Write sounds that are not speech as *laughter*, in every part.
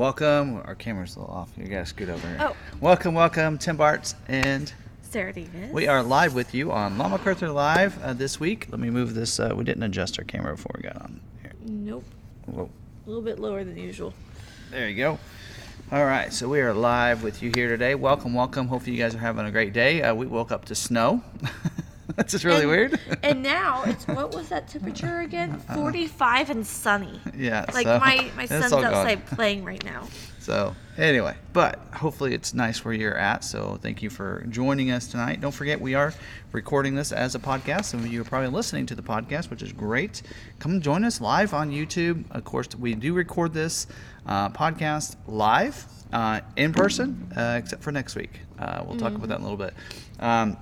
Welcome. Our camera's a little off. You gotta scoot over here. Oh. Welcome, welcome, Tim Bartz, and Sarah Davis. we are live with you on Long McArthur Live uh, this week. Let me move this. Uh, we didn't adjust our camera before we got on. Here. Nope. Whoa. A little bit lower than usual. There you go. All right, so we are live with you here today. Welcome, welcome. Hopefully, you guys are having a great day. Uh, we woke up to snow. *laughs* *laughs* That's just really and, weird. *laughs* and now it's what was that temperature again? *laughs* 45 and sunny. yeah. Like so my my son's all gone. outside playing right now. So anyway, but hopefully it's nice where you're at. So thank you for joining us tonight. Don't forget we are recording this as a podcast. Some of you are probably listening to the podcast, which is great. Come join us live on YouTube. Of course, we do record this uh, podcast live uh, in person, uh, except for next week. Uh, we'll talk about that in a little bit. Um,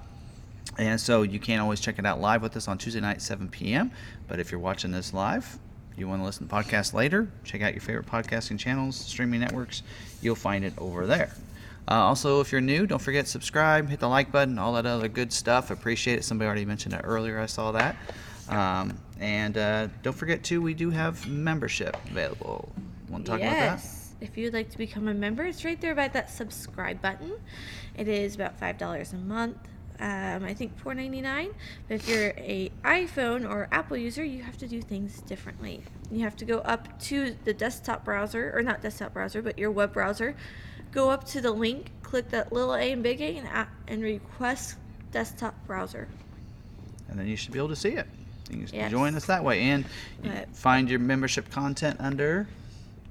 and so you can't always check it out live with us on Tuesday night, 7 p.m. But if you're watching this live, you want to listen to the podcast later, check out your favorite podcasting channels, streaming networks. You'll find it over there. Uh, also, if you're new, don't forget subscribe, hit the like button, all that other good stuff. Appreciate it. Somebody already mentioned it earlier. I saw that. Um, and uh, don't forget too, we do have membership available. Want to talk about that? yes. If you'd like to become a member, it's right there by that subscribe button. It is about five dollars a month. Um, I think four ninety nine. But if you're a iPhone or Apple user, you have to do things differently. You have to go up to the desktop browser, or not desktop browser, but your web browser. Go up to the link, click that little A and big A, and, and request desktop browser. and then you should be able to see it. You can Yes. join us that way, and you find your membership content under.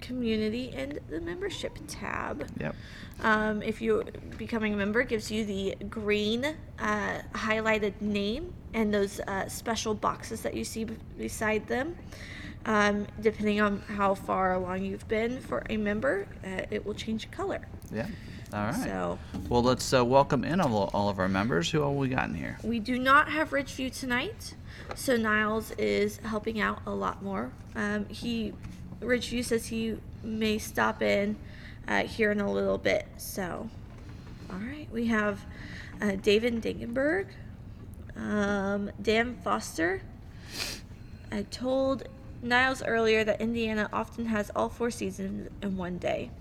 Community and the membership tab. Yep. Um, if you're becoming a member, gives you the green uh, highlighted name and those uh, special boxes that you see b- beside them. Um, depending on how far along you've been for a member, uh, it will change color. Yeah. All right. So Well, let's uh, welcome in all, all of our members. Who all we got in here? we do not have Ridgeview tonight, so Niles is helping out a lot more. Um, he Ridgeview says he may stop in uh, here in a little bit. So, all right, we have uh, David Dingenberg, um, Dan Foster. I told Niles earlier that Indiana often has all four seasons in one day.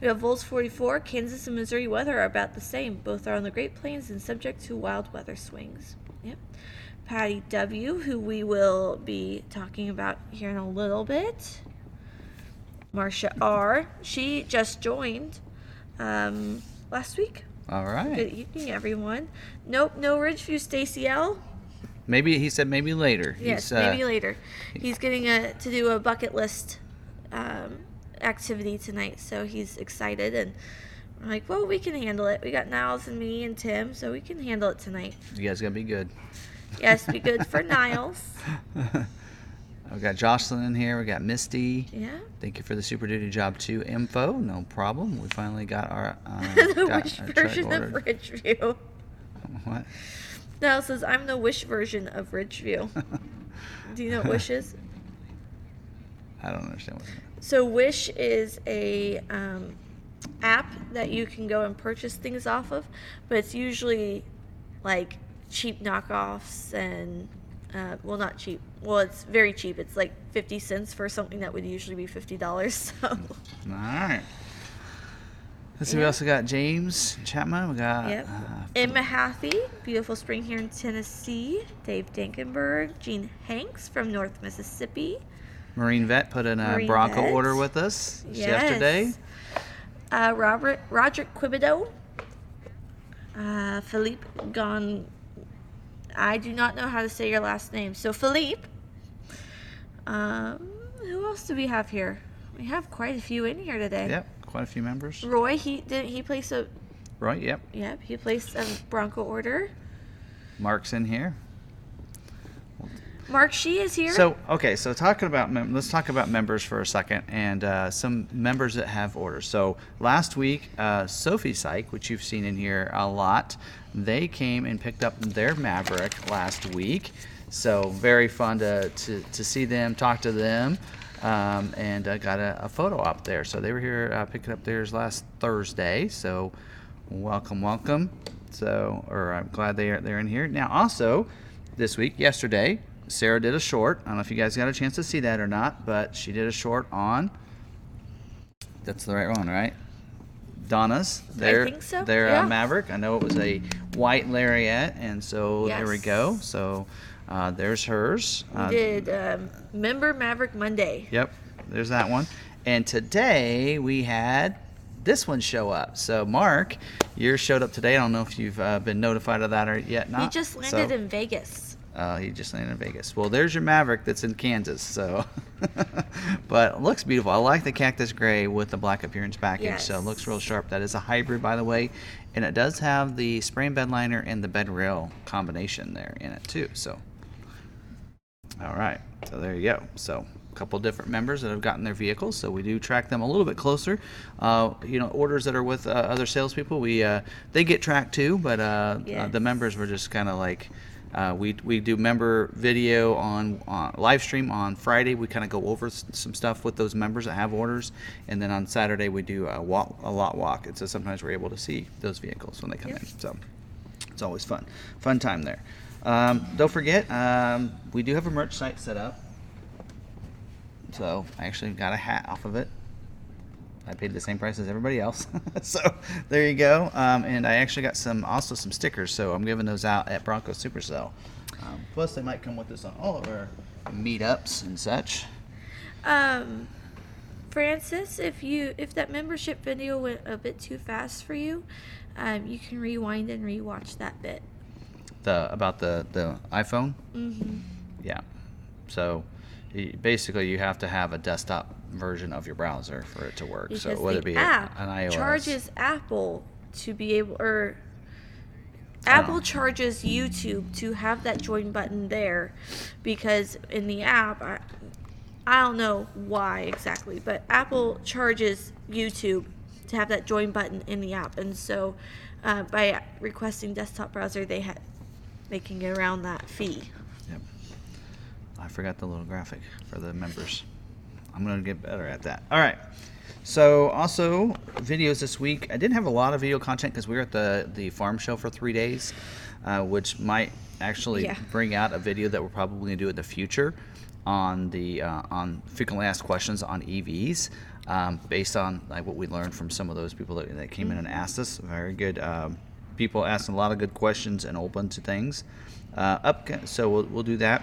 We have Vols 44. Kansas and Missouri weather are about the same. Both are on the Great Plains and subject to wild weather swings. Yep. Patty W., who we will be talking about here in a little bit. Marcia R. She just joined um, last week. All right. Good evening, everyone. Nope, no Ridgeview. Stacy L. Maybe he said maybe later. Yes, He's, uh, maybe later. He's getting a to do a bucket list um, activity tonight, so he's excited and we're like, well, we can handle it. We got Niles and me and Tim, so we can handle it tonight. You guys gonna be good. Yes, be good *laughs* for Niles. *laughs* we got Jocelyn in here. We got Misty. Yeah. Thank you for the Super Duty Job 2 info. No problem. We finally got our, uh, *laughs* the got wish our version of. Ridgeview. What? Niles says, I'm the wish version of Ridgeview. *laughs* Do you know what wish is? *laughs* I don't understand what. So Wish is a um, app that you can go and purchase things off of, but it's usually like cheap knockoffs and uh, well, not cheap. Well, it's very cheap. It's like fifty cents for something that would usually be fifty dollars. *laughs* So All right. Let's see. We also got James Chapman. We got. Yep. Uh, Emma beautiful spring here in Tennessee. Dave Dankenberg, Gene Hanks from North Mississippi. Marine Vet put in a Marine Bronco Vet. order with us Yes. yesterday. Uh, Robert Roderick Quibido. Uh, Philippe Gon. I do not know how to say your last name. So Philippe. Um, who else do we have here? We have quite a few in here today. Yep. Quite a few members. Roy, he didn't he place a Right. Yep. yep he placed a Bronco order. Mark's in here. Mark She is here. So okay, so talking about mem- let's talk about members for a second and uh, some members that have orders. So last week, uh, Sophie Syke, which you've seen in here a lot, they came and picked up their Maverick last week. So very fun to to, to see them, talk to them, um, and uh, got a, a photo up there. So they were here uh, picking up theirs last Thursday. So welcome, welcome. So, or I'm glad they are they're in here now. Also, this week, yesterday, Sarah did a short. I don't know if you guys got a chance to see that or not, but she did a short on That's the right one, right? Donna's. Their, think so, Their yeah. uh, Maverick. I know it was a white Lariat, and so there we go. So uh, there's hers. We Uh, did um, member Maverick Monday. Yep, there's that one. And today we had this one show up. So Mark, yours showed up today. I don't know if you've uh, been notified of that or yet not. He just landed So- in Vegas. Uh, he just landed in Vegas. Well, there's your Maverick that's in Kansas. So, *laughs* but it looks beautiful. I like the cactus gray with the black appearance package. So it looks real sharp. That is a hybrid, by the way, and it does have the spray and bed liner and the bed rail combination there in it too. So, all right. So there you go. So a couple different members that have gotten their vehicles. So we do track them a little bit closer. Uh, you know, orders that are with uh, other salespeople, we uh, they get tracked too. But uh, uh, the members were just kind of like. Uh, we, we do member video on, on live stream on Friday. We kind of go over s- some stuff with those members that have orders, and then on Saturday we do a walk a lot walk. And so sometimes we're able to see those vehicles when they come Yep. in. So it's always fun, fun time there. Um, don't forget, um, we do have a merch site set up. So I actually got a hat off of it. I paid the same price as everybody else. *laughs* so there you go. Um, and I actually got some also some stickers. So I'm giving those out at Bronco Supercell. Um, plus they might come with us on all of our meetups and such. Um, Francis, if you if that membership video went a bit too fast for you, um, you can rewind and rewatch that bit. The about the the iPhone. Mm-hmm. Yeah. So basically, you have to have a desktop version of your browser for it to work. Because so whether the it be app an iOS, charges Apple to be able or. Apple charges YouTube to have that join button there because in the app I, I don't know why exactly, but Apple charges YouTube to have that join button in the app, and so uh, by requesting desktop browser, they ha- they can get around that fee. Yep. I forgot the little graphic for the members. I'm gonna get better at that. All right. So also videos this week. I didn't have a lot of video content because we were at the the farm show for three days, uh, which might actually Yeah. bring out a video that we're probably gonna do in the future on the uh, on frequently asked questions on EVs. Um, based on like what we learned from some of those people that, that came in and asked us, very good um, people asking a lot of good questions and open to things. Uh, up, so we'll, we'll do that.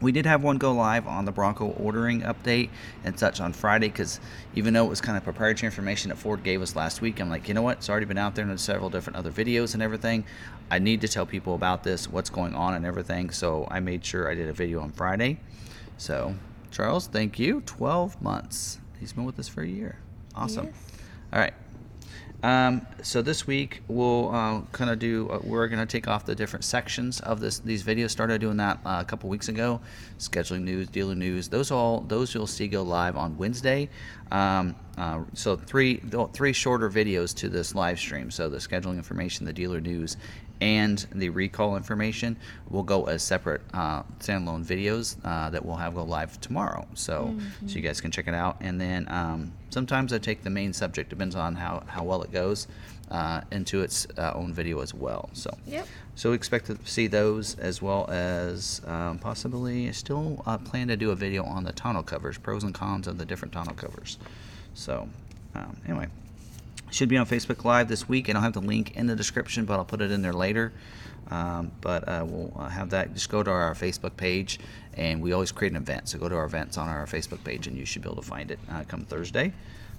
We did have one go live on the Bronco ordering update and such on Friday because even though it was kind of proprietary information that Ford gave us last week, I'm like, you know what? It's already been out there in several different other videos and everything. I need to tell people about this, what's going on and everything. So I made sure I did a video on Friday. So, Charles, thank you. 12 months. He's been with us for a year. Awesome. Yes. All right. Um, so this week we'll uh, kind of do. Uh, we're going to take off the different sections of this. These videos started doing that uh, a couple weeks ago. Scheduling news, dealer news. Those all those you'll see go live on Wednesday. Um, uh, so three three shorter videos to this live stream. So the scheduling information, the dealer news, and the recall information will go as separate uh, standalone videos uh, that we'll have go live tomorrow. So so you guys can check it out. And then um, sometimes I take the main subject, depends on how, how well it goes, uh, into its uh, own video as well. So Yep. so we expect to see those as well as um, possibly I still uh, plan to do a video on the tonneau covers, pros and cons of the different tonneau covers. So um, anyway, should be on Facebook Live this week. And I don't have the link in the description, but I'll put it in there later. Um, but uh, we'll uh, have that. Just go to our Facebook page, and we always create an event. So go to our events on our Facebook page, and you should be able to find it uh, come Thursday.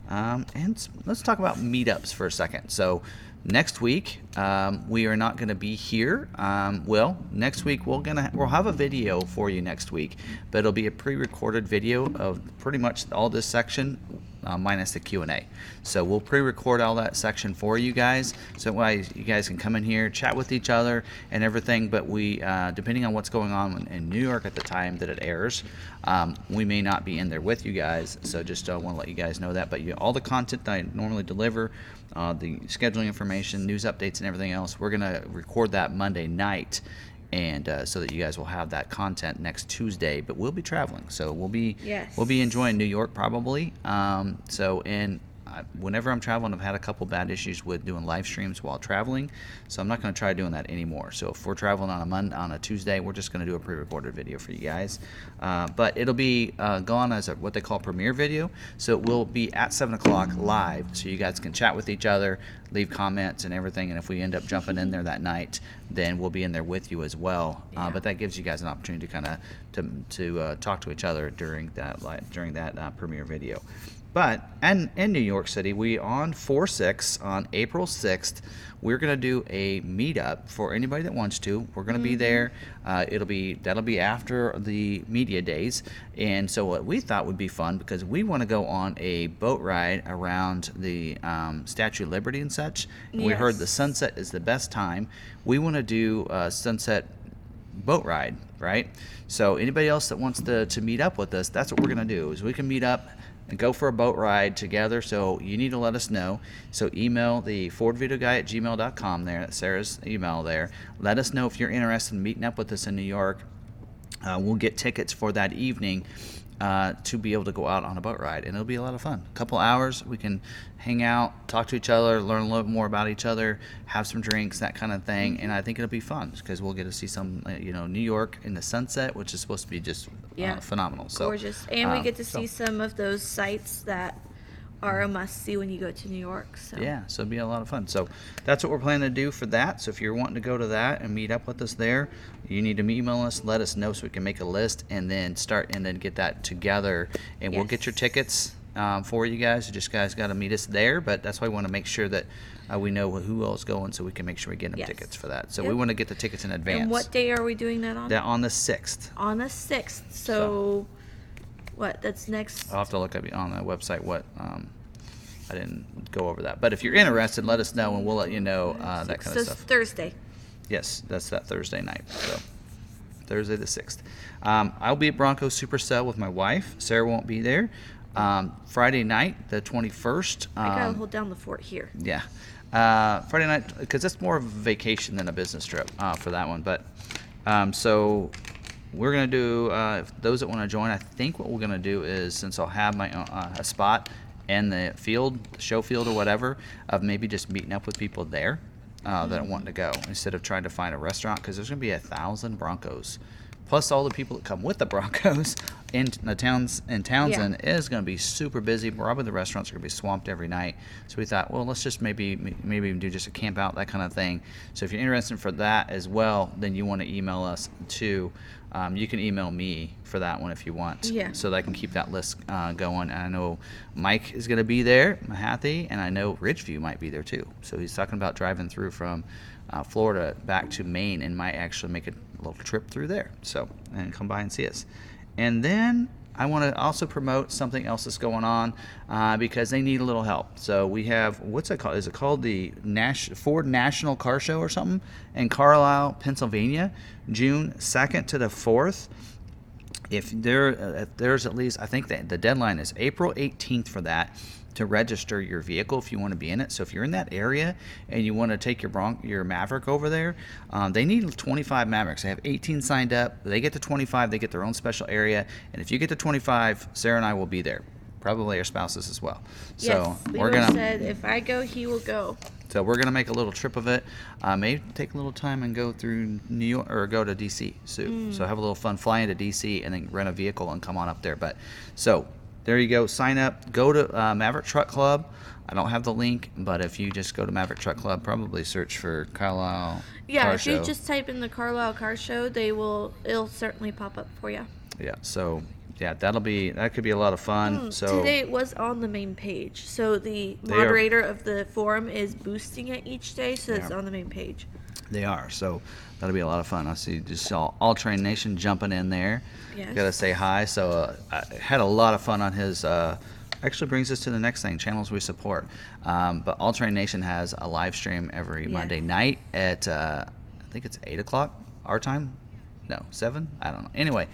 Um, and let's talk about meetups for a second. So next week um, we are not going to be here. Um, well, next week we're gonna we'll have a video for you next week, but it'll be a pre-recorded video of pretty much all this section uh, minus the Q&A. So we'll pre-record all that section for you guys, so way you guys can come in here, chat with each other, and everything. But we, uh, depending on what's going on in- in New York at the time that it airs, um, we may not be in there with you guys. So just uh, want to let you guys know that. But you, all the content that I normally deliver, uh, the scheduling information, news updates, and everything else, we're gonna record that Monday night and uh, so that you guys will have that content next Tuesday. But we'll be traveling, so we'll be Yes. we'll be enjoying New York probably. Um, so and I, whenever I'm traveling, I've had a couple bad issues with doing live streams while traveling, so I'm not going to try doing that anymore. So if we're traveling on a Monday, on a Tuesday, we're just going to do a pre-recorded video for you guys. Uh, but it'll be uh, gone as a, what they call premiere video, so it will be at seven o'clock live, so you guys can chat with each other, leave comments and everything. And if we end up jumping in there that night, then we'll be in there with you as well. Uh, but that gives you guys an opportunity to kind of to, to uh, talk to each other during that during that uh, premiere video. But and in New York City, we on four six on April sixth, we're gonna do a meetup for anybody that wants to. We're gonna be there. Uh, it'll be that'll be after the media days, and so what we thought would be fun because we want to go on a boat ride around the um, Statue of Liberty and such. We heard the sunset is the best time. We want to do a sunset boat ride, right? So anybody else that wants to, to meet up with us, that's what we're gonna do. Is we can meet up and go for a boat ride together. So you need to let us know. So email the Ford Video Guy at gmail.com there. That's Sarah's email there. Let us know if you're interested in meeting up with us in New York. Uh, we'll get tickets for that evening uh, to be able to go out on a boat ride, and it'll be a lot of fun. A couple hours, we can hang out, talk to each other, learn a little more about each other, have some drinks, that kind of thing. And I think it'll be fun because we'll get to see some, uh, you know, New York in the sunset, which is supposed to be just uh, phenomenal. So Gorgeous. And we um, get to so- see some of those sites that are a must see when you go to New York. So Yeah, so it'll be a lot of fun. So that's what we're planning to do for that. So if you're wanting to go to that and meet up with us there, you need to email us, let us know so we can make a list and then start and then get that together. And we'll get your tickets um, for you guys. You just guys got to meet us there. But that's why we want to make sure that uh, we know who else going so we can make sure we get them Yes. tickets for that. So we want to get the tickets in advance. And what day are we doing that on? That on the 6th. on the sixth. So, what? That's next. I'll have to look up on the website what. Um, I didn't go over that. But if you're interested, let us know and we'll let you know uh, that kind so of stuff. Thursday. Yes, that's that Thursday night. So Thursday the sixth. Um, I'll be at Bronco Supercell with my wife. Sarah won't be there. Um, Friday night, the twenty first. I gotta Um, hold down the fort here. yeah, uh, Friday night because that's more of a vacation than a business trip uh, for that one. But um, so we're gonna do uh, if those that want to join. I think what we're gonna do is since I'll have my uh, a spot in the field, show field or whatever, of maybe just meeting up with people there uh, that want to go instead of trying to find a restaurant because there's gonna be a thousand Broncos. Plus all the people that come with the Broncos *laughs* in the towns in Townsend is going to be super busy. Probably the restaurants are going to be swamped every night. So we thought, well, let's just maybe maybe even do just a camp out that kind of thing. So if you're interested for that as well, then you want to email us too. Um, you can email me for that one if you want. Yeah. So that I can keep that list uh, going. And I know Mike is going to be there, Mahathi, and I know Ridgeview might be there too. So he's talking about driving through from uh, Florida back to Maine and might actually make a little trip through there. So and come by and see us. And then I want to also promote something else that's going on uh, because they need a little help. So we have what's it called? Is it called the Nash- Ford National Car Show or something in Carlisle, Pennsylvania, June second to the fourth if there uh, if there's at least I think that the deadline is April 18th for that to register your vehicle if you want to be in it. So if you're in that area and you want to take your Bron- your Maverick over there, um, they need 25 Mavericks. They have 18 signed up. They get to 25, they get their own special area. And if you get to 25, Sarah and I will be there. Probably our spouses as well. So yes, we're gonna said if I go, he will go. so we're gonna make a little trip of it. Uh, maybe take a little time and go through New York or go to DC. So so have a little fun, fly into DC and then rent a vehicle and come on up there. But so there you go. Sign up. Go to uh, Maverick Truck Club. I don't have the link, but if you just go to Maverick Truck Club, probably search for Carlisle. Yeah, Car if Show. you just type in the Carlisle Car Show, they will. It'll certainly pop up for you. yeah. So yeah, that'll be that could be a lot of fun. So Today it was on the main page, so the They are- moderator of the forum is boosting it each day, so it's on the main page. They are. So that'll be a lot of fun. I see just saw All Terrain Nation jumping in there. Yes. Got to say hi. So uh, I had a lot of fun on his. Uh, actually brings us to the next thing channels we support. Um, but All Terrain Nation has a live stream every Yes. Monday night at uh, I think it's eight o'clock our time. No, seven. I don't know. Anyway,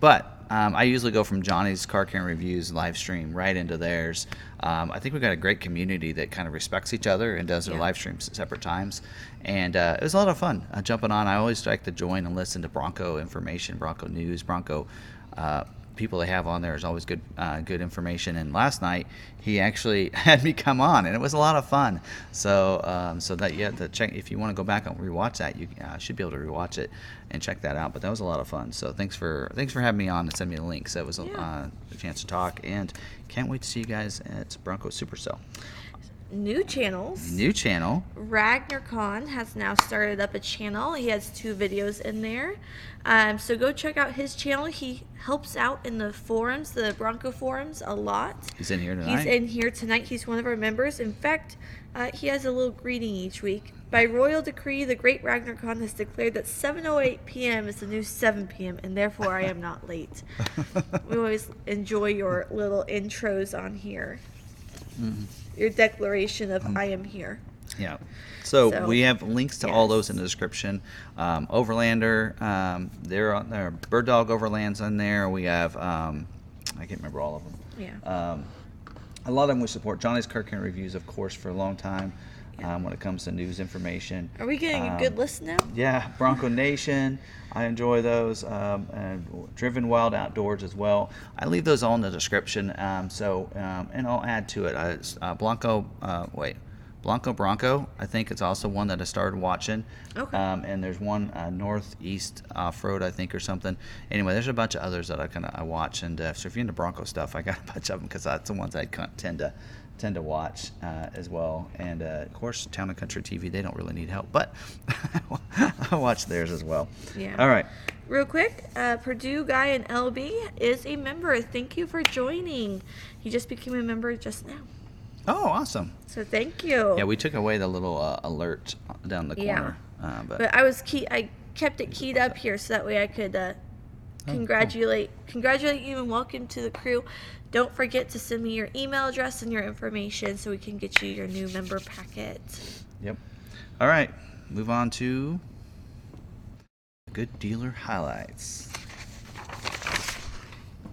but um, I usually go from Johnny's Car Care Reviews live stream right into theirs. Um, I think we've got a great community that kind of respects each other and does their Yeah. live streams at separate times. And uh, it was a lot of fun uh, jumping on. I always like to join and listen to Bronco information, Bronco news, Bronco uh, people they have on there is always good uh, good information. And last night he actually *laughs* had me come on, and it was a lot of fun. So um, so that have to check if you want to go back and rewatch that, you uh, should be able to rewatch it and check that out. But that was a lot of fun. So thanks for thanks for having me on and sending me the link. So it was a, Yeah. uh, a chance to talk, and can't wait to see you guys at Bronco Supercell. New channels. New channel. RagnarKon has now started up a channel. He has two videos in there. Um, so go check out his channel. He helps out in the forums, the Bronco forums, a lot. He's in here tonight. He's in here tonight. He's one of our members. In fact, uh, he has a little greeting each week. By royal decree, the great RagnarKon has declared that 7:08 p.m. is the new 7 p.m. and therefore I am not late. *laughs* we always enjoy your little intros on here. Mm-hmm. Your declaration of I am here. Yeah. So, So, we have links to all those in the description. Um, Overlander, um, they're on there. Bird Dog Overlands on there. We have, um, I can't remember all of them. Yeah. Um, a lot of them we support. Johnny's Car Care and reviews, of course, for a long time Yeah. um, when it comes to news information. Are we getting a Um, good list now? Yeah, Bronco Nation. I enjoy those. Um, and Driven Wild Outdoors as well. I leave those all in the description. Um, so, um, and I'll add to it. I, uh, Blanco, uh, wait, Blanco Bronco. I think it's also one that I started watching. Okay. Um, and there's one uh, Northeast Off Road, I think, or something. Anyway, there's a bunch of others that I kind of I watch. And uh, so if you're into Bronco stuff, I got a bunch of them because that's the ones I tend to tend to watch uh, as well. And uh, of course, Town and Country TV, they don't really need help, but *laughs* I watch theirs as well. Yeah. All right. Real quick, uh, Purdue Guy and LB is a member. Thank you for joining. He just became a member just now. Oh, awesome. So thank you. Yeah, we took away the little uh, alert down the Yeah. corner. Uh, but, But I was key. I kept it keyed up here so that way I could uh, Oh, congratulate congratulate you and welcome to the crew. Don't forget to send me your email address and your information so we can get you your new member packet. yep. All right. Move on to good dealer highlights.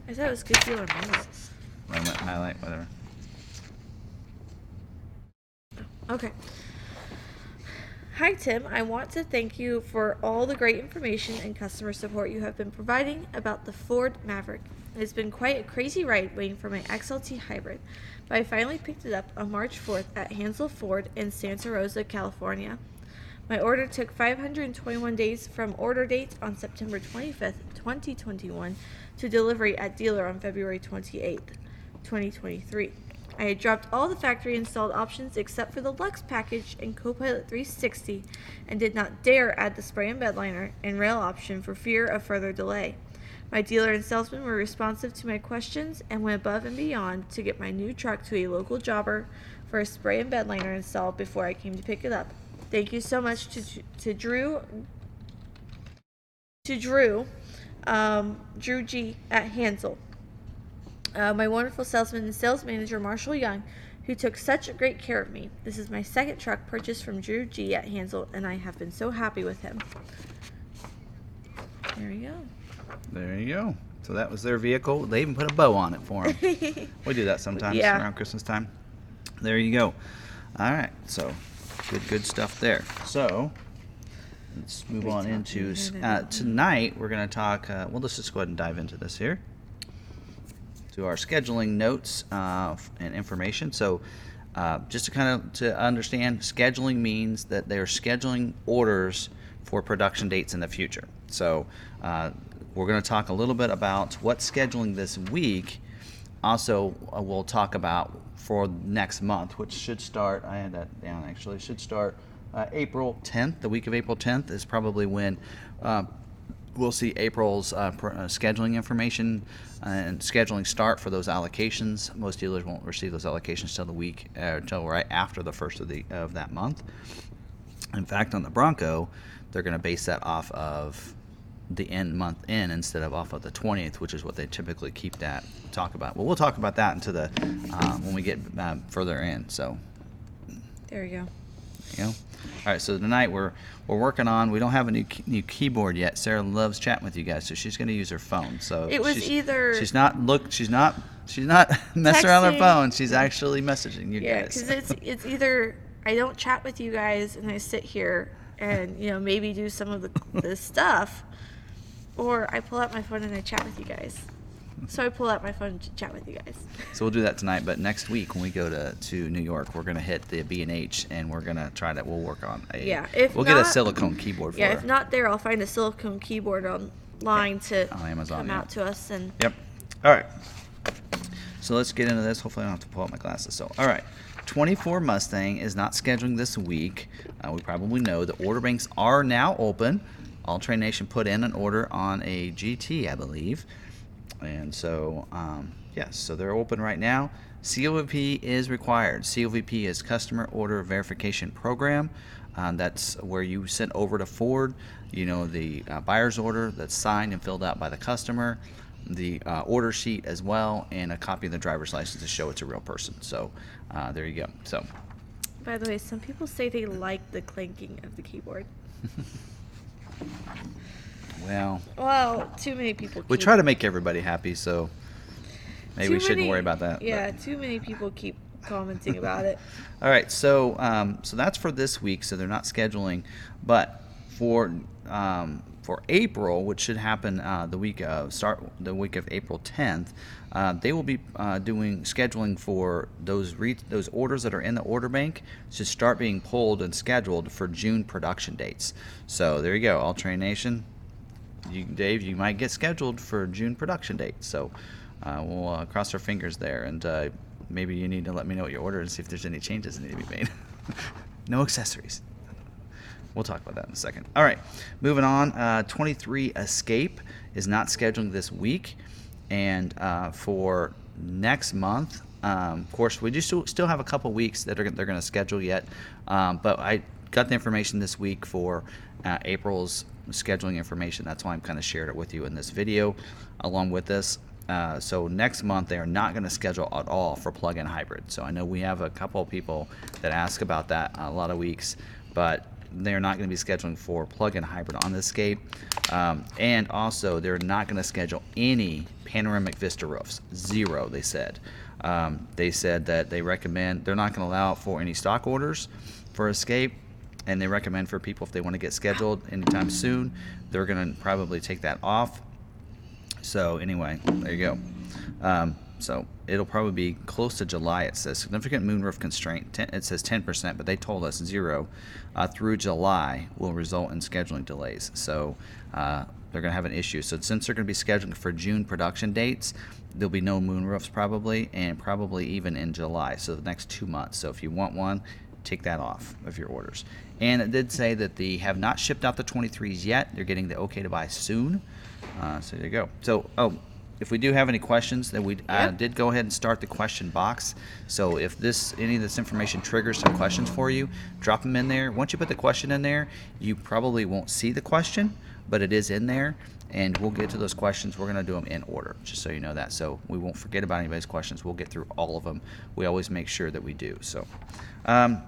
I thought it was good dealer Moses. Moment highlight, whatever. Okay. Hi, Tim. I want to thank you for all the great information and customer support you have been providing about the Ford Maverick. It has been quite a crazy ride waiting for my XLT hybrid, but I finally picked it up on March 4th at Hansel Ford in Santa Rosa, California. My order took 521 days from order date on September 25th, 2021, to delivery at dealer on February 28th, 2023. I had dropped all the factory installed options except for the Lux package and Copilot 360 and did not dare add the spray and bed liner and rail option for fear of further delay. My dealer and salesman were responsive to my questions and went above and beyond to get my new truck to a local jobber for a spray and bed liner installed before I came to pick it up. Thank you so much to, to Drew to Drew, um, Drew G at Hansel uh, my wonderful salesman and sales manager Marshall Young, who took such great care of me. This is my second truck purchased from Drew G at Hansel, and I have been so happy with him. There you There you go. So that was their vehicle. They even put a bow on it for them. *laughs* we do that sometimes Yeah. around Christmas time. There you go. All right. So good, good stuff there. So let's move on into uh, tonight. We're going to talk. Uh, well, let's just go ahead and dive into this here. To our scheduling notes uh, and information. So, uh, just to kind of to understand, scheduling means that they're scheduling orders for production dates in the future. So, uh, we're going to talk a little bit about what scheduling this week. Also, uh, we'll talk about for next month, which should start. I had that down actually. Should start uh, April 10th. The week of April 10th is probably when uh, we'll see April's uh, pr- uh, scheduling information and scheduling start for those allocations. Most dealers won't receive those allocations till the week, uh, till right after the first of the of that month. In fact, on the Bronco, they're going to base that off of the end month in instead of off of the 20th, which is what they typically keep that talk about. Well, we'll talk about that into the um, when we get uh, further in. So there you go. you know. All right, so tonight we're we're working on. We don't have a new new keyboard yet. Sarah loves chatting with you guys, so she's going to use her phone. So It was she's, either- she's not look. She's not. She's not *laughs* messing around her phone. She's actually messaging you Yeah, guys. because it's *laughs* it's either I don't chat with you guys and I sit here and you know maybe do some of the the stuff, or I pull out my phone and I chat with you guys. so I pull out my phone to chat with you guys. So we'll do that tonight. But next week when we go to, to New York, we're gonna hit the B and H, and we're gonna try to. We'll work on a. Yeah, if we'll get a silicone keyboard for Yeah, her. if not there, I'll find a silicone keyboard online to On Amazon, come yeah. out to us and Yep. All right. So let's get into this. Hopefully, I don't have to pull out my glasses. So, all right. 24 Mustang is not scheduling this week. Uh, we probably know the order banks are now open. All Terrain Nation put in an order on a GT, I believe. And so, um, yes, so they're open right now. COVP is required. COVP is Customer Order Verification Program. Um, that's where you send over to Ford, you know, the uh, buyer's order that's signed and filled out by the customer, the uh, order sheet as well, and a copy of the driver's license to show it's a real person. So uh, there you go. So By the way, some people say they like the clanking of the keyboard. *laughs* well, Well, too many people. we keep- try to make everybody happy, so maybe we shouldn't many- worry about that. but- Yeah, too many people keep commenting about it. *laughs* All right, so um, so that's for this week. So they're not scheduling, but for um, for April, which should happen uh, the week of start the week of April 10th, uh, they will be uh, doing scheduling for those re- those orders that are in the order bank to start being pulled and scheduled for June production dates. So there you go, All Terrain Nation. You, Dave, you might get scheduled for June production date. So uh, we'll uh, cross our fingers there, and uh, maybe you need to let me know what you ordered and see if there's any changes that need to be made. *laughs* no accessories. We'll talk about that in a second. All right, moving on. Uh, 23 Escape is not scheduling this week, and uh, for next month, um, of course, we just still have a couple weeks that are, they're going to schedule yet. Um, but I got the information this week for uh, April's scheduling information. That's why I'm kind of shared it with you in this video, along with this. Uh, so next month they are not going to schedule at all for plug-in hybrid. So I know we have a couple people that ask about that a lot of weeks, but they're not going to be scheduling for plug-in hybrid on the Escape, um, and also they're not going to schedule any panoramic Vista roofs. Zero, they said. Um, they said that they recommend they're not going to allow for any stock orders for Escape, and they recommend for people if they want to get scheduled anytime soon, they're going to probably take that off. So anyway, there you go. Um, so it'll probably be close to July. It says significant moonroof constraint. 10, it says 10%, but they told us zero uh, through July will result in scheduling delays. So uh, they're going to have an issue. So since they're going to be scheduling for June production dates, there'll be no moonroofs probably, and probably even in July. So the next two months. So if you want one, take that off of your orders. And it did say that they have not shipped out the 23s yet. They're getting the okay to buy soon. Uh, so there you go. So, oh, if we do have any questions, then we uh, did go ahead and start the question box. So if this any of this information triggers some questions for you, drop them in there. Once you put the question in there, you probably won't see the question, but it is in there, and we'll get to those questions. We're gonna do them in order, just so you know that. So we won't forget about anybody's questions. We'll get through all of them. We always make sure that we do. So. Um,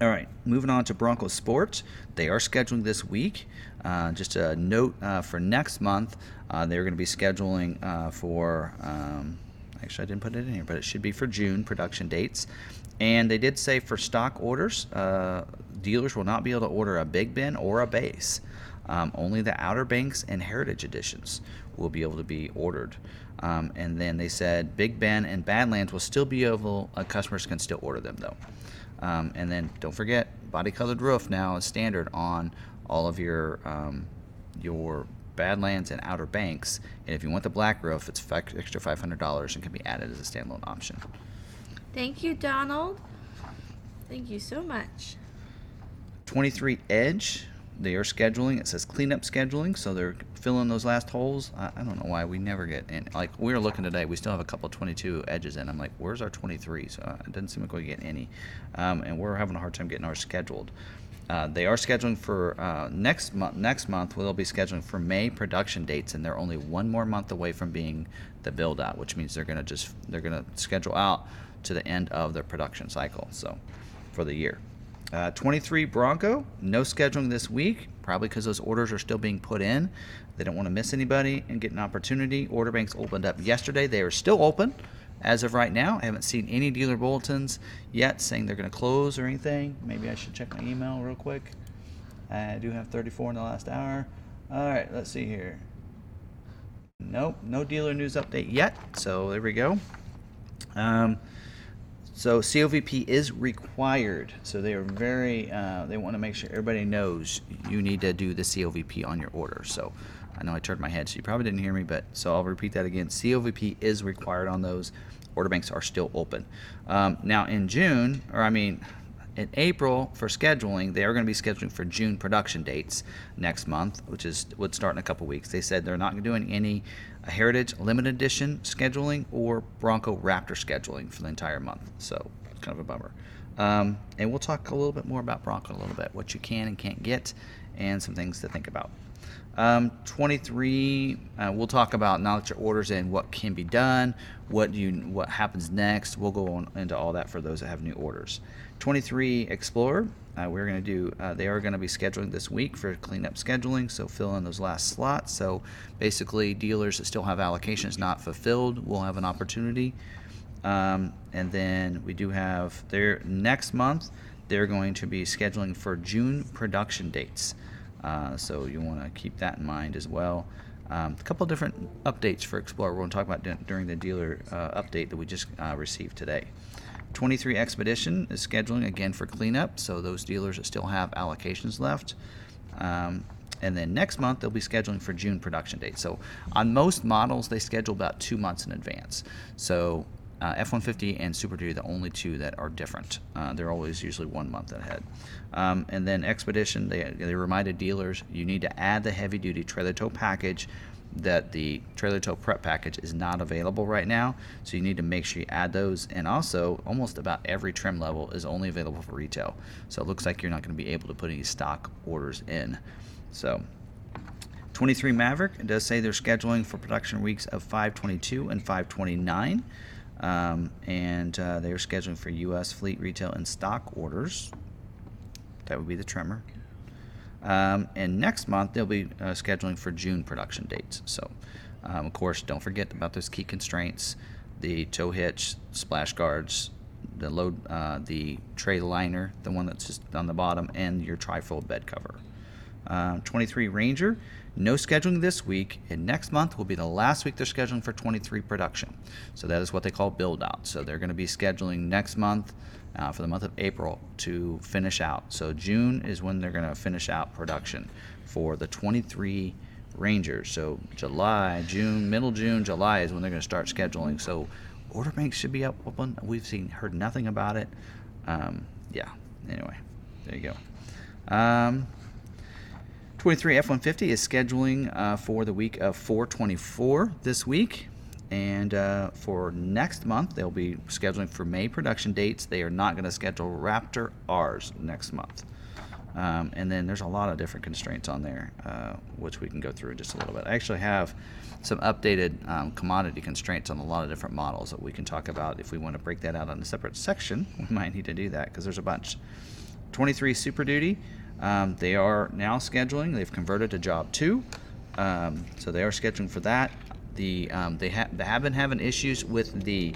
all right, moving on to Broncos Sports. They are scheduling this week. Uh, just a note uh, for next month, uh, they're going to be scheduling uh, for. Um, actually, I didn't put it in here, but it should be for June production dates. And they did say for stock orders, uh, dealers will not be able to order a Big Bend or a base. Um, only the Outer Banks and Heritage editions will be able to be ordered. Um, and then they said Big Bend and Badlands will still be able. Customers can still order them though. Um, and then don't forget, body colored roof now is standard on all of your um, your Badlands and Outer Banks. And if you want the black roof, it's extra five hundred dollars and can be added as a standalone option. Thank you, Donald. Thank you so much. 23 Edge, they are scheduling. It says cleanup scheduling, so they're filling those last holes. I, I don't know why we never get in. Like we were looking today, we still have a couple 22 edges in. I'm like, where's our 23? So uh, it doesn't seem like we get any, um, and we're having a hard time getting ours scheduled. Uh, they are scheduling for uh, next month. Next month, we'll be scheduling for May production dates, and they're only one more month away from being the build out, which means they're gonna just they're gonna schedule out to the end of their production cycle. So for the year. Uh, 23 Bronco, no scheduling this week, probably because those orders are still being put in. They don't want to miss anybody and get an opportunity. Order banks opened up yesterday. They are still open as of right now. I haven't seen any dealer bulletins yet saying they're going to close or anything. Maybe I should check my email real quick. I do have 34 in the last hour. All right, let's see here. Nope, no dealer news update yet. So there we go. Um, so COVP is required. So they are very. Uh, they want to make sure everybody knows you need to do the COVP on your order. So I know I turned my head, so you probably didn't hear me, but so I'll repeat that again. COVP is required on those. Order banks are still open. Um, now in June, or I mean, in April for scheduling, they are going to be scheduling for June production dates next month, which is would start in a couple weeks. They said they're not doing any Heritage Limited Edition scheduling or Bronco Raptor scheduling for the entire month. So it's kind of a bummer. Um, and we'll talk a little bit more about Bronco a little bit, what you can and can't get, and some things to think about. Um, 23, uh, we'll talk about now that your orders and what can be done, what you what happens next. We'll go on into all that for those that have new orders. 23 Explorer, uh, we're going to do. Uh, they are going to be scheduling this week for cleanup scheduling, so fill in those last slots. So basically, dealers that still have allocations not fulfilled will have an opportunity. Um, and then we do have their next month. They're going to be scheduling for June production dates. Uh, so you want to keep that in mind as well. Um, a couple different updates for Explorer we're going to talk about d- during the dealer uh, update that we just uh, received today. 23 Expedition is scheduling again for cleanup, so those dealers that still have allocations left. Um, and then next month they'll be scheduling for June production date. So on most models they schedule about two months in advance. So uh, F-150 and Super Duty are the only two that are different. Uh, they're always usually one month ahead. Um, and then Expedition, they, they reminded dealers you need to add the heavy duty trailer tow package. That the trailer tow prep package is not available right now, so you need to make sure you add those. And also, almost about every trim level is only available for retail, so it looks like you're not going to be able to put any stock orders in. So 23 Maverick does say they're scheduling for production weeks of 522 and 529. Um, and uh, they are scheduling for U.S. fleet retail and stock orders. That would be the trimmer. Um, and next month they'll be uh, scheduling for June production dates. So, um, of course, don't forget about those key constraints: the tow hitch, splash guards, the load, uh, the tray liner, the one that's just on the bottom, and your trifold bed cover. Uh, 23 Ranger, no scheduling this week, and next month will be the last week they're scheduling for 23 production. So that is what they call build out. So they're going to be scheduling next month uh, for the month of April to finish out. So June is when they're going to finish out production for the 23 Rangers. So July, June, middle June, July is when they're going to start scheduling. So order banks should be up open. We've seen heard nothing about it. Um, yeah. Anyway, there you go. Um, 23 F-150 is scheduling uh, for the week of 424 this week. And uh, for next month, they'll be scheduling for May production dates. They are not going to schedule Raptor R's next month. Um, and then there's a lot of different constraints on there, uh, which we can go through in just a little bit. I actually have some updated um, commodity constraints on a lot of different models that we can talk about. If we want to break that out on a separate section, *laughs* we might need to do that because there's a bunch. 23 Super Duty, um, they are now scheduling. They've converted to Job 2. Um, so they are scheduling for that. The um, they, they have been having issues with the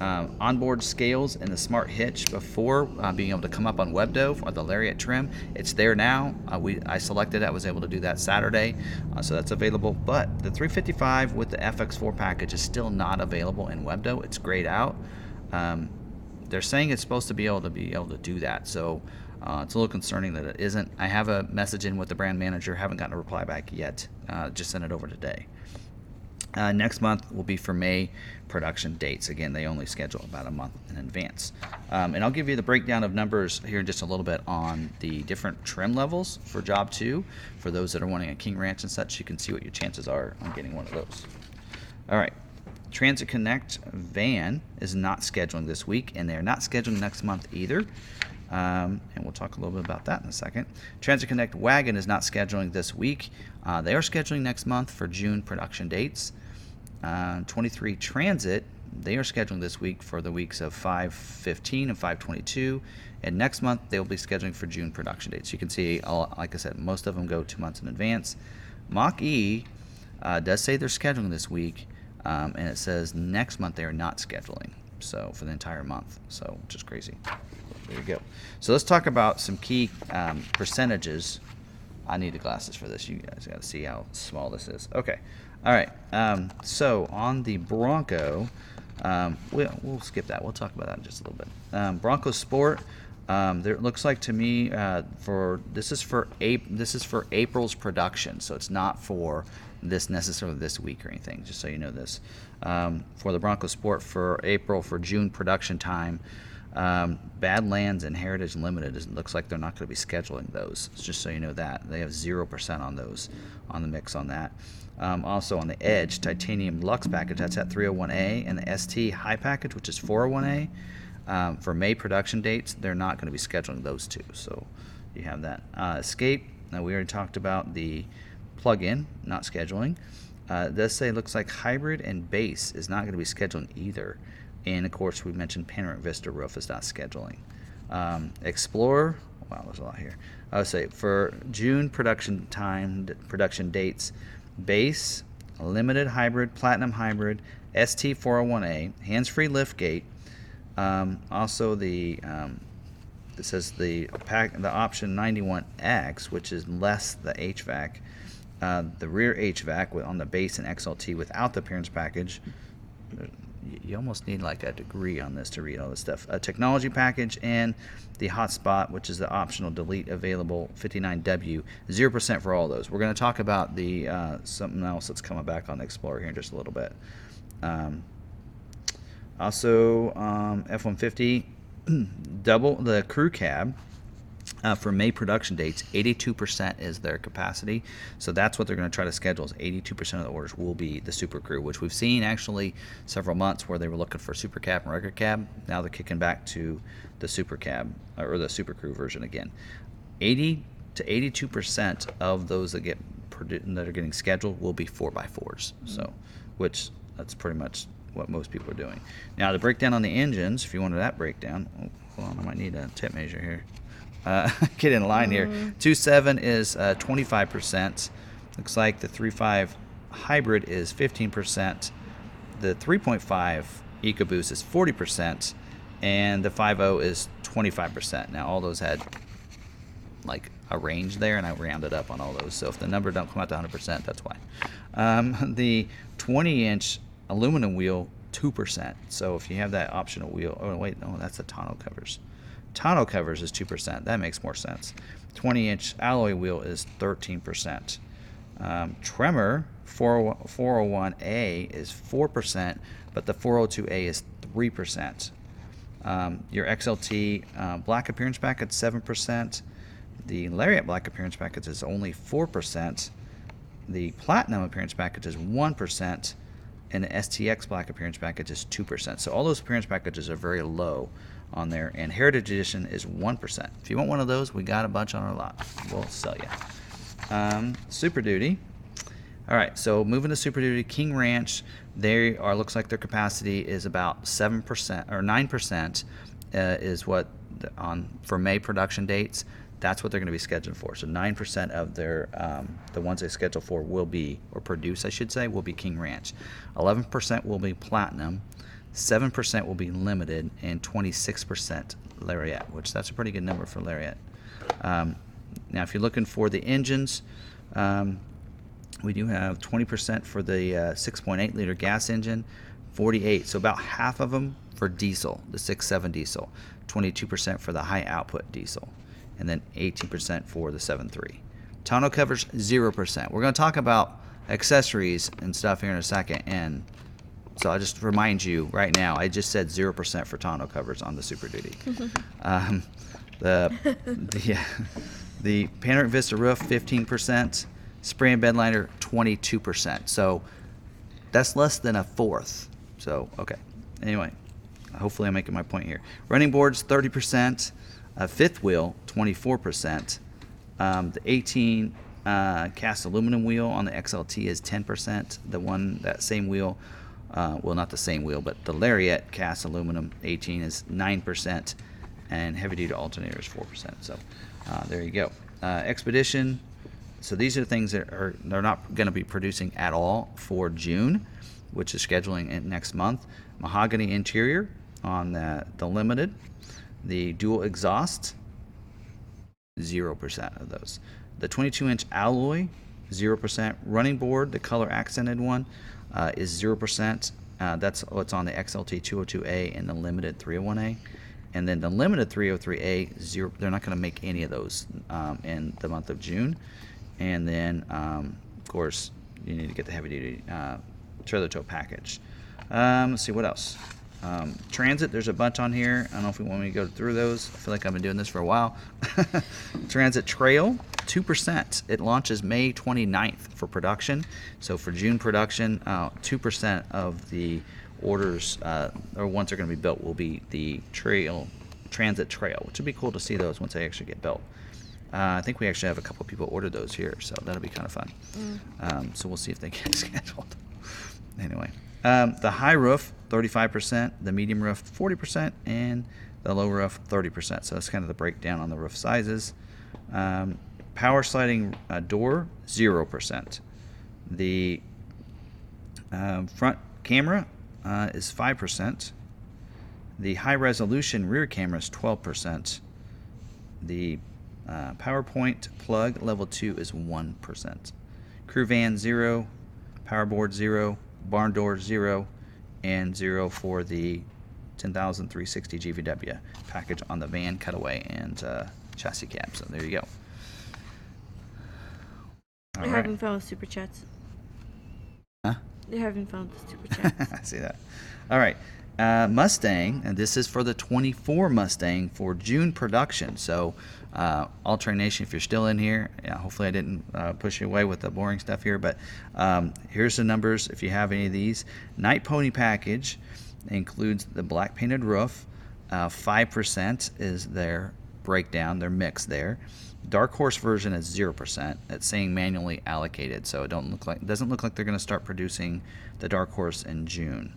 um, onboard scales and the smart hitch before uh, being able to come up on WBDO or the Lariat trim. It's there now. Uh, we I selected. I was able to do that Saturday, uh, so that's available. But the 355 with the FX4 package is still not available in WBDO. It's grayed out. Um, they're saying it's supposed to be able to be able to do that. So uh, it's a little concerning that it isn't. I have a message in with the brand manager. Haven't gotten a reply back yet. Uh, just sent it over today. Uh, next month will be for May production dates. Again, they only schedule about a month in advance. Um, and I'll give you the breakdown of numbers here in just a little bit on the different trim levels for Job 2. For those that are wanting a King Ranch and such, you can see what your chances are on getting one of those. All right. Transit Connect van is not scheduling this week, and they're not scheduling next month either. Um, and we'll talk a little bit about that in a second. Transit Connect Wagon is not scheduling this week. Uh, they are scheduling next month for June production dates. Uh, 23 Transit, they are scheduling this week for the weeks of 515 and 522. And next month, they'll be scheduling for June production dates. You can see, all, like I said, most of them go two months in advance. Mach E uh, does say they're scheduling this week, um, and it says next month they are not scheduling. So for the entire month, so which is crazy. There you go. So let's talk about some key um, percentages I need the glasses for this. You guys got to see how small this is. Okay. All right. Um, so on the Bronco, um, we'll, we'll skip that. We'll talk about that in just a little bit. Um, Bronco Sport. Um, there it looks like to me uh, for this is for Ap- this is for April's production, so it's not for this necessarily this week or anything. Just so you know this, um, for the Bronco Sport for April for June production time, um, Badlands and Heritage Limited it looks like they're not going to be scheduling those. Just so you know that they have zero percent on those on the mix on that. Um, also on the Edge Titanium Lux package, that's at 301A, and the ST High package, which is 401A. Um, for May production dates, they're not going to be scheduling those two. So you have that. Uh, Escape, now we already talked about the plug-in, not scheduling. Uh, does say looks like hybrid and base is not going to be scheduling either. And of course, we mentioned Panoramic Vista roof is not scheduling. Um, Explorer, wow, there's a lot here. I would say for June production time, production dates, base, limited hybrid, platinum hybrid, ST401A, hands-free liftgate, um, also, the um, it says the pack the option 91X, which is less the HVAC, uh, the rear HVAC on the base and XLT without the appearance package. You almost need like a degree on this to read all this stuff. A technology package and the hotspot, which is the optional delete available 59W, zero percent for all those. We're going to talk about the uh, something else that's coming back on the Explorer here in just a little bit. Um, also, um, F-150 *clears throat* double the crew cab uh, for May production dates. 82% is their capacity, so that's what they're going to try to schedule. Is 82% of the orders will be the Super Crew, which we've seen actually several months where they were looking for Super Cab and regular cab. Now they're kicking back to the Super Cab or the Super Crew version again. 80 to 82% of those that get that are getting scheduled will be 4x4s. So, which that's pretty much what most people are doing. Now, the breakdown on the engines, if you wanted that breakdown, oh, hold on, I might need a tape measure here. Uh, *laughs* get in line mm-hmm. here. 2.7 is uh, 25%. Looks like the 3.5 hybrid is 15%. The 3.5 EcoBoost is 40%. And the 5.0 is 25%. Now, all those had like a range there, and I rounded up on all those. So if the number don't come out to 100%, that's why. Um, *laughs* the 20 inch aluminum wheel 2%. So if you have that optional wheel, oh wait, no, that's the tonneau covers. Tonneau covers is 2%. That makes more sense. 20 inch alloy wheel is 13%. Um, Tremor 401A is 4%, but the 402A is 3%. Um, your XLT uh, black appearance package 7%. The Lariat black appearance package is only 4%. The platinum appearance package is 1% and the STX Black Appearance Package is 2%. So all those appearance packages are very low on there, and Heritage Edition is 1%. If you want one of those, we got a bunch on our lot. We'll sell you. Um, Super Duty. All right, so moving to Super Duty, King Ranch, they are looks like their capacity is about 7% or 9% uh, is what on for May production dates that's what they're going to be scheduled for. So 9% of their um, the ones they schedule for will be or produce, I should say, will be King Ranch. 11% will be Platinum. 7% will be Limited, and 26% Lariat, which that's a pretty good number for Lariat. Um, now, if you're looking for the engines, um, we do have 20% for the uh, 6.8 liter gas engine, 48, so about half of them for diesel, the 6.7 diesel, 22% for the high output diesel and then 18% for the 7.3. Tonneau covers 0%. We're going to talk about accessories and stuff here in a second. And so I just remind you right now, I just said 0% for tonneau covers on the Super Duty. *laughs* um, the the, the Panoramic Vista roof, 15%. Spray and bed liner, 22%. So that's less than a fourth. So, okay. Anyway, hopefully I'm making my point here. Running boards, 30%. A fifth wheel, 24%. Um, the 18 uh, cast aluminum wheel on the XLT is 10%. The one, that same wheel, uh, well, not the same wheel, but the Lariat cast aluminum 18 is 9%, and heavy duty alternator is 4%. So uh, there you go. Uh, Expedition. So these are things that are they're not going to be producing at all for June, which is scheduling in next month. Mahogany interior on the, the limited the dual exhaust, 0% of those. the 22 inch alloy, 0%. Running board, the color accented one, uh, is 0%. Uh, that's what's on the XLT 202A and the limited 301A. And then the limited 303A, zero, they're not going to make any of those um, in the month of June. And then, um, of course, you need to get the heavy duty uh, trailer tow package. Um, let's see what else. Um, transit, there's a bunch on here. I don't know if we want me to go through those. I feel like I've been doing this for a while. *laughs* transit Trail, 2%. It launches May 29th for production. So for June production, uh, 2% of the orders uh, or ones that are going to be built will be the trail transit trail, which would be cool to see those once they actually get built. Uh, I think we actually have a couple people order those here, so that'll be kind of fun. Um, so we'll see if they *laughs* get scheduled. anyway, um, the high roof 35%, the medium roof 40%, and the low roof 30%. So that's kind of the breakdown on the roof sizes. Um, power sliding uh, door 0%. The um, front camera uh, is 5%. The high resolution rear camera is 12%. The uh, PowerPoint plug level 2 is 1%. Crew van 0, power board 0, barn door 0, and 0 for the 10360 GVW package on the van cutaway and uh, chassis cab. So there you go. All They're right. having fun with super chats. Huh? They're having fun with super *laughs* chats. I see that. All right. Uh, Mustang, and this is for the 24 Mustang for June production. So, uh, All Nation, if you're still in here, yeah, hopefully I didn't uh, push you away with the boring stuff here, but um, here's the numbers if you have any of these. Night Pony package includes the black painted roof. Uh, 5% is their breakdown, their mix there. Dark Horse version is 0%. It's saying manually allocated, so it don't look like doesn't look like they're going to start producing the Dark Horse in June.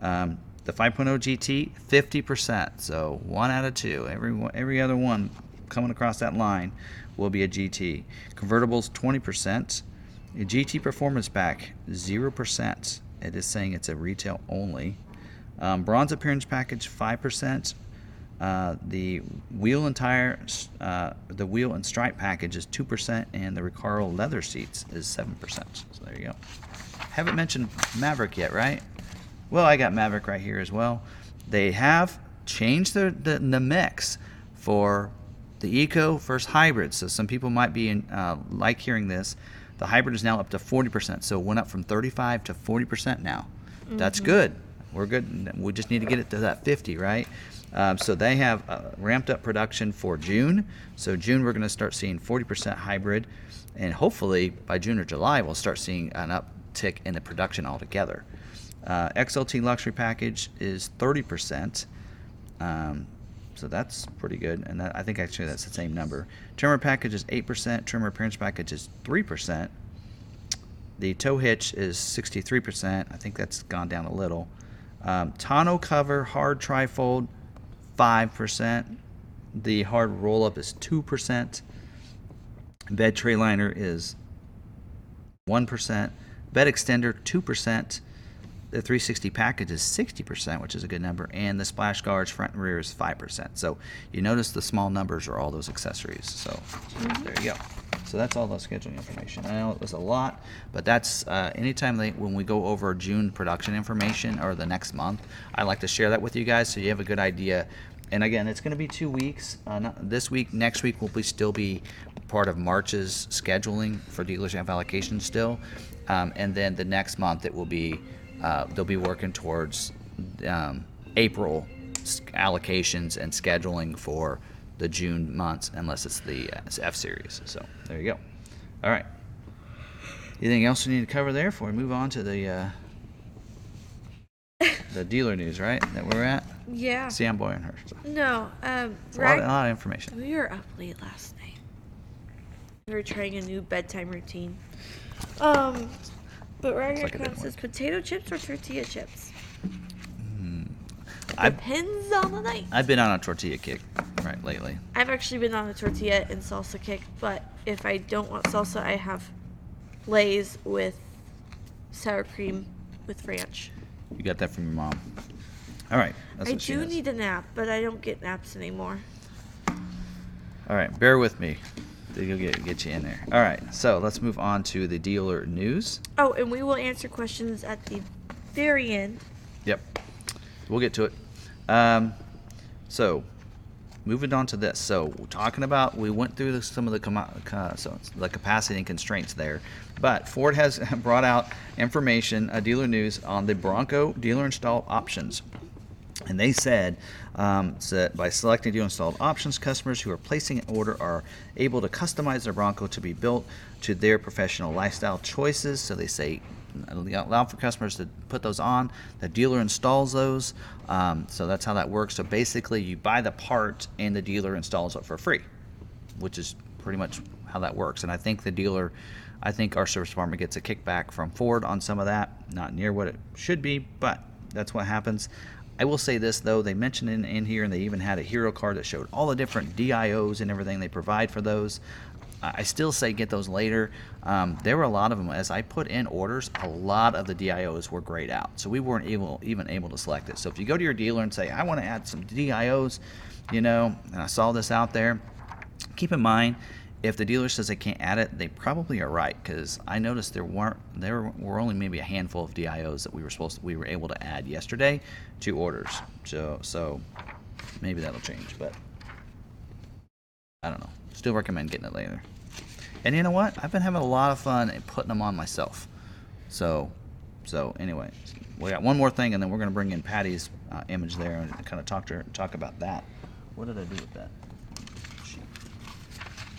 Um, the 5.0 GT, 50%. So one out of two. Every every other one coming across that line will be a GT. Convertibles, 20%. A GT Performance Pack, 0%. It is saying it's a retail only. Um, bronze Appearance Package, 5%. Uh, the wheel and tire, uh, the wheel and stripe package is 2%, and the Recaro leather seats is 7%. So there you go. Haven't mentioned Maverick yet, right? Well, I got Maverick right here as well. They have changed the, the, the mix for the Eco versus hybrid. So some people might be in, uh, like hearing this. The hybrid is now up to 40%. So it went up from 35 to 40% now. That's good. We're good. We just need to get it to that 50, right? Um, so they have uh, ramped up production for June. So June we're going to start seeing 40% hybrid, and hopefully by June or July we'll start seeing an uptick in the production altogether. Uh, XLT luxury package is 30%. Um, so that's pretty good, and that, I think actually that's the same number. Tremor package is 8%. Tremor appearance package is 3%. The tow hitch is 63%. I think that's gone down a little. Um, tonneau cover hard trifold, 5%. The hard roll up is 2%. Bed tray liner is 1%. Bed extender, 2%. The 360 package is 60%, which is a good number. And the splash guards front and rear is 5%. So you notice the small numbers are all those accessories. So there you go. So that's all the scheduling information. I know it was a lot, but that's uh, anytime they, when we go over June production information or the next month, I like to share that with you guys so you have a good idea. And again, it's going to be two weeks. Uh, not this week, next week will be still be part of March's scheduling for dealership allocation still, um, and then the next month it will be uh, they'll be working towards um, April allocations and scheduling for the June months, unless it's the uh, F series. So there you go. All right. Anything else we need to cover there before we move on to the uh, the dealer news, right? That we're at. yeah. I'm boring her. No. Um. a lot, Right. a lot of information. We were up late last night. We were trying a new bedtime routine. Um, but right here like it comes says potato chips or tortilla chips. I've Depends on the night. I've been on a tortilla kick right lately. I've actually been on a tortilla and salsa kick, but if I don't want salsa, I have Lay's with sour cream with ranch. You got that from your mom. All right. That's I do need a nap, but I don't get naps anymore. All right, bear with me. They'll get get you in there. All right, so let's move on to the dealer news. Oh, and we will answer questions at the very end. Yep, we'll get to it. Um, so, moving on to this. So, talking about we went through the, some of the uh, so the capacity and constraints there, but Ford has *laughs* brought out information, uh, dealer news on the Bronco dealer install options. And they said um, that by selecting dealer installed options, customers who are placing an order are able to customize their Bronco to be built to their professional lifestyle choices. So they say allow for customers to put those on. The dealer installs those. Um, so that's how that works. So basically, you buy the part and the dealer installs it for free, which is pretty much how that works. And I think the dealer, I think our service department gets a kickback from Ford on some of that. Not near what it should be, but that's what happens. I will say this though, they mentioned in, in here, and they even had a hero card that showed all the different DIOs and everything they provide for those. I still say get those later. Um, there were a lot of them. As I put in orders, a lot of the DIOs were grayed out, so we weren't able even able to select it. So if you go to your dealer and say, I want to add some DIOs, you know, and I saw this out there, keep in mind if the dealer says they can't add it, they probably are right because I noticed there weren't there were only maybe a handful of DIOs that we were supposed to, we were able to add yesterday to orders. So so maybe that'll change, but I don't know. Still recommend getting it later. And you know what? I've been having a lot of fun putting them on myself. So so anyway, we got one more thing, and then we're gonna bring in Patty's uh, image there and kind of talk to her, talk about that. What did I do with that?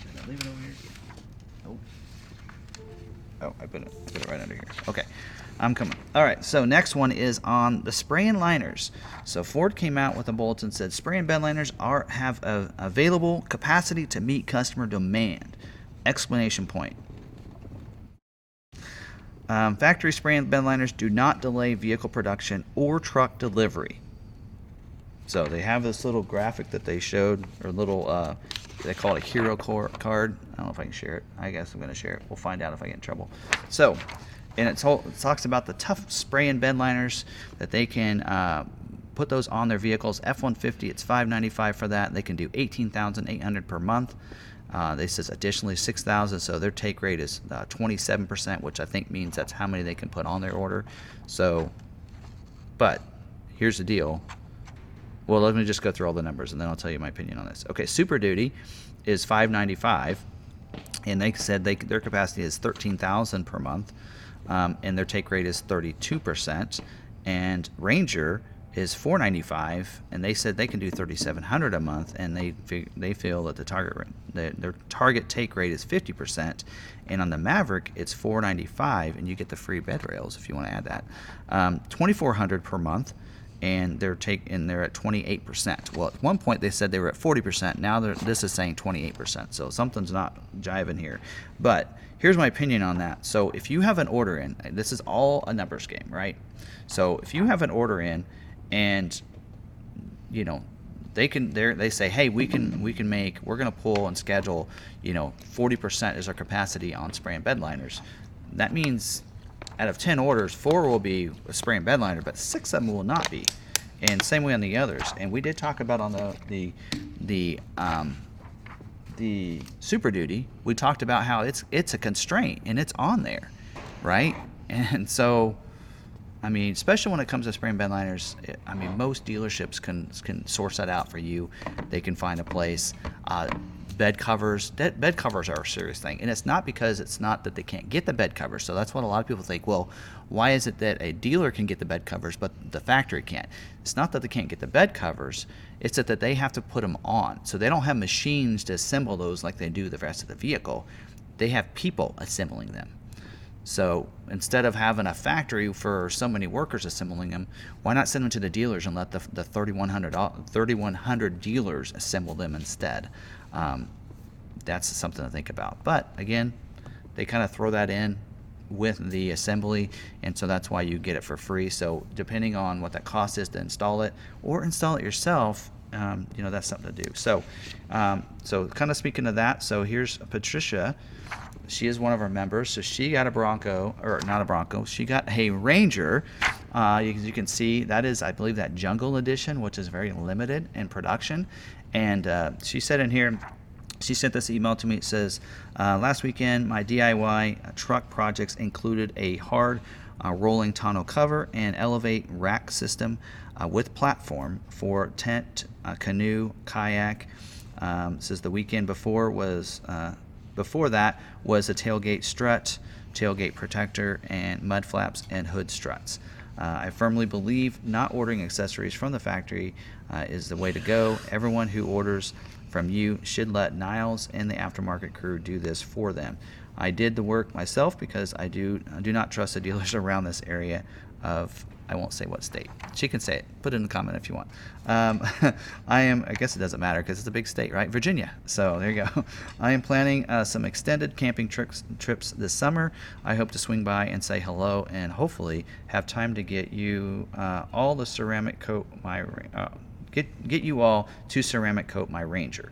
Did I leave it over here? Nope. Oh, I put it, I put it right under here. Okay, I'm coming. All right, so next one is on the spray and liners. So Ford came out with a bulletin said spray and bed liners are have a, available capacity to meet customer demand. Explanation point. Um, factory spray and bed liners do not delay vehicle production or truck delivery. So they have this little graphic that they showed, or little, uh, they call it a hero card. I don't know if I can share it. I guess I'm going to share it. We'll find out if I get in trouble. So, and it talks about the tough spray and bed liners that they can uh, put those on their vehicles. F-150, it's 595 for that. They can do 18,800 per month. Uh, they says additionally 6,000, so their take rate is uh, 27%, which I think means that's how many they can put on their order. So, but here's the deal. Well, let me just go through all the numbers, and then I'll tell you my opinion on this. Okay, Super Duty is 595, and they said they their capacity is 13,000 per month, um, and their take rate is 32%. And Ranger is 495 and they said they can do 3700 a month and they they feel that the target the, their target take rate is 50% and on the maverick it's 495 and you get the free bed rails if you want to add that um, 2400 per month and they're take and they're at 28%. Well, at one point they said they were at 40%. Now this is saying 28%. So something's not jiving here. But here's my opinion on that. So if you have an order in, this is all a numbers game, right? So if you have an order in and you know they can they they say hey we can we can make we're going to pull and schedule you know 40% is our capacity on spray and bed liners that means out of 10 orders four will be a spray and bed liner but six of them will not be and same way on the others and we did talk about on the the the um, the super duty we talked about how it's it's a constraint and it's on there right *laughs* and so I mean, especially when it comes to spray and bed liners, it, I mean, most dealerships can can source that out for you. They can find a place. Uh, bed covers, de- bed covers are a serious thing, and it's not because it's not that they can't get the bed covers. So that's what a lot of people think. Well, why is it that a dealer can get the bed covers but the factory can't? It's not that they can't get the bed covers. It's that, that they have to put them on. So they don't have machines to assemble those like they do the rest of the vehicle. They have people assembling them. So instead of having a factory for so many workers assembling them, why not send them to the dealers and let the, the 3,100, 3,100 dealers assemble them instead? Um, that's something to think about. But again, they kind of throw that in with the assembly, and so that's why you get it for free. So depending on what that cost is to install it or install it yourself, um, you know that's something to do. So, um, so kind of speaking of that, so here's Patricia she is one of our members, so she got a Bronco, or not a Bronco, she got a Ranger. Uh, you, you, can see that is, I believe, that Jungle Edition, which is very limited in production. And uh, she said in here, she sent this email to me. It says, uh, Last weekend, my DIY truck projects included a hard uh, rolling tonneau cover and elevate rack system uh, with platform for tent, uh, canoe, kayak. Um, says the weekend before was uh, before that was a tailgate strut, tailgate protector, and mud flaps and hood struts. Uh, I firmly believe not ordering accessories from the factory uh, is the way to go. Everyone who orders from you should let Niles and the aftermarket crew do this for them. I did the work myself because I do I do not trust the *laughs* dealers around this area of I won't say what state. She can say it. Put it in the comment if you want. Um, *laughs* I am. I guess it doesn't matter because it's a big state, right? Virginia. So there you go. *laughs* I am planning uh, some extended camping trips trips this summer. I hope to swing by and say hello and hopefully have time to get you uh, all the ceramic coat my uh, get get you all to ceramic coat my Ranger.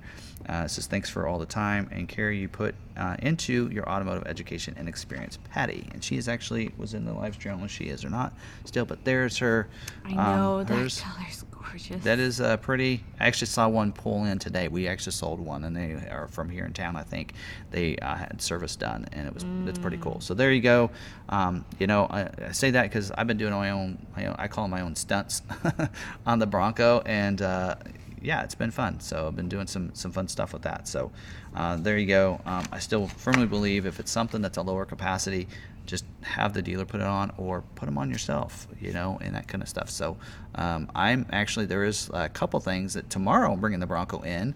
Uh, it says thanks for all the time and care you put uh, into your automotive education and experience, Patty. And she is actually was in the live stream. I don't know if she is or not still, but there's her. I know um, that hers. color's gorgeous. That is uh, pretty. I actually saw one pull in today. We actually sold one, and they are from here in town. I think they uh, had service done, and it was it's pretty cool. So there you go. Um, you know, I, I say that because I've been doing my own, my own. I call them my own stunts *laughs* on the Bronco, and uh, yeah, it's been fun. So I've been doing some some fun stuff with that. So uh, there you go. Um, I still firmly believe if it's something that's a lower capacity, just have the dealer put it on or put them on yourself, you know, and that kind of stuff. So um, I'm actually there is a couple things that tomorrow I'm bringing the Bronco in.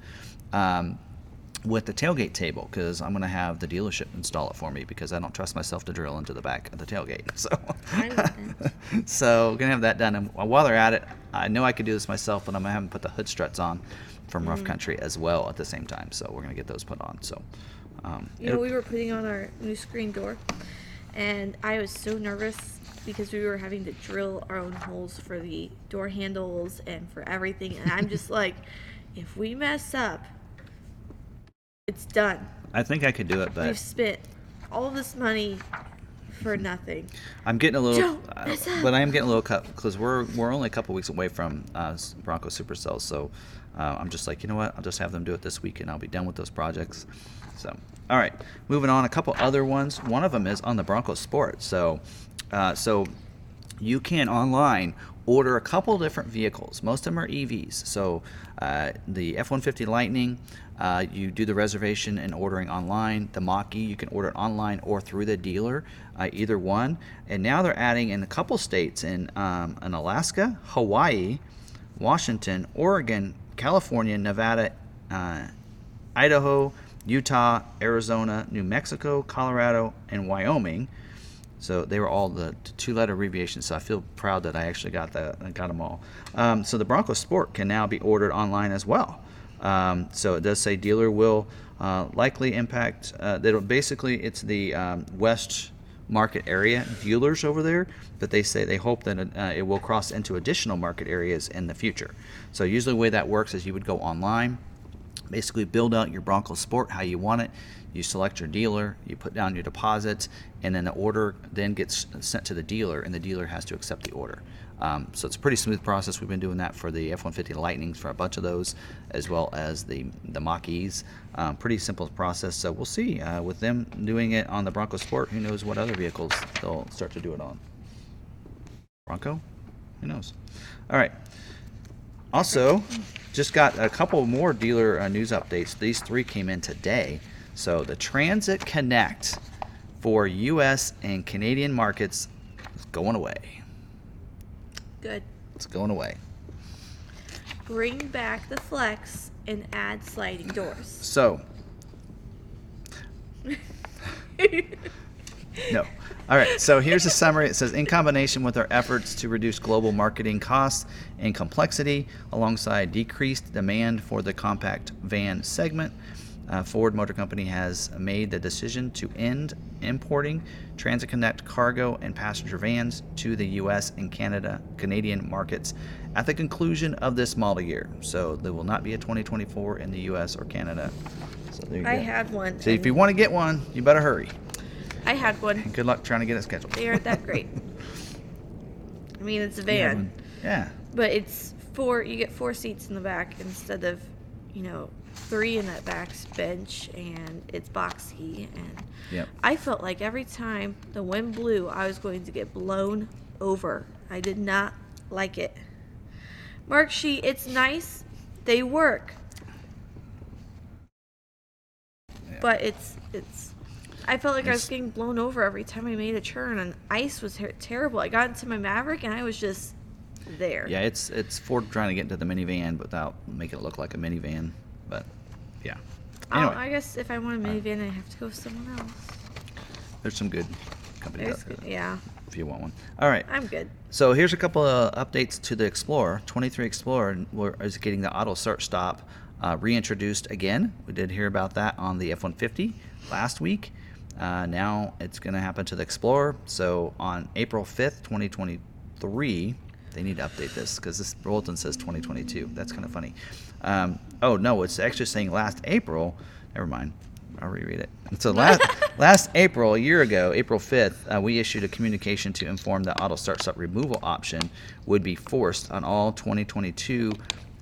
Um, with the tailgate table because I'm going to have the dealership install it for me because I don't trust myself to drill into the back of the tailgate. *laughs* So, *laughs* so gonna have that done. And while they're at it, I know I could do this myself, but I'm gonna have them put the hood struts on from Mm. Rough Country as well at the same time. So we're gonna get those put on. So, um, You know, we were putting on our new screen door, and I was so nervous because we were having to drill our own holes for the door handles and for everything. And I'm just *laughs* like, if we mess up, it's done. I think I could do it, but We've spent all this money for nothing. I'm getting a little, uh, but I am getting a little cut because we're we're only a couple weeks away from uh, Bronco Supercells. So uh, I'm just like, you know what? I'll just have them do it this week, and I'll be done with those projects. So, all right, moving on. A couple other ones. One of them is on the Bronco Sport. So, uh, so you can online order a couple different vehicles. Most of them are EVs. So uh, the F-150 Lightning, uh, you do the reservation and ordering online. The Mach-E, you can order it online or through the dealer, uh, either one. And now they're adding in a couple states in um, in Alaska, Hawaii, Washington, Oregon, California, Nevada, uh, Idaho, Utah, Arizona, New Mexico, Colorado, and Wyoming. So they were all the two-letter abbreviations. So I feel proud that I actually got I got them all. Um, so the Bronco Sport can now be ordered online as well. Um, so it does say dealer will uh, likely impact. Uh, basically it's the um, West market area dealers over there, but they say they hope that uh, it will cross into additional market areas in the future. So usually the way that works is you would go online, basically build out your Bronco Sport how you want it. You select your dealer, you put down your deposits, and then the order then gets sent to the dealer, and the dealer has to accept the order. Um, so it's a pretty smooth process. We've been doing that for the F-150 Lightnings for a bunch of those, as well as the the Mach-E's. Um, pretty simple process. So we'll see uh, with them doing it on the Bronco Sport. Who knows what other vehicles they'll start to do it on? Bronco? Who knows? All right. Also, just got a couple more dealer uh, news updates. These three came in today. So the Transit Connect for U.S. and Canadian markets is going away. Good. It's going away. Bring back the flex and add sliding doors. So, *laughs* no. All right, so here's a summary. It says In combination with our efforts to reduce global marketing costs and complexity, alongside decreased demand for the compact van segment, uh, Ford Motor Company has made the decision to end importing Transit Connect cargo and passenger vans to the U.S. and Canada Canadian markets at the conclusion of this model year. So there will not be a 2024 in the U.S. or Canada. So there you I go. had one. So if you want to get one, you better hurry. I had one. And good luck trying to get it scheduled. They aren't that *laughs* great. I mean, it's a van. Yeah. but it's four. You get four seats in the back instead of you know, three in that back bench and it's boxy. And Yep. I felt like every time the wind blew, I was going to get blown over. I did not like it. Mark sheet, it's nice. They work. Yeah. But it's it's I felt like I was getting blown over every time I made a turn and ice was ter- terrible. I got into my Maverick and I was just there. Yeah, it's it's Ford trying to get into the minivan without making it look like a minivan. But yeah. Oh, I guess if I want a minivan, I have to go with someone else. there's some good companies There's out there good, yeah, if you want one. All right. I'm good. So here's a couple of updates to the Explorer. 23 Explorer we're- is getting the auto start stop uh, reintroduced again. We did hear about that on the F-150 last week. Uh, now it's going to happen to the Explorer. So on April 5th, 2023, they need to update this because this bulletin says 2022. That's kind of funny. Um, oh no, it's actually saying last April. Never mind. I'll reread it. *laughs* So last *laughs* last April, a year ago, April 5th, uh, we issued a communication to inform the auto start stop removal option would be forced on all 2022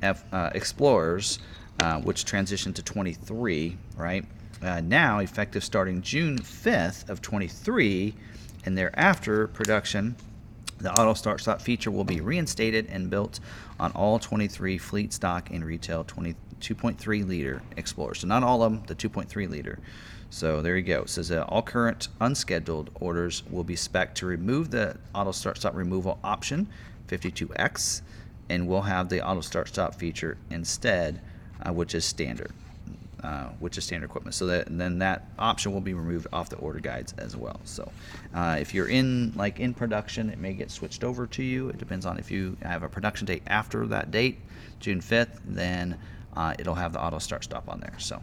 F, uh, Explorers, uh, which transitioned to 23, right? Uh, now, effective starting June 5th of 23, and thereafter, production the auto start stop feature will be reinstated and built on all 23 fleet stock and retail 20, 2.3 liter Explorer. So not all of them, the 2.3 liter. So there you go. It says that all current unscheduled orders will be spec to remove the auto start stop removal option 52X and we'll have the auto start stop feature instead, uh, which is standard. Uh, which is standard equipment. So that then that option will be removed off the order guides as well. So uh, if you're in like in production, it may get switched over to you. It depends on if you have a production date after that date, June 5th, then uh, it'll have the auto start stop on there. So.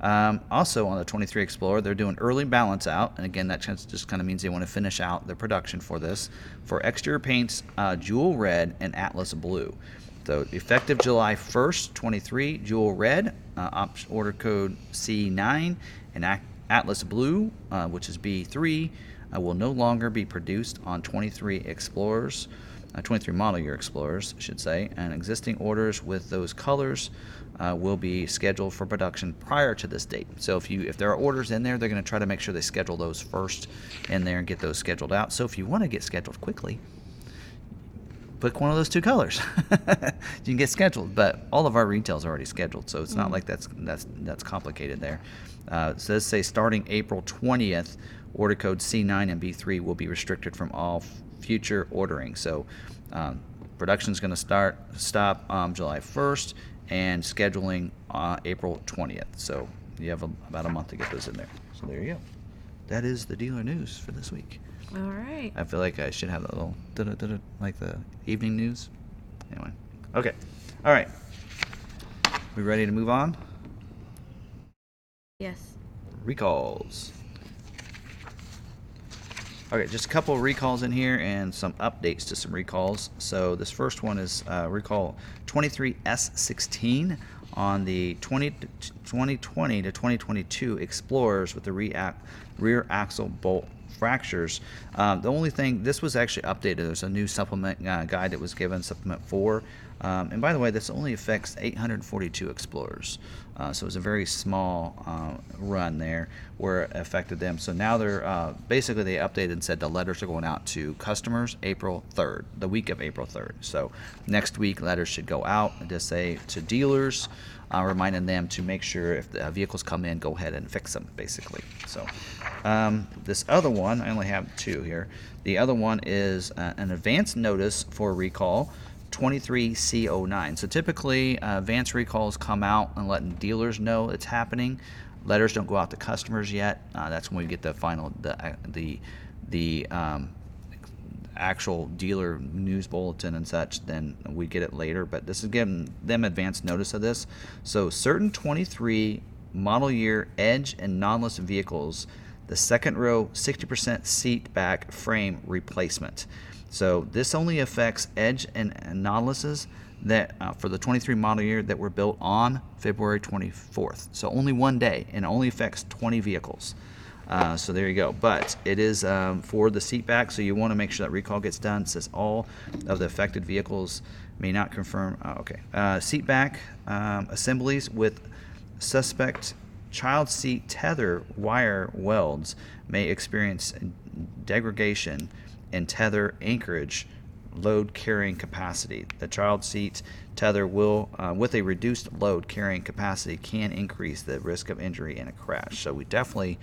Um, also on the 23 Explorer, they're doing early balance out, and again, that just kind of means they want to finish out the production for this. For exterior paints, uh, Jewel Red and Atlas Blue. So effective July 1st, 23, Jewel Red, uh, order code C9, and Ac- Atlas Blue, uh, which is B3, uh, will no longer be produced on 23 Explorers, uh, 23 model year Explorers, I should say, and existing orders with those colors uh, will be scheduled for production prior to this date. So if you if there are orders in there, they're going to try to make sure they schedule those first in there and get those scheduled out. So if you want to get scheduled quickly, pick one of those two colors. *laughs* you can get scheduled, but all of our retail's already scheduled, so it's not like that's that's that's complicated there. Uh, let's say starting April 20th, order code C9 and B3 will be restricted from all future ordering. So um, is going to start stop um, July 1st and scheduling uh, April 20th. So you have a, about a month to get those in there. So there you go. That is the dealer news for this week. All right. I feel like I should have that little like the evening news. Anyway, okay, all right. We ready to move on? Yes. Recalls. Okay, just a couple of recalls in here and some updates to some recalls. So this first one is uh, recall 23S16 on the 20, 2020 to 2022 Explorers with the rear axle bolt fractures. Um, the only thing, this was actually updated. There's a new supplement uh, guide that was given, supplement 4. Um, and by the way, this only affects 842 Explorers. Uh, so it was a very small uh, run there where it affected them. So now they're uh, basically they updated and said the letters are going out to customers April 3rd, the week of April 3rd. So next week letters should go out just say to dealers, uh, reminding them to make sure if the vehicles come in, go ahead and fix them basically. So um, this other one, I only have two here. The other one is uh, an advance notice for recall. 23C09. So typically, uh, advance recalls come out and letting dealers know it's happening. Letters don't go out to customers yet. Uh, that's when we get the final the uh, the the um, actual dealer news bulletin and such. Then we get it later. But this is giving them advance notice of this. So certain 23 model year Edge and Nautilus vehicles, the second row 60% seat back frame replacement. So this only affects Edge and, non-lists that uh, for the 23 model year that were built on February 24th. So only one day, and only affects 20 vehicles. Uh, so there you go. But it is um, for the seat back, so you want to make sure that recall gets done. It says all of the affected vehicles may not confirm. Oh, okay. Uh, seat back um, assemblies with suspect child seat tether wire welds may experience degradation in tether anchorage load carrying capacity. The child seat tether will, uh, with a reduced load carrying capacity, can increase the risk of injury in a crash. So we definitely,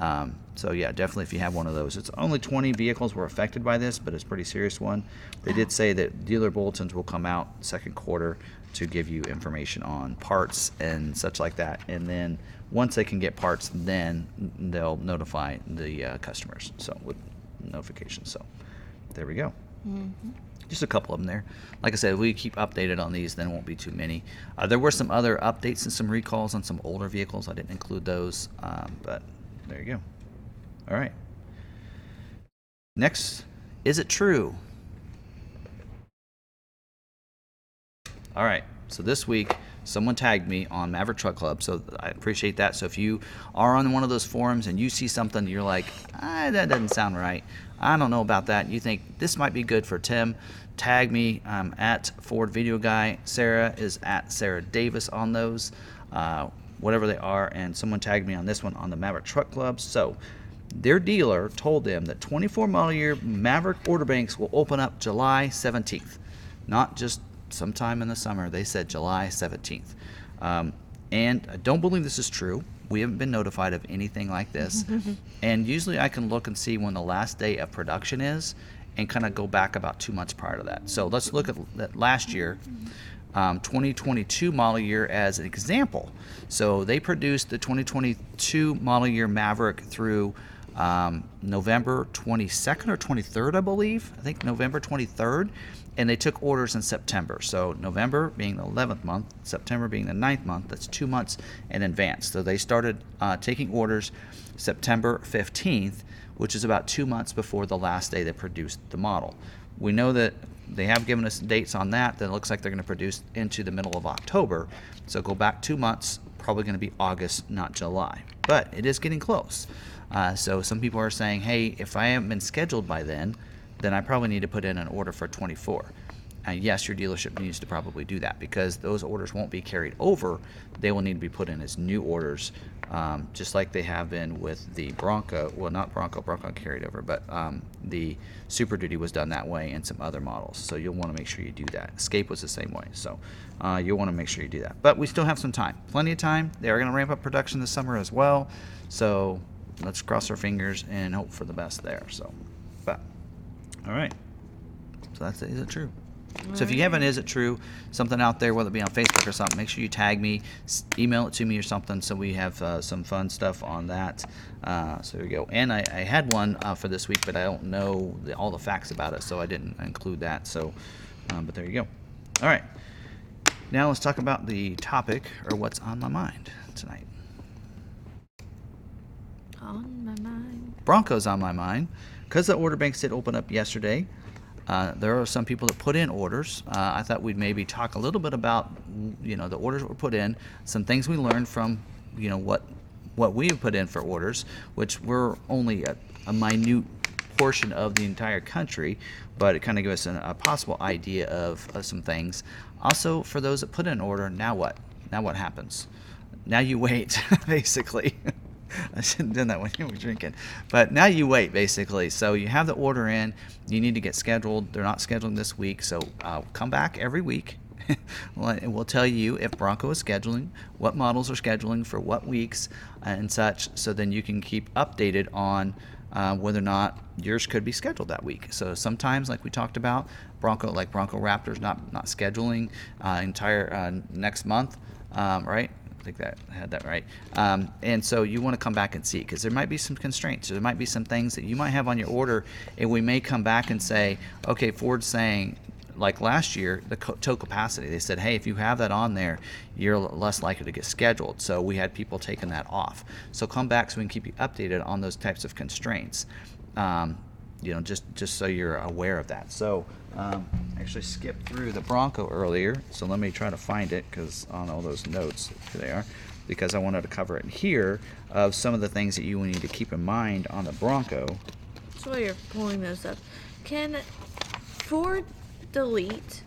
um, so yeah, definitely if you have one of those, it's only 20 vehicles were affected by this, but it's a pretty serious one. They did say that dealer bulletins will come out second quarter to give you information on parts and such like that, and then once they can get parts, then they'll notify the uh, customers. So notifications. So there we go. Mm-hmm. Just a couple of them there. Like I said, we keep updated on these, then it won't be too many. Uh, there were some other updates and some recalls on some older vehicles. I didn't include those, um, but there you go. All right. Next, is it true? All right. So this week, someone tagged me on Maverick Truck Club, so I appreciate that. So if you are on one of those forums and you see something you're like, ah, that doesn't sound right, I don't know about that, you think this might be good for Tim, tag me. I'm at Ford Video Guy. Sarah is at Sarah Davis on those, uh, whatever they are, and someone tagged me on this one on the Maverick Truck Club. So their dealer told them that 24 model year Maverick order banks will open up July 17th, not just sometime in the summer. They said July 17th. Um, and I don't believe this is true. We haven't been notified of anything like this. *laughs* and usually I can look and see when the last day of production is and kind of go back about two months prior to that. So let's look at that last year. Um, 2022 model year as an example. So they produced the 2022 model year Maverick through um, November 22nd or 23rd, I believe. I think November 23rd and they took orders in September. So November being the 11th month, September being the 9th month, that's two months in advance. So they started uh, taking orders September 15th, which is about two months before the last day they produced the model. We know that they have given us dates on that that looks like they're going to produce into the middle of October. So go back two months, probably going to be August, not July. But it is getting close. Uh, so some people are saying, hey, if I haven't been scheduled by then, then I probably need to put in an order for 24. And yes, your dealership needs to probably do that because those orders won't be carried over. They will need to be put in as new orders, um, just like they have been with the Bronco. Well, not Bronco, Bronco carried over, but um, the Super Duty was done that way and some other models. So you'll want to make sure you do that. Escape was the same way. So uh, you'll want to make sure you do that. But we still have some time, plenty of time. They are going to ramp up production this summer as well. So let's cross our fingers and hope for the best there. So, all right. So that's it. Is it true? All so if you have an is it true something out there, whether it be on Facebook or something, make sure you tag me, email it to me or something, so we have uh, some fun stuff on that. Uh, so there we go. And I, I had one uh, for this week, but I don't know the, all the facts about it, so I didn't include that. So, um, but there you go. All right. Now let's talk about the topic or what's on my mind tonight. On my mind. Broncos on my mind because the order banks did open up yesterday. Uh, there are some people that put in orders. Uh, I thought we'd maybe talk a little bit about, you know, the orders that were put in, some things we learned from, you know, what what we have put in for orders, which were only a, a minute portion of the entire country, but it kind of gives us a, a possible idea of, of some things. Also, for those that put in an order, now what? Now what happens? Now you *laughs* wait, basically. *laughs* I shouldn't have done that when you were drinking. But now you wait, basically. So you have the order in. You need to get scheduled. They're not scheduling this week. So uh, come back every week. *laughs* we'll tell you if Bronco is scheduling, what models are scheduling for what weeks, and such. So then you can keep updated on uh, whether or not yours could be scheduled that week. So sometimes, like we talked about, Bronco, like Bronco Raptors, not not scheduling uh, entire uh, next month, um, right? Think that I had that right. Um, and so you want to come back and see because there might be some constraints. There might be some things that you might have on your order, and we may come back and say, okay, Ford's saying, like last year, the tow capacity. They said, hey, if you have that on there, you're less likely to get scheduled. So we had people taking that off. So come back so we can keep you updated on those types of constraints. Um, you know, just just so you're aware of that. So um, actually skipped through the Bronco earlier, so let me try to find it because on all those notes, here they are, because I wanted to cover it here of some of the things that you need to keep in mind on the Bronco. So while you're pulling those up, can Ford delete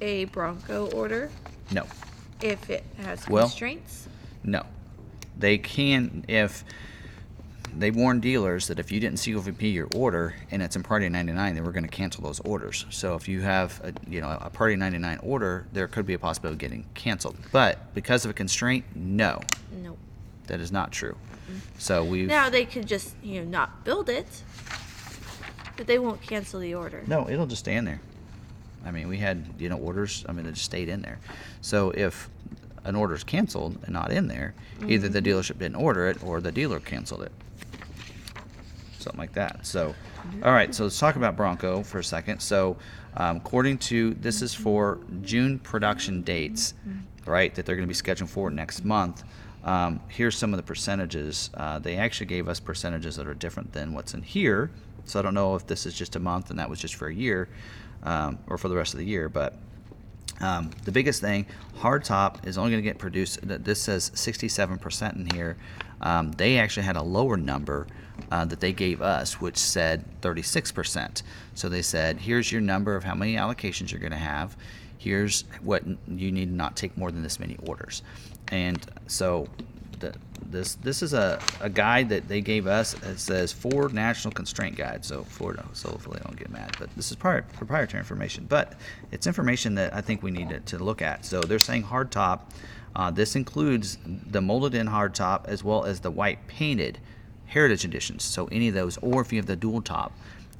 a Bronco order No, if it has Well- constraints? no. They can if they warn dealers that if you didn't COVP your order and it's in Party 99, they were going to cancel those orders. So if you have a, you know a Party 99 order, there could be a possibility of getting canceled. But because of a constraint, no, No. that is not true. So we've Now they could just, you know, not build it, but they won't cancel the order. No, it'll just stay in there. I mean, we had, you know, orders, I mean, it just stayed in there. So if an order is canceled and not in there, either the mm-hmm. dealership didn't order it or the dealer canceled it. Something like that. So, all right, so let's talk about Bronco for a second. So, um, according to this is for June production dates, right, that they're going to be scheduled for next month. Um, here's some of the percentages. Uh, they actually gave us percentages that are different than what's in here. So I don't know if this is just a month and that was just for a year um, or for the rest of the year. But um, the biggest thing, hardtop is only going to get produced. This says 67% in here. Um, they actually had a lower number uh, that they gave us, which said 36%. So they said, here's your number of how many allocations you're going to have. Here's what you need to not take more than this many orders. And so the, this this is a, a guide that they gave us. It says Ford National Constraint Guide. So Ford, so hopefully I don't get mad. But this is pri- proprietary information. But it's information that I think we need to, to look at. So they're saying hardtop. Uh, this includes the molded in hardtop as well as the white painted heritage editions. So any of those, or if you have the dual top,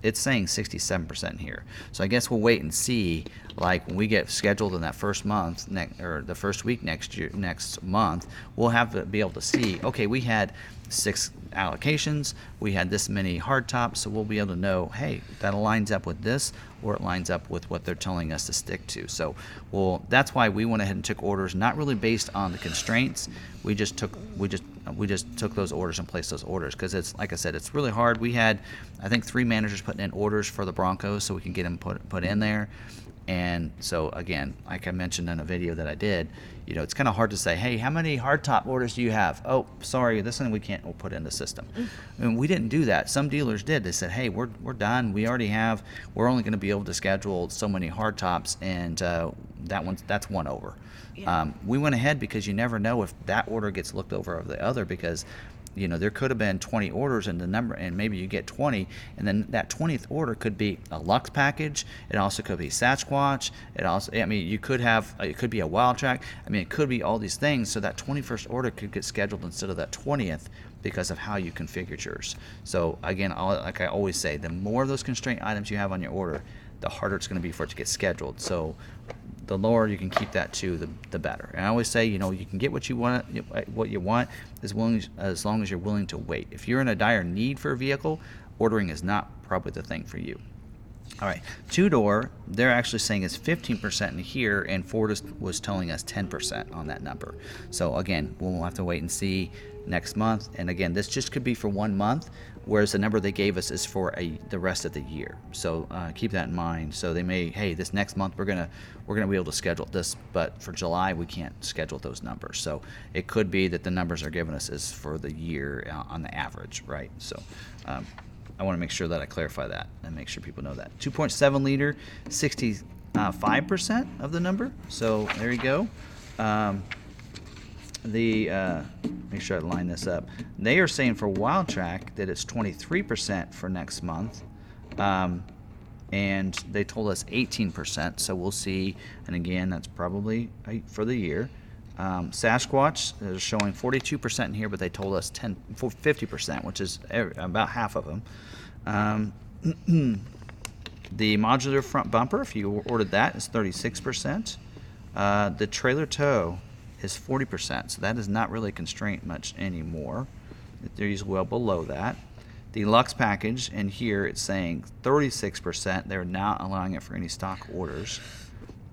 it's saying 67% here. So I guess we'll wait and see. Like when we get scheduled in that first month, ne- or the first week next year, next month, we'll have to be able to see. Okay, we had six allocations. We had this many hard tops, so we'll be able to know. Hey, that aligns up with this, or it lines up with what they're telling us to stick to. So, well, that's why we went ahead and took orders, not really based on the constraints. We just took we just we just took those orders and placed those orders because it's like I said, it's really hard. We had I think three managers putting in orders for the Broncos so we can get them put put in there. And so again, like I mentioned in a video that I did, you know, it's kind of hard to say, hey, how many hardtop orders do you have? Oh, sorry, this one we can't we'll put in the system. I mean, we didn't do that. Some dealers did. They said, hey, we're, we're done. We already have. We're only going to be able to schedule so many hardtops, and uh, that one's that's one over. Yeah. Um, we went ahead because you never know if that order gets looked over of the other because you know there could have been 20 orders in the number and maybe you get 20 and then that 20th order could be a lux package. It also could be sasquatch. It also i mean you could have uh, it could be a Wildtrak. I mean it could be all these things so that 21st order could get scheduled instead of that 20th because of how you configured yours. So again like i always say the more of those constraint items you have on your order the harder it's going to be for it to get scheduled. So the lower you can keep that to, the, the better. And I always say, you know, you can get what you want, uh, what you want, as willing as long as you're willing to wait. If you're in a dire need for a vehicle, ordering is not probably the thing for you. All right, two door, they're actually saying is 15% in here, and Ford was telling us 10% on that number. So again, we'll have to wait and see next month. And again, this just could be for one month, whereas the number they gave us is for a the rest of the year. So uh, keep that in mind. So they may, hey, this next month we're gonna we're gonna be able to schedule this, but for July we can't schedule those numbers. So it could be that the numbers they're giving us is for the year uh, on the average, right? So. Um, I want to make sure that I clarify that and make sure people know that. 2.7 liter, 65% of the number. So there you go. Um, the uh, make sure I line this up. They are saying for Wildtrak that it's 23% for next month, um, and they told us 18%. So we'll see. And again, that's probably uh, for the year. Um, Sasquatch is showing 42% in here, but they told us 10, 50%, which is about half of them. Um, *clears throat* the modular front bumper, if you ordered that, is 36%. Uh, the trailer tow is 40%, so that is not really constraint much anymore. They're usually well below that. The Lux package, in here it's saying 36%. They're not allowing it for any stock orders.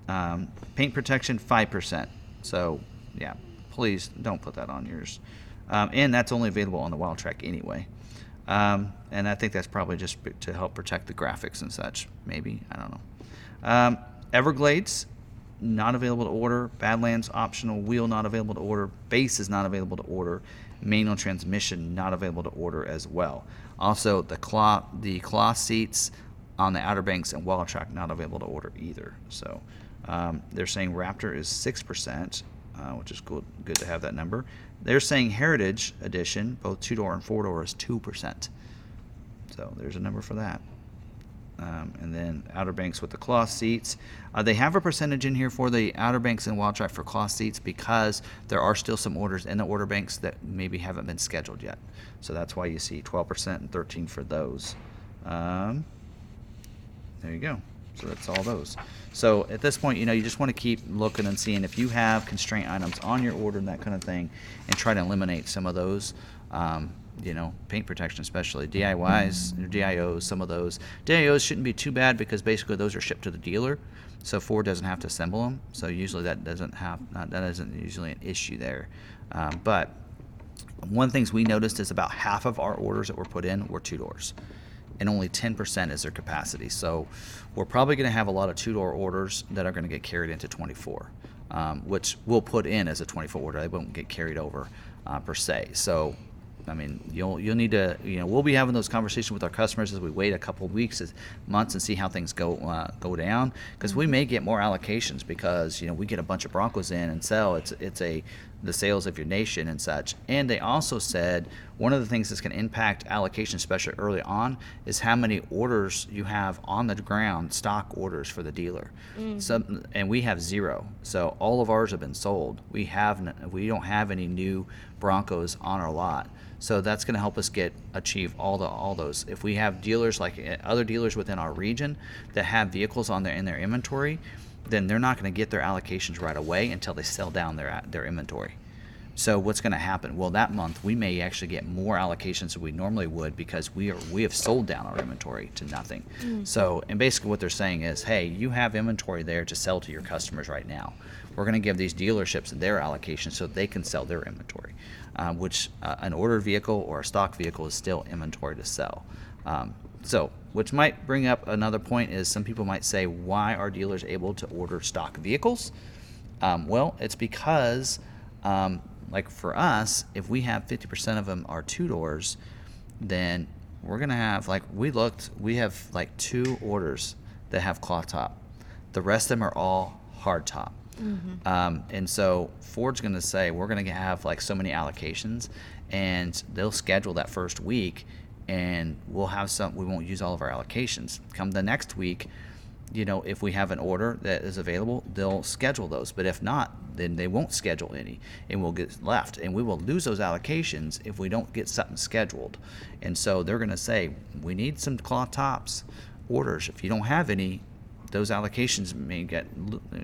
Um, paint protection, 5%. So, yeah, please don't put that on yours. Um, and that's only available on the Wildtrak anyway. Um, and I think that's probably just to help protect the graphics and such. Maybe I don't know. Um, Everglades, not available to order. Badlands optional wheel not available to order. Base is not available to order. Manual transmission not available to order as well. Also, the claw the claw seats on the Outer Banks and Wildtrak not available to order either. So, Um, they're saying Raptor is 6%, uh, which is good, good to have that number. They're saying Heritage Edition, both two door and four door, is 2%. So there's a number for that. Um, and then Outer Banks with the cloth seats. Uh, they have a percentage in here for the Outer Banks and Wildtrak for cloth seats because there are still some orders in the order banks that maybe haven't been scheduled yet. So that's why you see 12% and 13 for those. Um, there you go. So that's all those. So at this point, you know, you just want to keep looking and seeing if you have constraint items on your order and that kind of thing, and try to eliminate some of those. Um, you know, paint protection, especially DIYs, DIOs, some of those. DIOs shouldn't be too bad because basically those are shipped to the dealer, so Ford doesn't have to assemble them. So usually that doesn't have that isn't usually an issue there. Um, but one of the things we noticed is about half of our orders that were put in were two doors and only 10% is their capacity. So we're probably going to have a lot of two door orders that are going to get carried into 24, um, which we'll put in as a 24 order. They won't get carried over uh, per se. So I mean, you'll you'll need to you know we'll be having those conversations with our customers as we wait a couple of weeks, months, and see how things go uh, go down because we may get more allocations because you know we get a bunch of Broncos in and sell. It's it's a the sales of your nation and such. And they also said one of the things that's going to impact allocation, especially early on, is how many orders you have on the ground, stock orders for the dealer. Mm-hmm. Some, and we have zero, so all of ours have been sold. We have we don't have any new Broncos on our lot. So that's going to help us get achieve all the all those. If we have dealers like eh, other dealers within our region that have vehicles on their in their inventory, then they're not going to get their allocations right away until they sell down their their inventory. So what's going to happen? Well, that month we may actually get more allocations than we normally would because we are we have sold down our inventory to nothing. Mm. So and basically what they're saying is, hey, you have inventory there to sell to your customers right now. We're going to give these dealerships their allocation so they can sell their inventory um, which uh, an ordered vehicle or a stock vehicle is still inventory to sell. Um, so, which might bring up another point is some people might say, why are dealers able to order stock vehicles? Um, well, it's because, um, like for us, if we have 50% of them are two doors, then we're gonna have like we looked, we have like two orders that have cloth top. The rest of them are all hard top. Mm-hmm. Um, and so Ford's going to say we're going to have like so many allocations, and they'll schedule that first week, and we'll have some. We won't use all of our allocations. Come the next week, you know, if we have an order that is available, they'll schedule those. But if not, then they won't schedule any, and we'll get left, and we will lose those allocations if we don't get something scheduled. And so they're going to say we need some cloth tops orders. If you don't have any, those allocations may get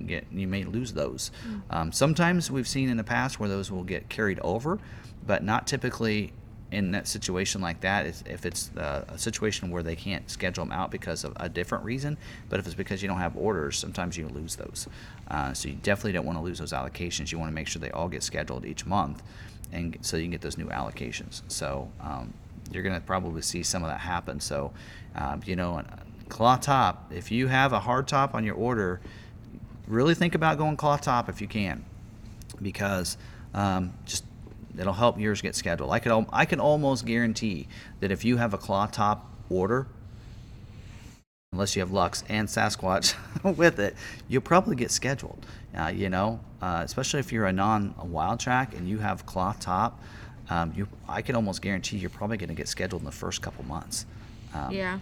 get you may lose those. Mm. Um, sometimes we've seen in the past where those will get carried over, but not typically in that situation like that. If it's uh, a situation where they can't schedule them out because of a different reason, but if it's because you don't have orders, sometimes you lose those. Uh, so you definitely don't want to lose those allocations. You want to make sure they all get scheduled each month, and so you can get those new allocations. So um, you're going to probably see some of that happen. So, um, you know, cloth top. If you have a hard top on your order, really think about going cloth top if you can, because um, just it'll help yours get scheduled. I can I can almost guarantee that if you have a cloth top order, unless you have Lux and Sasquatch *laughs* with it, you'll probably get scheduled. Uh, you know, uh, especially if you're a non-Wildtrak and you have cloth top, um, you I can almost guarantee you're probably going to get scheduled in the first couple months. Um, yeah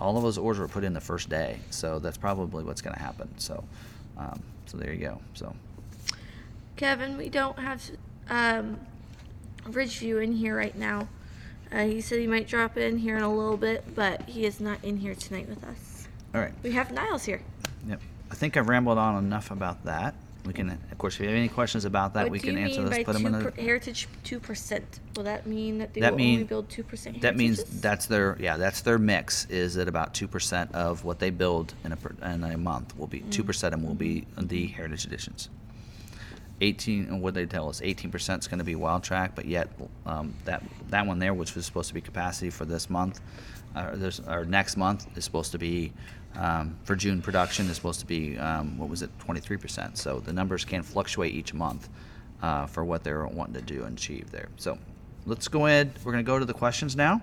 all of those orders were put in the first day, so that's probably what's going to happen. So, um, so there you go. So, Kevin, we don't have um, Ridgeview in here right now. Uh, he said he might drop in here in a little bit, but he is not in here tonight with us. All right. We have Niles here. Yep. I think I've rambled on enough about that. We can, of course, if you have any questions about that, what we can answer those. Put them in the per, heritage two percent. Will that mean that they that will mean, only build two percent? That means that's their yeah that's their mix is at about two percent of what they build in a in a month will be two mm. percent and will be the heritage editions. 18 what they tell us 18% is going to be Wildtrak but yet um, that that one there which was supposed to be capacity for this month uh, this, or next month is supposed to be um, for June production is supposed to be um, what was it 23%. So the numbers can fluctuate each month uh, for what they're wanting to do and achieve there. So let's go ahead. We're going to go to the questions now.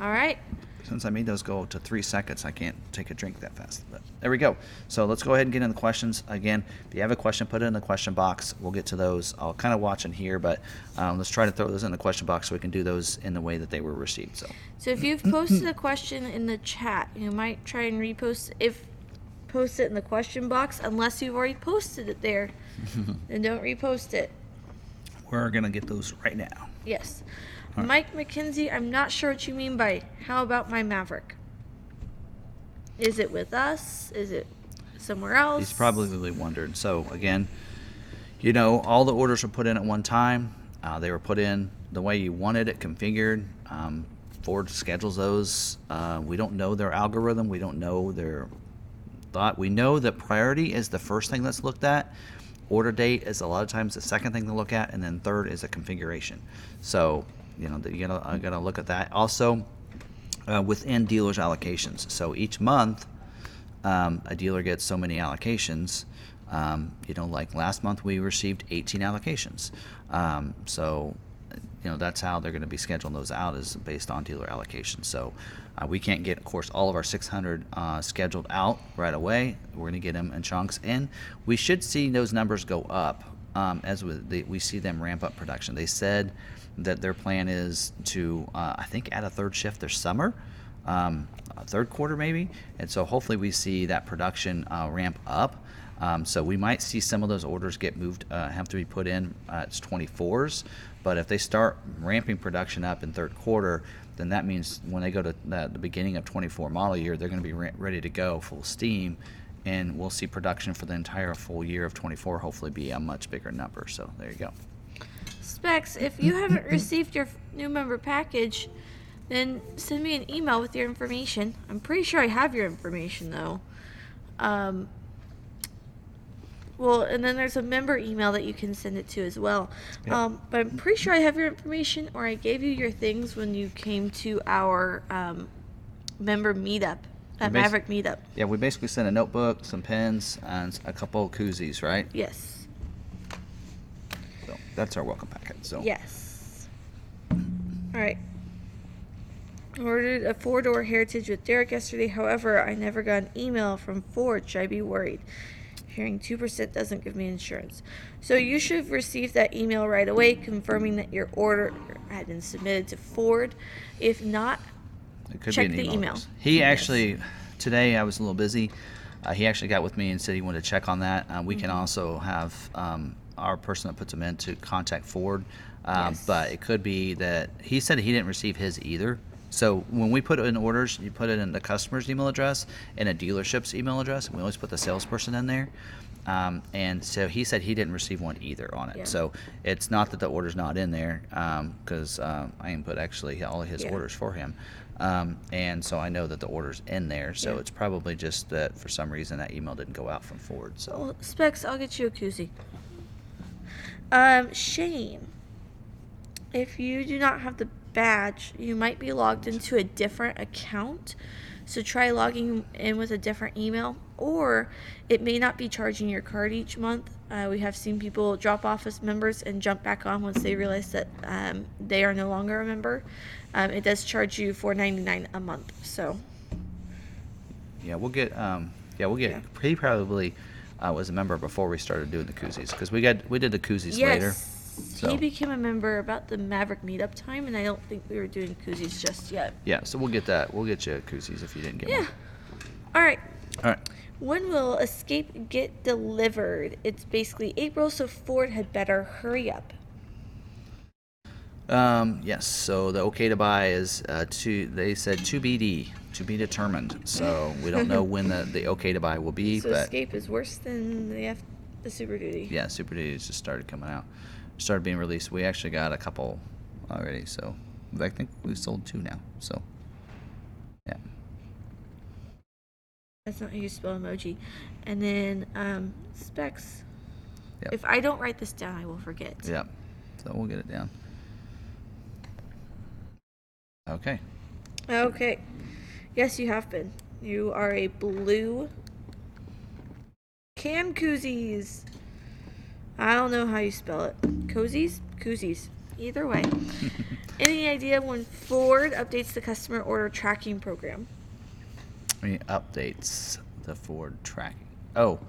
All right. Since I made those go to three seconds, I can't take a drink that fast. But there we go. So let's go ahead and get into the questions. Again, if you have a question, put it in the question box. We'll get to those. I'll kind of watch in here, but um, let's try to throw those in the question box so we can do those in the way that they were received. So So if you've posted a question in the chat, you might try and repost if post it in the question box unless you've already posted it there. *laughs* then don't repost it. we're gonna get those right now. Yes. Mike McKenzie, I'm not sure what you mean by how about my Maverick? Is it with us? Is it somewhere else? He's probably wondered. So again, you know, all the orders were put in at one time. Uh, they were put in the way you wanted it configured. Um, Ford schedules those. Uh, we don't know their algorithm. We don't know their thought. We know that priority is the first thing that's looked at. Order date is a lot of times the second thing to look at, and then third is a configuration. So, you know, you gotta, I gotta look at that. Also, uh, within dealers' allocations. So each month, um, a dealer gets so many allocations. Um, you know, like last month we received 18 allocations. Um, so, you know, that's how they're going to be scheduling those out is based on dealer allocations. So, uh, we can't get, of course, all of our 600 uh, scheduled out right away. We're going to get them in chunks, and we should see those numbers go up um, as we, we see them ramp up production. They said that their plan is to, uh, I think, add a third shift this summer um, third quarter maybe, and so hopefully we see that production uh, ramp up. Um, so we might see some of those orders get moved, uh, have to be put in uh, it's 24s. But if they start ramping production up in third quarter, then that means when they go to the, the beginning of 24 model year, they're going to be re- ready to go full steam, and we'll see production for the entire full year of 24 hopefully be a much bigger number. So there you go. Specs, if you haven't received your new member package, then send me an email with your information. I'm pretty sure I have your information though. Um, well, and then there's a member email that you can send it to as well. Yep. Um, but I'm pretty sure I have your information, or I gave you your things when you came to our um, member meetup, at basi- Maverick meetup. Yeah, we basically sent a notebook, some pens, and a couple of koozies, right? Yes. That's our welcome packet. So Yes. All right. Ordered a four door Heritage with Derek yesterday. However, I never got an email from Ford. Should I be worried? Hearing 2% doesn't give me insurance. So you should have received that email right away confirming that your order had been submitted to Ford. If not, It could Check be an the email. email. He Yes. actually, today I was a little busy. Uh, he actually got with me and said he wanted to check on that. Uh, we can Mm-hmm. also have um, our person that puts them in to contact Ford. Um, Yes. But it could be that he said he didn't receive his either. So when we put in orders, you put it in the customer's email address and a dealership's email address. And we always put the salesperson in there. Um, and so he said he didn't receive one either on it. Yeah. So it's not that the order's not in there because um, I input actually all of his Yeah. orders for him. Um, and so I know that the order's in there. So Yeah. it's probably just that for some reason that email didn't go out from Ford. So well, Specs, I'll get you a koozie. Um, Shane, if you do not have the badge, you might be logged into a different account. So try logging in with a different email, or it may not be charging your card each month. Uh, we have seen people drop off as members and jump back on once they realize that um, they are no longer a member. Um, it does charge you four ninety nine a month. So yeah, we'll get um, yeah we'll get. Yeah. He probably uh, was a member before we started doing the koozies because we got we did the koozies later. yes, So- he became a member about the Maverick meetup time, and I don't think we were doing koozies just yet. Yeah, so we'll get that. We'll get you koozies if you didn't get Yeah. one. Yeah. All right. All right. When will Escape get delivered? It's basically April, so Ford had better hurry up. Um, yes. So the okay to buy is uh, to they said to BD to be determined. So we don't know when the, the okay to buy will be, So but Escape is worse than the F- the Super Duty. yeah, Super Duties just started coming out, started being released. We actually got a couple already. So I think we've sold two now. So yeah. That's not how you spell emoji. And then um, specs. Yep. If I don't write this down, I will forget. Yeah. So we'll get it down. Okay. Okay. Yes, you have been. You are a blue can koozies. I don't know how you spell it. Cozies? Koozies. Either way. *laughs* Any idea when Ford updates the customer order tracking program? Any updates the Ford tracking? Oh,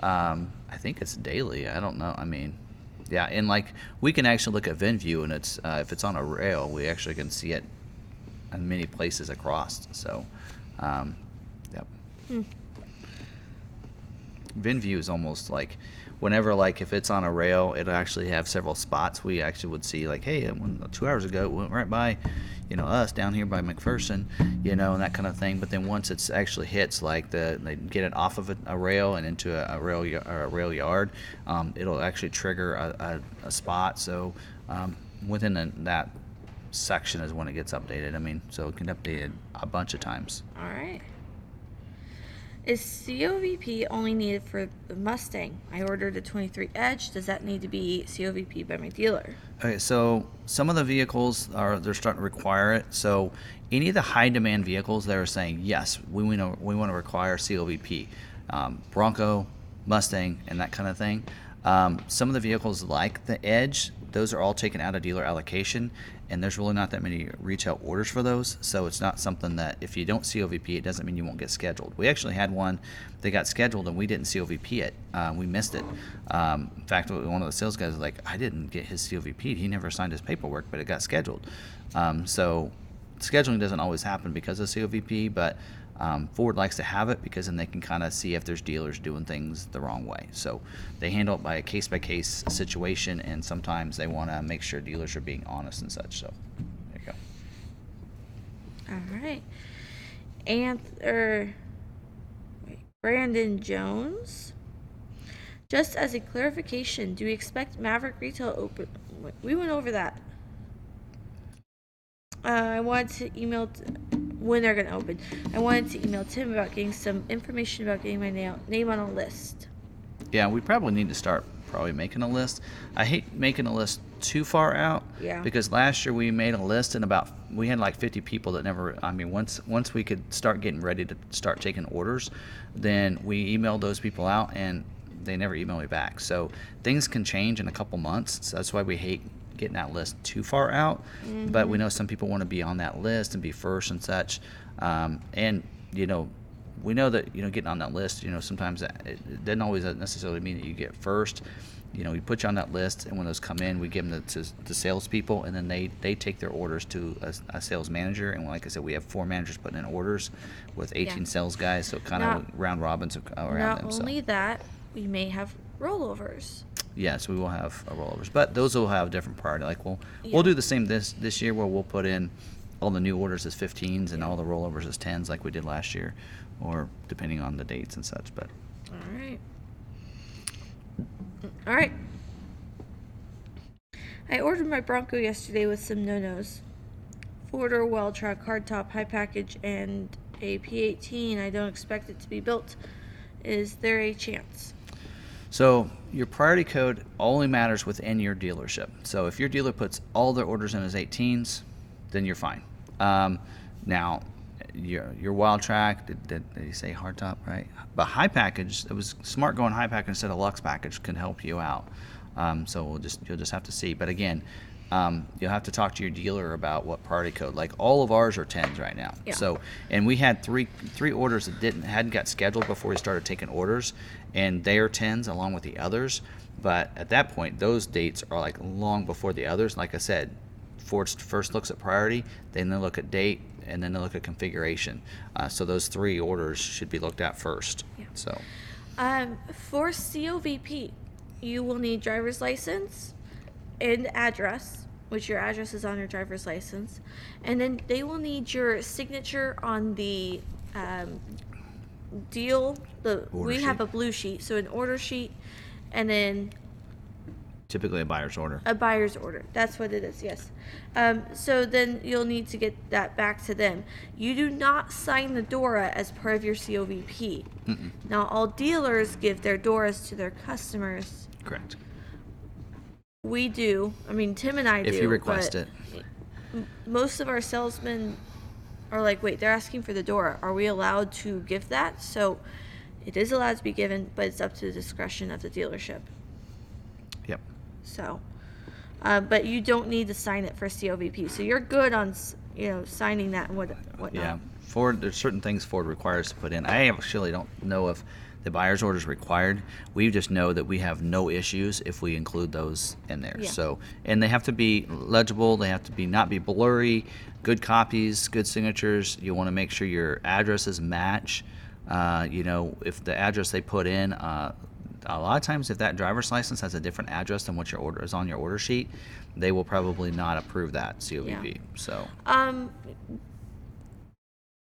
um, I think it's daily. I don't know. I mean, yeah, and like we can actually look at VinView, and it's uh, if it's on a rail, we actually can see it in many places across. So, um, yep. Hmm. VinView is almost like whenever like if it's on a rail, it'll actually have several spots. We actually would see like, hey, it went- two hours ago it went right by, you know, us down here by McPherson, you know, and that kind of thing. But then once it's actually hits like the they get it off of a, a rail and into a, a rail a rail yard, um, it'll actually trigger a, a, a spot. So um, within that section is when it gets updated. I mean, so it can update it a bunch of times. All right. Is COVP only needed for the Mustang? I ordered a 23 Edge. Does that need to be COVP by my dealer? Okay, so some of the vehicles are they're starting to require it. So any of the high demand vehicles that are saying yes, we want to we want to require COVP, um, Bronco, Mustang, and that kind of thing. Um, some of the vehicles like the Edge, those are all taken out of dealer allocation, and there's really not that many retail orders for those. So it's not something that if you don't COVP, it doesn't mean you won't get scheduled. We actually had one that got scheduled and we didn't COVP it. Uh, we missed it. Um, in fact, one of the sales guys was like, I didn't get his COVP. He never signed his paperwork, but it got scheduled. Um, so scheduling doesn't always happen because of COVP, but um, Ford likes to have it because then they can kind of see if there's dealers doing things the wrong way. So they handle it by a case by case situation, and sometimes they want to make sure dealers are being honest and such. So there you go. All right. And er, wait, Brandon Jones. Just as a clarification, do we expect Maverick retail open? We went over that. Uh, I wanted to email t- when they're gonna open. I wanted to email Tim about getting some information about getting my na- name on a list. Yeah, we probably need to start probably making a list. I hate making a list too far out. Yeah. Because last year we made a list and about we had like 50 people that never. I mean, once once we could start getting ready to start taking orders, then we emailed those people out and they never emailed me back. So things can change in a couple months. So that's why we hate getting that list too far out. But we know some people want to be on that list and be first and such. Um, and you know, we know that you know getting on that list you know sometimes that it, doesn't always necessarily mean that you get first you know we put you on that list and when those come in we give them to, to the salespeople and then they they take their orders to a, a sales manager and like i said we have four managers putting in orders with 18 Yeah. sales guys so kind Not- of round robins around Not them only so that, we may have rollovers. Yes we will have uh, rollovers but those will have a different priority like we'll Yeah. we'll do the same this this year where we'll put in all the new orders as 15s and all the rollovers as 10s like we did last year or depending on the dates and such but All right. All right. I ordered my Bronco yesterday with some no-nos. Four-door well truck, hardtop, high package, and a P18. I don't expect it to be built. Is there a chance? So your priority code only matters within your dealership. So if your dealer puts all their orders in as 18s, then you're fine. Um, now, your your Wildtrak did, did, did say hardtop right? But high package, it was smart going high package instead of lux package can help you out. Um, so we'll just you'll just have to see. But again, um, you'll have to talk to your dealer about what priority code. Like all of ours are 10s right now. Yeah. So and we had three three orders that didn't hadn't got scheduled before we started taking orders, and they are tens along with the others. But at that point, those dates are like long before the others. Like I said, Ford first looks at priority, then they look at date, and then they look at configuration. Uh, so those three orders should be looked at first. Yeah. So Um, for COVP, you will need driver's license and address, which your address is on your driver's license, and then they will need your signature on the um, deal. The Order we have a blue sheet, so an order sheet, and then typically a buyer's order. a buyer's order. That's what it is, yes. Um, so then you'll need to get that back to them. You do not sign the DORA as part of your COVP. Now, all dealers give their DORAs to their customers. Correct. We do. I mean, Tim and I do. If you request it. Most of our salesmen are like, wait, they're asking for the door. Are we allowed to give that? So it is allowed to be given, but it's up to the discretion of the dealership. Yep. So, Uh, but you don't need to sign it for COVP, so you're good on you know signing that and what whatnot. Yeah, Ford. There's certain things Ford requires to put in. I actually don't know if the buyer's order is required. We just know that we have no issues if we include those in there. Yeah. So, and they have to be legible. They have to be not be blurry. Good copies, good signatures. You want to make sure your addresses match. Uh, you know, if the address they put in. Uh, a lot of times, if that driver's license has a different address than what your order is on your order sheet, they will probably not approve that COVP. So, Um,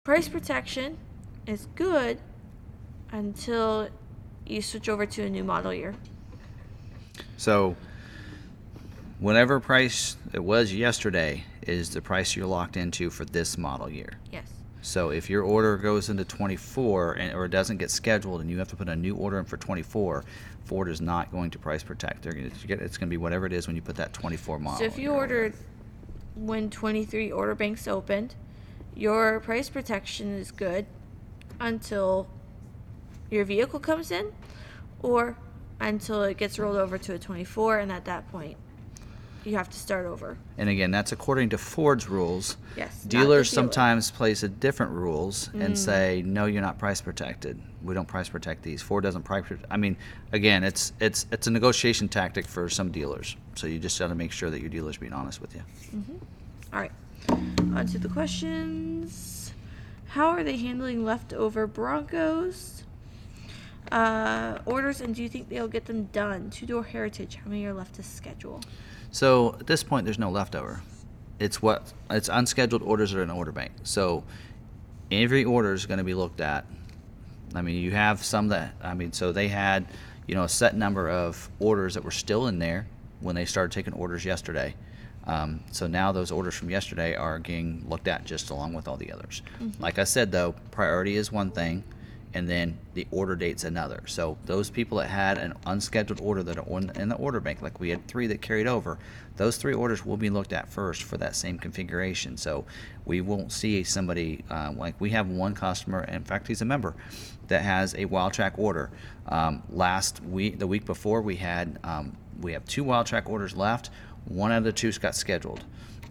price protection is good until you switch over to a new model year. So, whatever price it was yesterday is the price you're locked into for this model year. Yes. So, if your order goes into 24 and, or it doesn't get scheduled and you have to put a new order in for 24, Ford is not going to price protect. They're gonna, get- it's going to be whatever it is when you put that 24 model. So if you ordered when 23 order banks opened, your price protection is good until your vehicle comes in or until it gets rolled over to a 24 and at that point you have to start over. And again, that's according to Ford's rules. Yes, Dealers dealer. Mm. sometimes place a different rules and say, "No, you're not price protected. We don't price protect these. Ford doesn't price." Protect. I mean, again, it's it's it's a negotiation tactic for some dealers. So you just got to make sure that your dealer's being honest with you. All right. On to the questions. How are they handling leftover Broncos? Uh, orders and do you think they'll get them done? Two door heritage. How many are left to schedule? So at this point, there's no leftover. It's what it's unscheduled orders are in order bank. So every order is going to be looked at. I mean, you have some that I mean, so they had, you know, a set number of orders that were still in there when they started taking orders yesterday. Um, so now those orders from yesterday are getting looked at just along with all the others. Like I said, though, priority is one thing, and then the order date's another. So those people that had an unscheduled order that are on- in the order bank, like we had three that carried over, those three orders will be looked at first for that same configuration. So we won't see somebody uh, like we have one customer. In fact, he's a member that has a Wildtrak order. Um, last week, the week before, we had um, we have two Wildtrak orders left. One of the two got scheduled.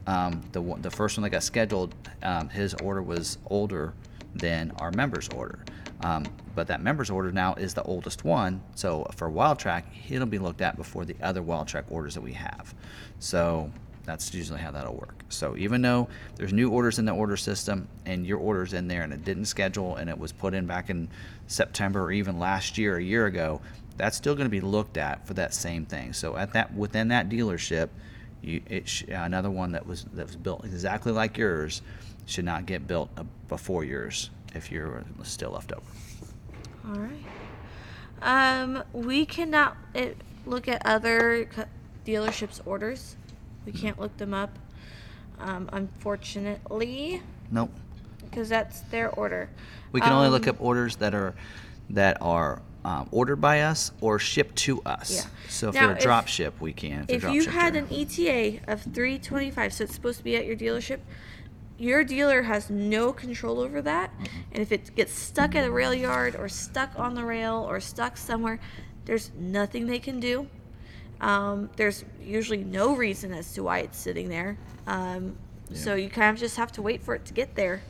Um, the the first one that got scheduled, um, his order was older than our member's order. Um, but that member's order now is the oldest one. So for Wildtrak, it'll be looked at before the other Wildtrak orders that we have. So that's usually how that'll work. So even though there's new orders in the order system and your order's in there and it didn't schedule and it was put in back in September or even last year, a year ago, that's still going to be looked at for that same thing. So at that within that dealership, you, sh- another one that was that was built exactly like yours should not get built uh, before yours if you're still left over. All right. Um, we cannot uh, look at other dealerships' orders. We can't look them up, um, unfortunately, Nope. because that's their order. We can only look Um, up orders that are that are um, ordered by us or shipped to us. Yeah. So if Now, you're a if- drop ship, we can. If you're you had an ETA of 325, so it's supposed to be at your dealership, your dealer has no control over that. And if it gets stuck at a rail yard or stuck on the rail or stuck somewhere, there's nothing they can do. Um, there's usually no reason as to why it's sitting there. Um, So you kind of just have to wait for it to get there.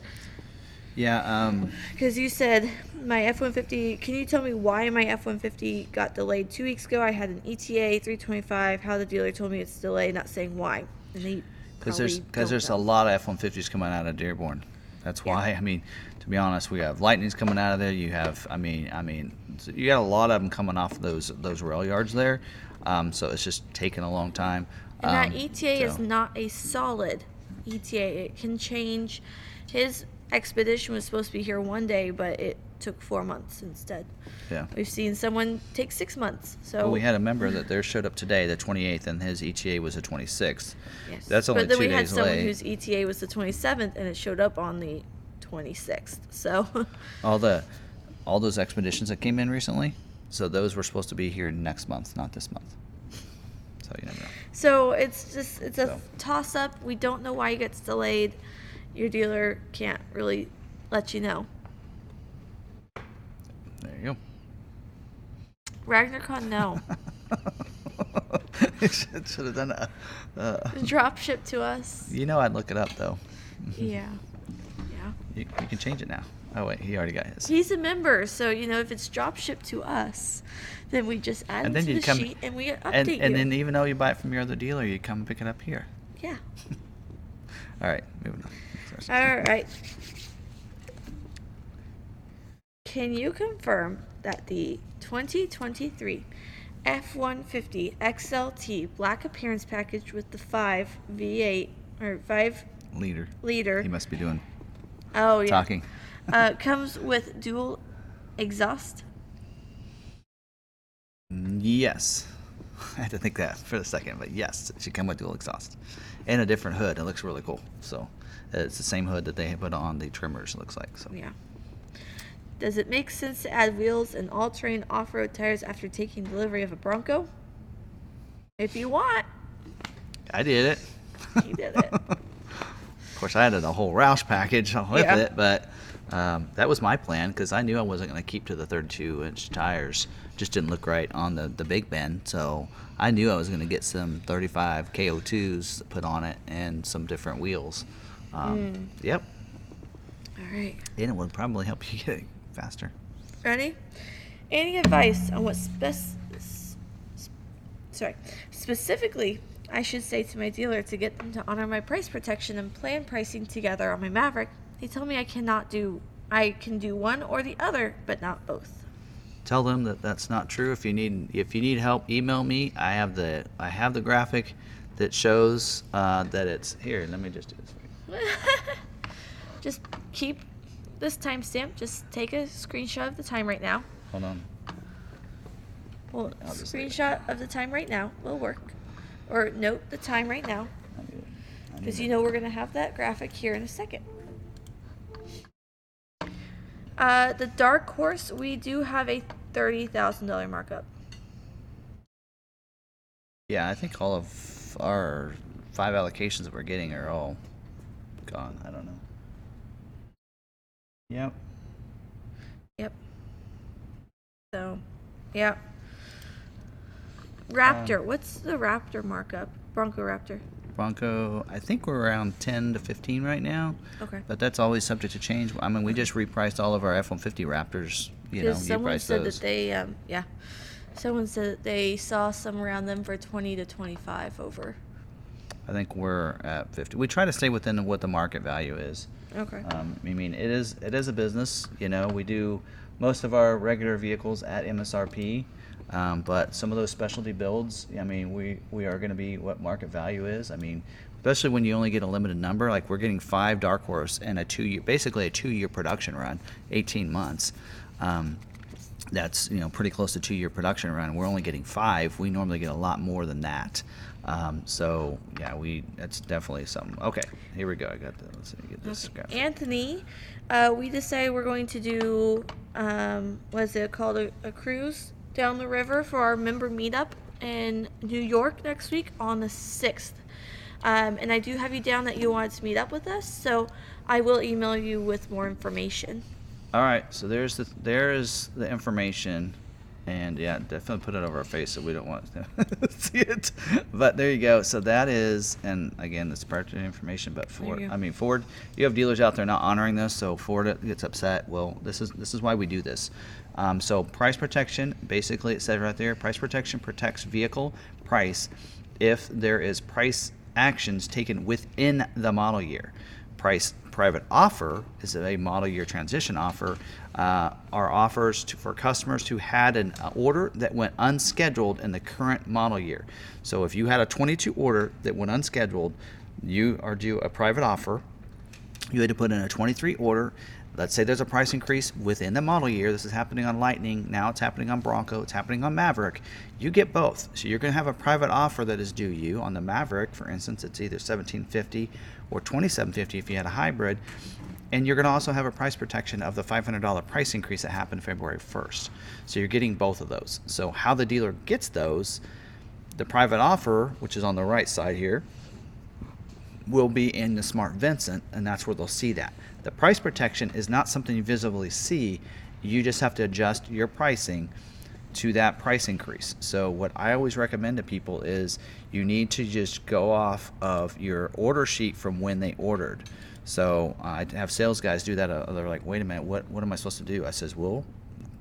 yeah. Um, Because you said my F 150, can you tell me why my F 150 got delayed two weeks ago? I had an ETA 325. How the dealer told me it's delayed, not saying why. And they because there's because there's a lot of F-150s coming out of Dearborn. That's Yeah. why. I mean, to be honest, we have Lightnings coming out of there. You have, I mean, I mean, you got a lot of them coming off those those rail yards there. Um, so it's just taking a long time. And Um, that ETA is not a solid ETA. It can change. His expedition was supposed to be here one day, but it took four months instead. Yeah. We've seen someone take six months. So Well, we had a member that there showed up today, the 28th, and his ETA was the 26th. Yes. That's only but then two we had someone late. whose ETA was the 27th, and it showed up on the 26th. So, *laughs* All the, all those expeditions that came in recently, so those were supposed to be here next month, not this month. So you never know. so it's just it's a So. toss up. We don't know why it gets delayed. Your dealer can't really let you know. There you go. RagnarKon, no. *laughs* go. Should have done a. Uh, Drop ship to us. you know, I'd look it up though. Yeah. *laughs* Yeah. You, you can change it now. Oh wait, he already got his. He's a member, so you know if it's drop shipped to us, then we just add and it then to you the come sheet and we update and, you. and then even though you buy it from your other dealer, you come pick it up here. yeah. *laughs* All right, moving on. All right. Can you confirm that the 2023 F-150 XLT black appearance package with the 5 V8 or 5 Leader. liter He must be doing oh yeah talking. *laughs* uh, comes with dual exhaust? Yes. *laughs* I had to think that for a second, but yes, it should come with dual exhaust and a different hood. It looks really cool. So it's the same hood that they put on the Tremors. It looks like so. Yeah. Does it make sense to add wheels and all-terrain off-road tires after taking delivery of a Bronco? If you want, I did it. You did it. *laughs* of course, I added a whole Roush package with Yeah. it, but um, that was my plan because I knew I wasn't going to keep to the 32 inch tires. Just didn't look right on the, the Big Bend. So I knew I was going to get some 35 KO2s put on it and some different wheels. Um, Yep. All right. And it would probably help you get faster. Ready? Any advice on what spec- sorry, specifically I should say to my dealer to get them to honor my price protection and plan pricing together on my Maverick? They tell me I cannot do I can do one or the other, but not both. Tell them that that's not true. If you need if you need help, email me. I have the I have the graphic that shows uh, that it's here. Let me just do this. for you. *laughs* Just keep this timestamp. Just take a screenshot of the time right now. Hold on. Well, I'll just leave it. screenshot of the time right now will work. Or note the time right now. I need it. I need Because you know we're going to have that graphic here in a second. Uh, the Dark Horse, we do have a $30,000 markup. Yeah, I think all of our five allocations that we're getting are all gone. I don't know. Yep. Yep. So, yeah. Raptor, what's the Raptor markup? Bronco Raptor. Bronco, I think we're around 10 to 15 right now, Okay. but that's always subject to change. I mean, we just repriced all of our F-150 Raptors. You know, someone said those. that they, um, yeah. Someone said that they saw some around them for 20 to 25 over. I think we're at 50. We try to stay within what the market value is. Okay. Um, I mean, it is it is a business. You know, we do most of our regular vehicles at MSRP, um, but some of those specialty builds. I mean, we we are going to be what market value is. I mean, especially when you only get a limited number. Like we're getting five Dark Horse and a two year, basically a two year production run, 18 months. Um, that's you know pretty close to two year production run. We're only getting five. We normally get a lot more than that. Um, so yeah, we that's definitely something. Okay, here we go. I got the let's see, get this. Okay. graphic. Anthony, uh, we decided we're going to do, um, what is it called, a, a cruise down the river for our member meetup in New York next week on the 6th. Um, and I do have you down that you wanted to meet up with us, so I will email you with more information. All right, so there's the there is the information, and yeah, definitely put it over our face so we don't want *laughs* to see it. But there you go. So that is, and again, this proprietary information. But Ford. I mean Ford, you have dealers out there not honoring this, so Ford gets upset. Well, this is this is why we do this. Um, so price protection, basically, it says right there, price protection protects vehicle price if there is price actions taken within the model year price private offer is a model year transition offer uh, are offers to, for customers who had an uh, order that went unscheduled in the current model year so if you had a 22 order that went unscheduled you are due a private offer you had to put in a 23 order. Let's say there's a price increase within the model year. This is happening on Lightning. Now it's happening on Bronco. It's happening on Maverick. You get both. So you're going to have a private offer that is due you on the Maverick. For instance, it's either 1750 or 2750 if you had a hybrid. And you're going to also have a price protection of the $500 price increase that happened February 1st. So you're getting both of those. So how the dealer gets those, the private offer, which is on the right side here, will be in the Smart Vincent, and that's where they'll see that. The price protection is not something you visibly see. You just have to adjust your pricing to that price increase. So what I always recommend to people is you need to just go off of your order sheet from when they ordered. So uh, I have sales guys do that. Uh, they're like, "Wait a minute, what what am I supposed to do?" I says, "Well,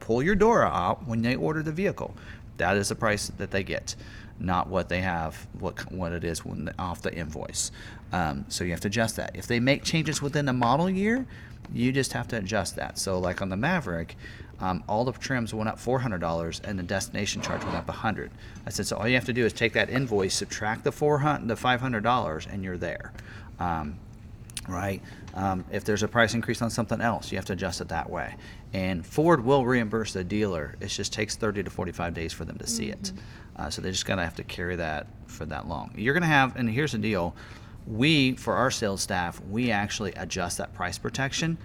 pull your Dora out when they order the vehicle. That is the price that they get, not what they have, what what it is when off the invoice. Um, so you have to adjust that. If they make changes within the model year, you just have to adjust that. So like on the Maverick, um, all the trims went up $400 and the destination charge went up 100. I said, so all you have to do is take that invoice, subtract the 400, the $500, and you're there. Um, right? Um, if there's a price increase on something else, you have to adjust it that way. And Ford will reimburse the dealer. It just takes 30 to 45 days for them to see it. Uh, so they're just gotta have to carry that for that long. You're gonna have, and here's the deal: we, for our sales staff, we actually adjust that price protection.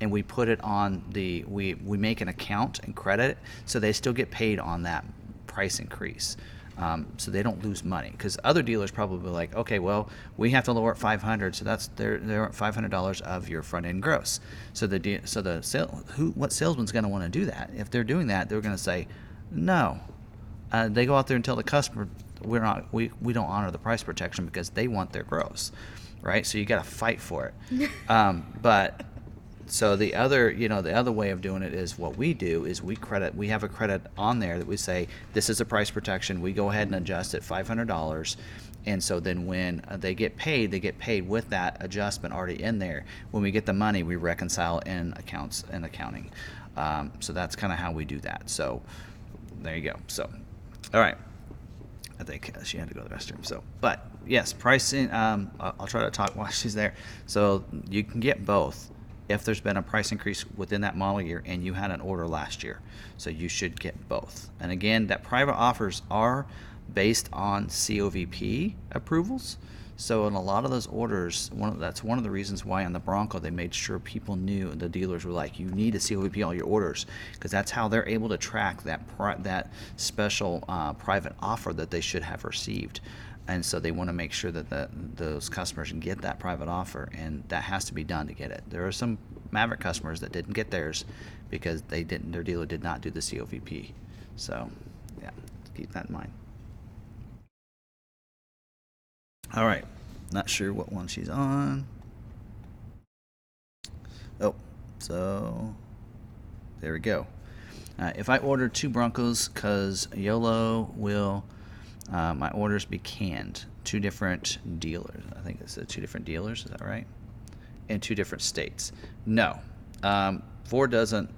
And we put it on the we we make an account and credit it, so they still get paid on that price increase um, so they don't lose money. Because other dealers probably like, okay, well, we have to lower it 500, so that's they're they're at 500 dollars of your front end gross. So the de- so the sale who what salesman's going to want to do that? If they're doing that, they're going to say, no. Uh, they go out there and tell the customer we're not we, we don't honor the price protection because they want their gross, right? So you got to fight for it. *laughs* um, but so the other you know the other way of doing it is what we do is we credit we have a credit on there that we say this is a price protection. We go ahead and adjust it $500 and so then when uh, they get paid they get paid with that adjustment already in there. When we get the money we reconcile in accounts and accounting. Um, so that's kind of how we do that. So there you go. So all right. I think she had to go to the restroom. So, but yes, pricing. Um, I'll try to talk *laughs* while she's there. So you can get both if there's been a price increase within that model year and you had an order last year. So you should get both. And again, that private offers are based on COVP approvals. So in a lot of those orders, one of, that's one of the reasons why on the Bronco they made sure people knew the dealers were like, you need a COVP all your orders because that's how they're able to track that pri- that special uh, private offer that they should have received. And so they want to make sure that the, those customers can get that private offer, and that has to be done to get it. There are some Maverick customers that didn't get theirs because they didn't, their dealer did not do the COVP. So, yeah, keep that in mind. All right. Not sure what one she's on. Oh, so there we go. Uh, if I order two Broncos, because YOLO will uh, my orders be canned. Two different dealers. I think it's two different dealers. Is that right? In two different states. No, um, Ford doesn't.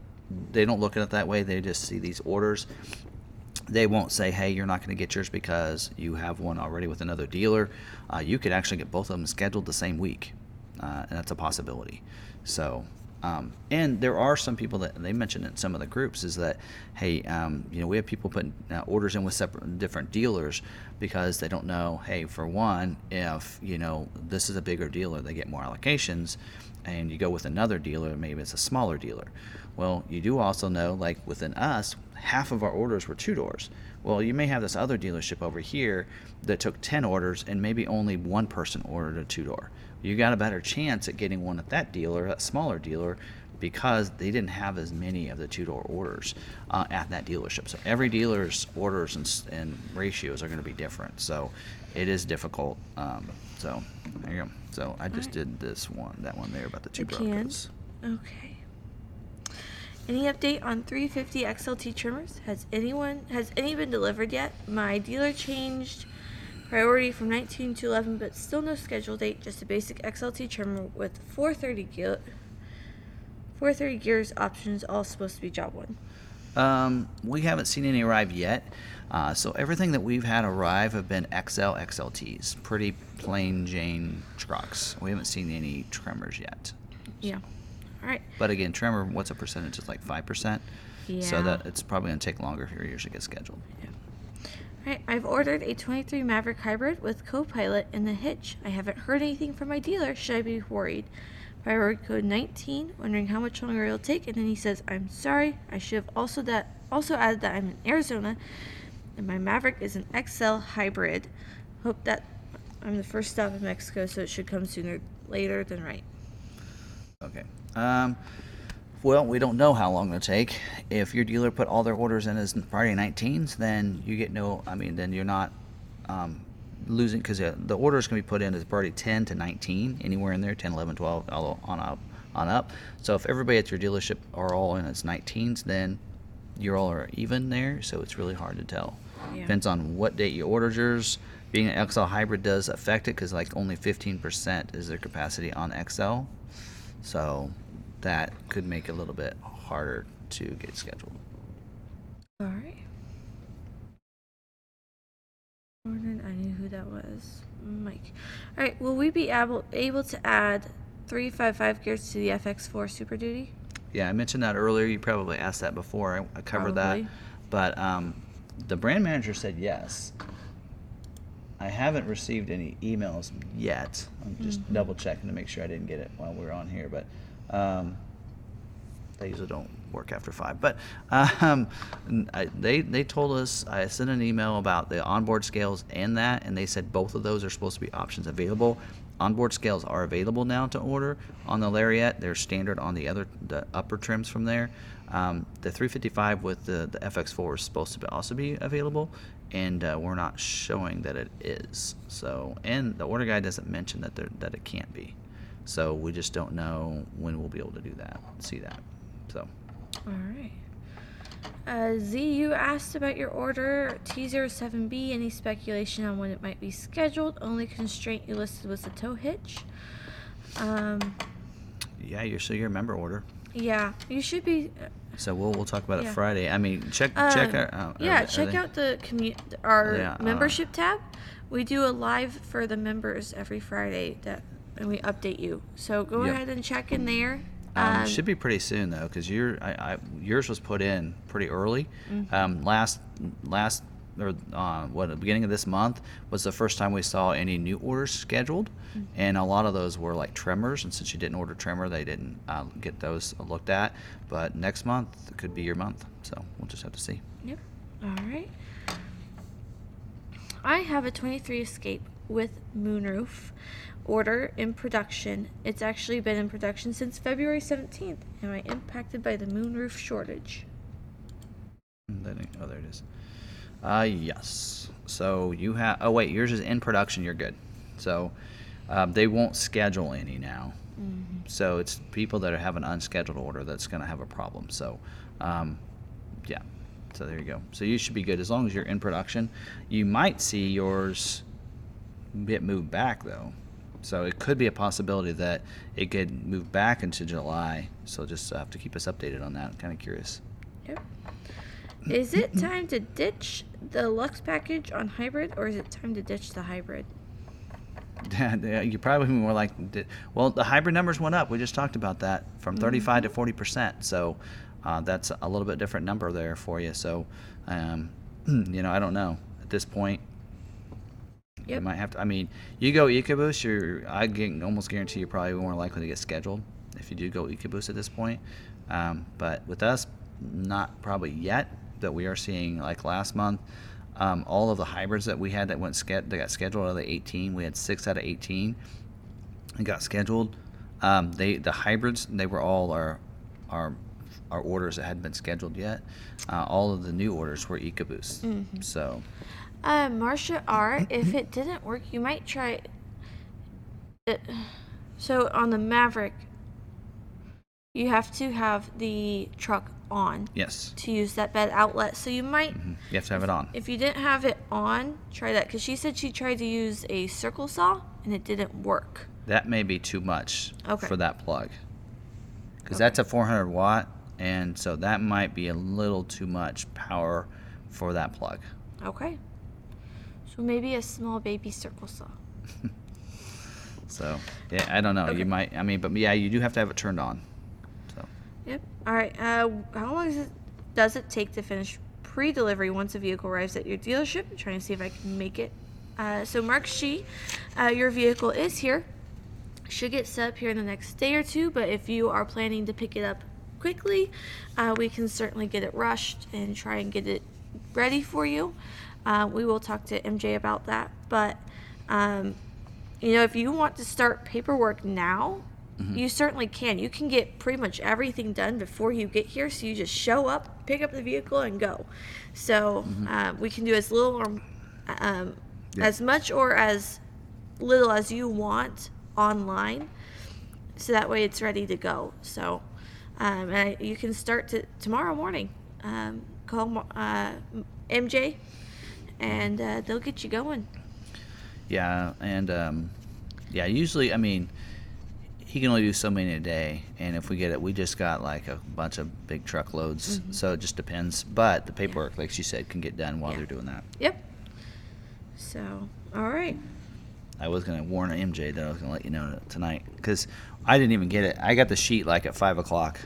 They don't look at it that way. They just see these orders. They won't say, "Hey, you're not going to get yours because you have one already with another dealer." Uh, you could actually get both of them scheduled the same week, uh, and that's a possibility. So um, and there are some people that they mentioned in some of the groups is that, hey, um, you know, we have people putting uh, orders in with separate different dealers because they don't know. Hey, for one, if you know this is a bigger dealer, they get more allocations, and you go with another dealer, maybe it's a smaller dealer. Well, you do also know, like within us, half of our orders were two doors. Well, you may have this other dealership over here that took 10 orders and maybe only one person ordered a two door you got a better chance at getting one at that dealer, that smaller dealer, because they didn't have as many of the two door orders uh, at that dealership. So every dealer's orders and, and ratios are going to be different. So it is difficult. Um, so there you go. So I just right. did this one, that one there about the two Broncos. Okay. Any update on 350 XLT Tremors? Has anyone has any been delivered yet? My dealer changed Priority from 19 to 11, but still no schedule date, just a basic XLT Tremor with 430 gear. 430 gears options, all supposed to be job one. Um, we haven't seen any arrive yet. Uh, so everything that we've had arrive have been XL XLTs, pretty plain Jane trucks. We haven't seen any Tremors yet. Yeah. All right. But again, Tremor, what's a percentage? It's like five percent. Yeah. So that it's probably gonna take longer for yours to get scheduled. Yeah. Right, I've ordered a 23 Maverick Hybrid with Copilot in the hitch. I haven't heard anything from my dealer. Should I be worried? Priority code 19, wondering how much longer it'll take, and then he says, "I'm sorry. I should have also that also added that I'm in Arizona, and my Maverick is an XL Hybrid. Hope that I'm the first stop in Mexico, so it should come sooner later than right." Okay. Um, Well, we don't know how long it'll take. If your dealer put all their orders in as Friday 19s, then you get no. I mean, then you're not um, losing because the orders can be put in as Friday 10 to 19, anywhere in there, 10, 11, 12, all on up, on up. So if everybody at your dealership are all in as 19s, then you're all are even there. So it's really hard to tell. Yeah. Depends on what date you ordered yours. Being an XL hybrid does affect it because like only 15% is their capacity on XL. So that could make it a little bit harder to get scheduled. All right. Jordan, I knew who that was. Mike. All right. Will we be able able to add 355 gears to the FX4 Super Duty? Yeah, I mentioned that earlier. You probably asked that before. I, I covered Probably. that. But um, the brand manager said yes. I haven't received any emails yet. I'm just double checking to make sure I didn't get it while we were on here. But um, they usually don't work after five. But um, I, they they told us I sent an email about the onboard scales and that, and they said both of those are supposed to be options available. Onboard scales are available now to order on the Lariat. They're standard on the other the upper trims from there. Um, the 355 with the, the FX4 is supposed to be also be available, and uh, we're not showing that it is. So, and the order guide doesn't mention that there, that it can't be. So we just don't know when we'll be able to do that, see that. So. All right. Uh, Z, you asked about your order T07B. Any speculation on when it might be scheduled? Only constraint you listed was the tow hitch. Um, Yeah, you're so you're a member order. yeah, you should be. So we'll we'll talk about it Friday. I mean, check Uh, check our. Uh, yeah, are check out the commu- our Yeah, uh, membership tab. We do a live for the members every Friday that, and we update you. So go Yep. ahead and check in there. Um, should be pretty soon though, because your I, I, yours was put in pretty early. Mm-hmm. Um, last last or uh, what the beginning of this month was the first time we saw any new orders scheduled, Mm-hmm. and a lot of those were like tremors. And since you didn't order tremor, they didn't uh, get those looked at. But next month could be your month, so we'll just have to see. Yep. All right. I have a 23 Escape with moonroof order in production. It's actually been in production since February 17th. Am I impacted by the moonroof shortage? Oh, there it is. Uh, yes. So you have. Oh wait, yours is in production. You're good. So um, they won't schedule any now. So it's people that have an unscheduled order that's going to have a problem. So, um, yeah. So there you go. So you should be good as long as you're in production. You might see yours get moved back though. So it could be a possibility that it could move back into July. So just uh, have to keep us updated on that. I'm kind of curious. Yep. Is it time to ditch the Lux package on hybrid, or is it time to ditch the hybrid? *laughs* You probably more like well the hybrid numbers went up we just talked about that from 35 to 40 percent so uh, that's a little bit different number there for you so um, *clears throat* you know i don't know at this point you might have to i mean you go ecoboost you're i can almost guarantee you're probably more likely to get scheduled if you do go ecoboost at this point. Um, but with us not probably yet that we are seeing like last month um, all of the hybrids that we had that went ske- that got scheduled out of the 18 we had six out of 18 and got scheduled. Um, they the hybrids they were all our our our orders that hadn't been scheduled yet. Uh, all of the new orders were ecoboost so Uh, Marcia R, if it didn't work, you might try. It. So on the Maverick, you have to have the truck on yes to use that bed outlet. So you might, Mhm. you have to have it on if you didn't have it on, try that because she said she tried to use a circle saw and it didn't work. That may be too much Okay. for that plug. Because Okay. that's a 400 watt, and so that might be a little too much power for that plug. Okay. So maybe a small baby circle saw. *laughs* So, yeah, I don't know. Okay. You might, I mean, but yeah, you do have to have it turned on. So, Yep. All right. Uh, how long does it, does it take to finish pre-delivery once a vehicle arrives at your dealership? I'm trying to see if I can make it. Uh, so Mark She, uh, your vehicle is here. Should get set up here in the next day or two. But if you are planning to pick it up quickly, uh, we can certainly get it rushed and try and get it ready for you. Uh, we will talk to MJ about that. But um, you know, if you want to start paperwork now, you certainly can. You can get pretty much everything done before you get here. So you just show up, pick up the vehicle, and go. So uh, we can do as little or um, Yeah. as much or as little as you want online. So that way it's ready to go. So um, I, you can start to, tomorrow morning. Um, call uh, MJ, and uh, they'll get you going. Yeah, and um, yeah, usually, I mean, he can only do so many a day, and if we get it, we just got like a bunch of big truckloads, so it just depends. But the paperwork, like she said, can get done while Yeah. they're doing that. Yep. So, all right. I was gonna warn MJ that I was gonna let you know tonight because I didn't even get it. I got the sheet like at five o'clock,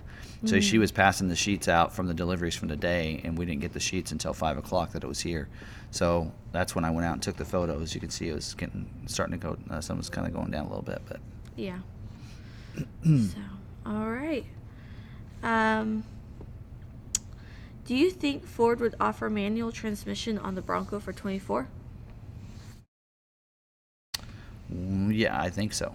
so she was passing the sheets out from the deliveries from the day, and we didn't get the sheets until five o'clock that it was here. So that's when I went out and took the photos. You can see it was getting starting to go. Uh, some was kind of going down a little bit, but Yeah. *clears throat* so, all right. Um, do you think Ford would offer manual transmission on the Bronco for 24? Mm, Yeah, I think so.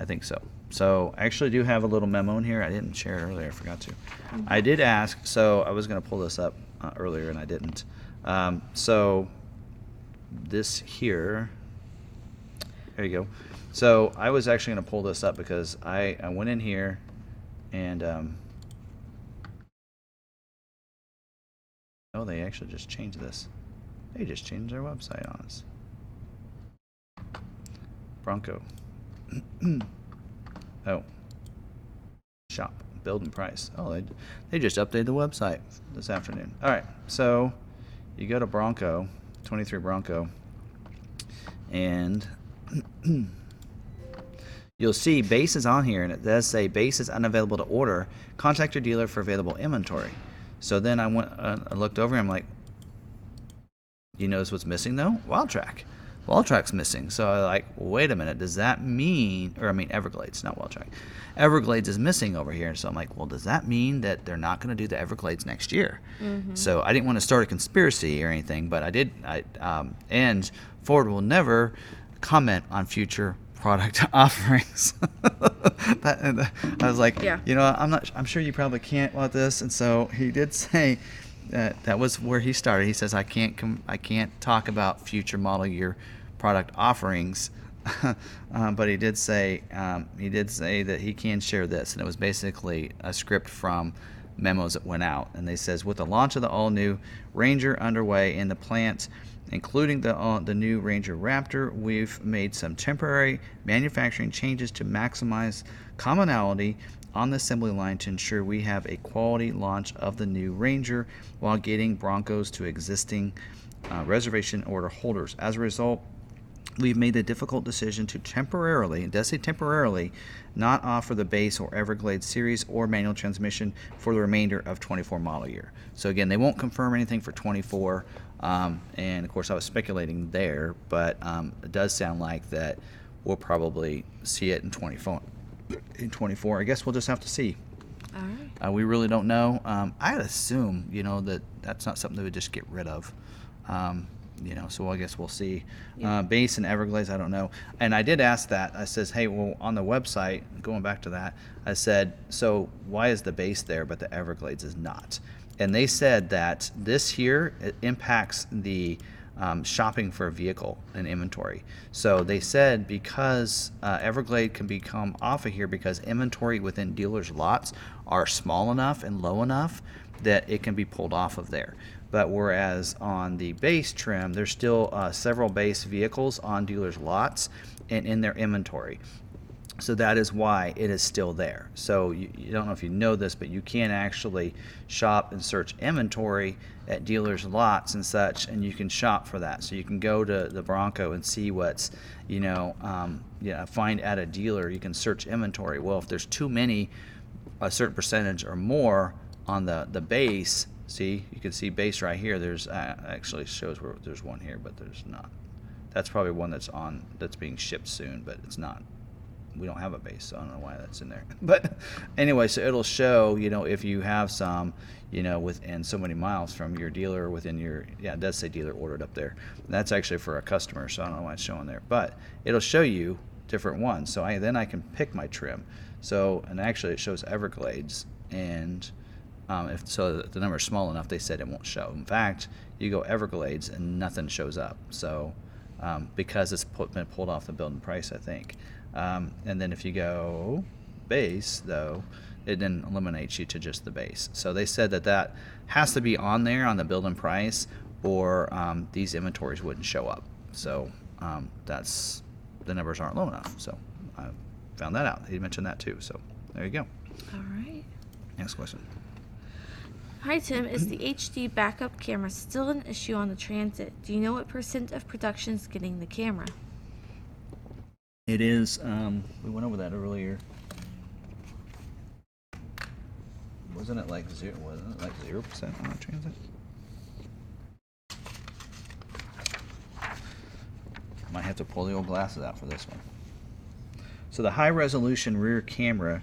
I think so. So I actually do have a little memo in here. I didn't share it earlier. I forgot to. I did ask. So I was going to pull this up uh, earlier and I didn't. Um, so this here. There you go. So I was actually going to pull this up because I, I went in here and um, oh they actually just changed this. They just changed their website on us. Bronco. *clears throat* oh. Shop. Build and price. Oh, they, they just updated the website this afternoon. All right. So you go to Bronco, 23 Bronco, and *clears throat* you'll see base is on here and it does say base is unavailable to order. Contact your dealer for available inventory. So then I went, uh, I looked over and I'm like, you notice what's missing though? Wildtrak. Wildtrak's missing. So I like, wait a minute, does that mean, or I mean Everglades, not Wildtrak. Everglades is missing over here. So I'm like, well, does that mean that they're not going to do the Everglades next year? So I didn't want to start a conspiracy or anything, but I did. I um, and Ford will never comment on future product *laughs* offerings. *laughs* that, uh, I was like, Yeah. you know, I'm not. I'm sure you probably can't want this, and so he did *laughs* say that that was where he started. He says, I can't. Com- I can't talk about future model year product offerings. *laughs* um, but he did say um, he did say that he can share this, and it was basically a script from memos that went out, and they says with the launch of the all new Ranger underway in the plant, including the uh, the new Ranger Raptor, we've made some temporary manufacturing changes to maximize commonality on the assembly line to ensure we have a quality launch of the new Ranger while getting Broncos to existing uh, reservation order holders. As a result, we've made the difficult decision to temporarily, it does say temporarily, not offer the base or Everglades series or manual transmission for the remainder of 24 model year. So again, they won't confirm anything for 24. Um, and of course, I was speculating there, but um, it does sound like that we'll probably see it in 24. In 24, I guess we'll just have to see. All right. Uh, we really don't know. Um, I'd assume, you know, that that's not something they would just get rid of. Um, you know, so I guess we'll see. Yeah. Uh, base and Everglades, I don't know. And I did ask that. I says, hey, well, on the website, going back to that, I said, so why is the base there but the Everglades is not? And they said that this here it impacts the um, shopping for a vehicle and inventory. So they said because uh, Everglade can become off of here because inventory within dealers' lots are small enough and low enough that it can be pulled off of there. But whereas on the base trim, there's still uh, several base vehicles on dealers' lots and in their inventory. So that is why it is still there. So you, you don't know if you know this, but you can actually shop and search inventory at dealers' lots and such, and you can shop for that. So you can go to the Bronco and see what's, you know, um, yeah, find at a dealer. You can search inventory. Well, if there's too many, a certain percentage or more on the the base, see, you can see base right here. There's uh, actually shows where there's one here, but there's not. That's probably one that's on that's being shipped soon, but it's not we don't have a base, so I don't know why that's in there. *laughs* But anyway, so it'll show, you know, if you have some, you know, within so many miles from your dealer, within your, yeah, it does say dealer ordered up there. That's actually for a customer, so I don't know why it's showing there. But it'll show you, different ones. So I then I can pick my trim. So and actually it shows Everglades and um, if so the number is small enough they said it won't show. In fact, you go Everglades and nothing shows up. So um, because it's put, been pulled off the building price, I think. Um, and then if you go base though, it then eliminates you to just the base. So they said that that has to be on there on the building price, or um, these inventories wouldn't show up. So um, that's the numbers aren't low enough. So I found that out. He mentioned that too. So there you go. All right. Next question. Hi Tim, is the HD backup camera still an issue on the Transit? Do you know what percent of production is getting the camera? It is. Um, we went over that earlier. Wasn't it like zero? Wasn't it like zero percent on the transit? Might have to pull the old glasses out for this one. So the high resolution rear camera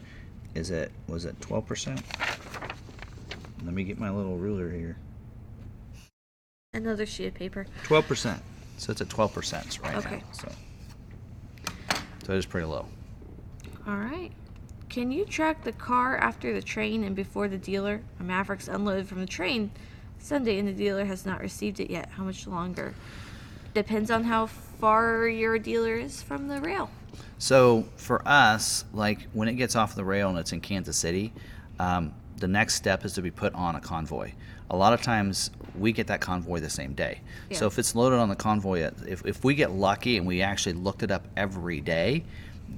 is at was it twelve percent? Let me get my little ruler here. Another sheet of paper. Twelve percent. So it's at twelve percent right Okay. now. So so it is pretty low. All right. Can you track the car after the train and before the dealer? A Mavericks unloaded from the train Sunday and the dealer has not received it yet. How much longer? Depends on how far your dealer is from the rail. So for us, like when it gets off the rail and it's in Kansas City, um, the next step is to be put on a convoy. A lot of times we get that convoy the same day. So if it's loaded on the convoy, if, if we get lucky and we actually looked it up every day,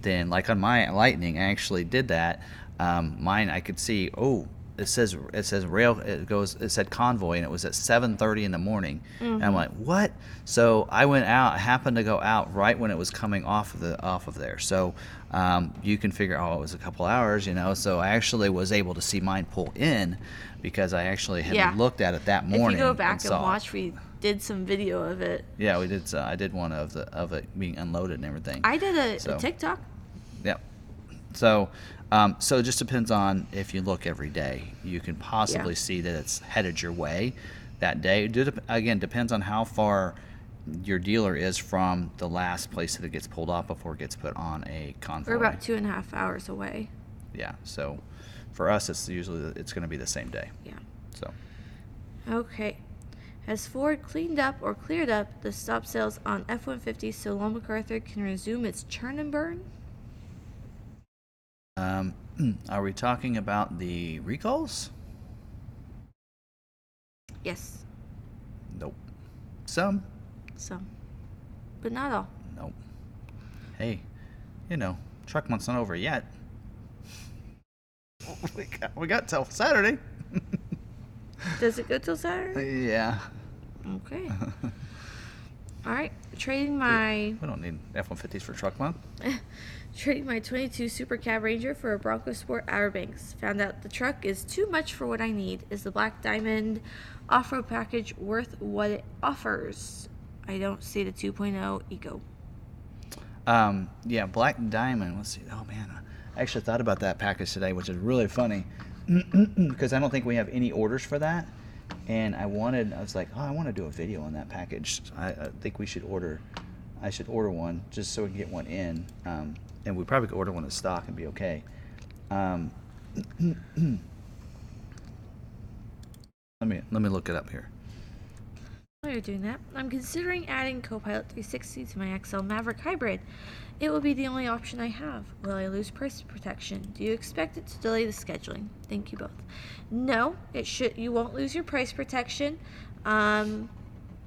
then like on my Lightning, I actually did that. Um, mine, I could see, oh, it says it says rail. It goes. It said convoy, and it was at 7:30 in the morning. And I'm like, what? So I went out. Happened to go out right when it was coming off of the off of there. So um, you can figure, oh, it was a couple hours, you know. So I actually was able to see mine pull in because I actually had Yeah. looked at it that morning If you go back and, it. watch, we did some video of it. Yeah, we did. Uh, I did one of the of it being unloaded and everything. I did a, So- a TikTok. Yep. So, um, so it just depends on if you look every day, you can possibly Yeah. see that it's headed your way that day. It Again, depends on how far your dealer is from the last place that it gets pulled off before it gets put on a convoy. We're about two and a half hours away. Yeah. So, for us, it's usually it's going to be the same day. Yeah. So, Okay. Has Ford cleaned up or cleared up the stop sales on F 150 so Long McArthur can resume its churn and burn? Um, *clears throat* are we talking about the recalls? Yes, Nope. Some. some. But not all. Nope. Hey, you know, truck month's not over yet. *laughs* we got we got till Saturday. *laughs* Does it go till Saturday? yeah. Okay. *laughs* All right. Trading my We don't need F one fifties for truck month. Trading my 22 Super Cab Ranger for a Bronco Sport Outer Banks. Found out the truck is too much for what I need. Is the Black Diamond off-road package worth what it offers? I don't see the 2.0 Eco. Um, yeah, Black Diamond. Let's see. Oh man, I actually thought about that package today, which is really funny *clears throat* because I don't think we have any orders for that. And I wanted, I was like, oh, I want to do a video on that package. I, I think we should order, I should order one just so we can get one in. Um, and we probably could order one in stock and be okay. Um, let me let me look it up here. While you're doing that, I'm considering adding Copilot 360 to my XL Maverick Hybrid. It will be the only option I have. Will I lose price protection? Do you expect it to delay the scheduling? Thank you both. No, it should. You won't lose your price protection. Um,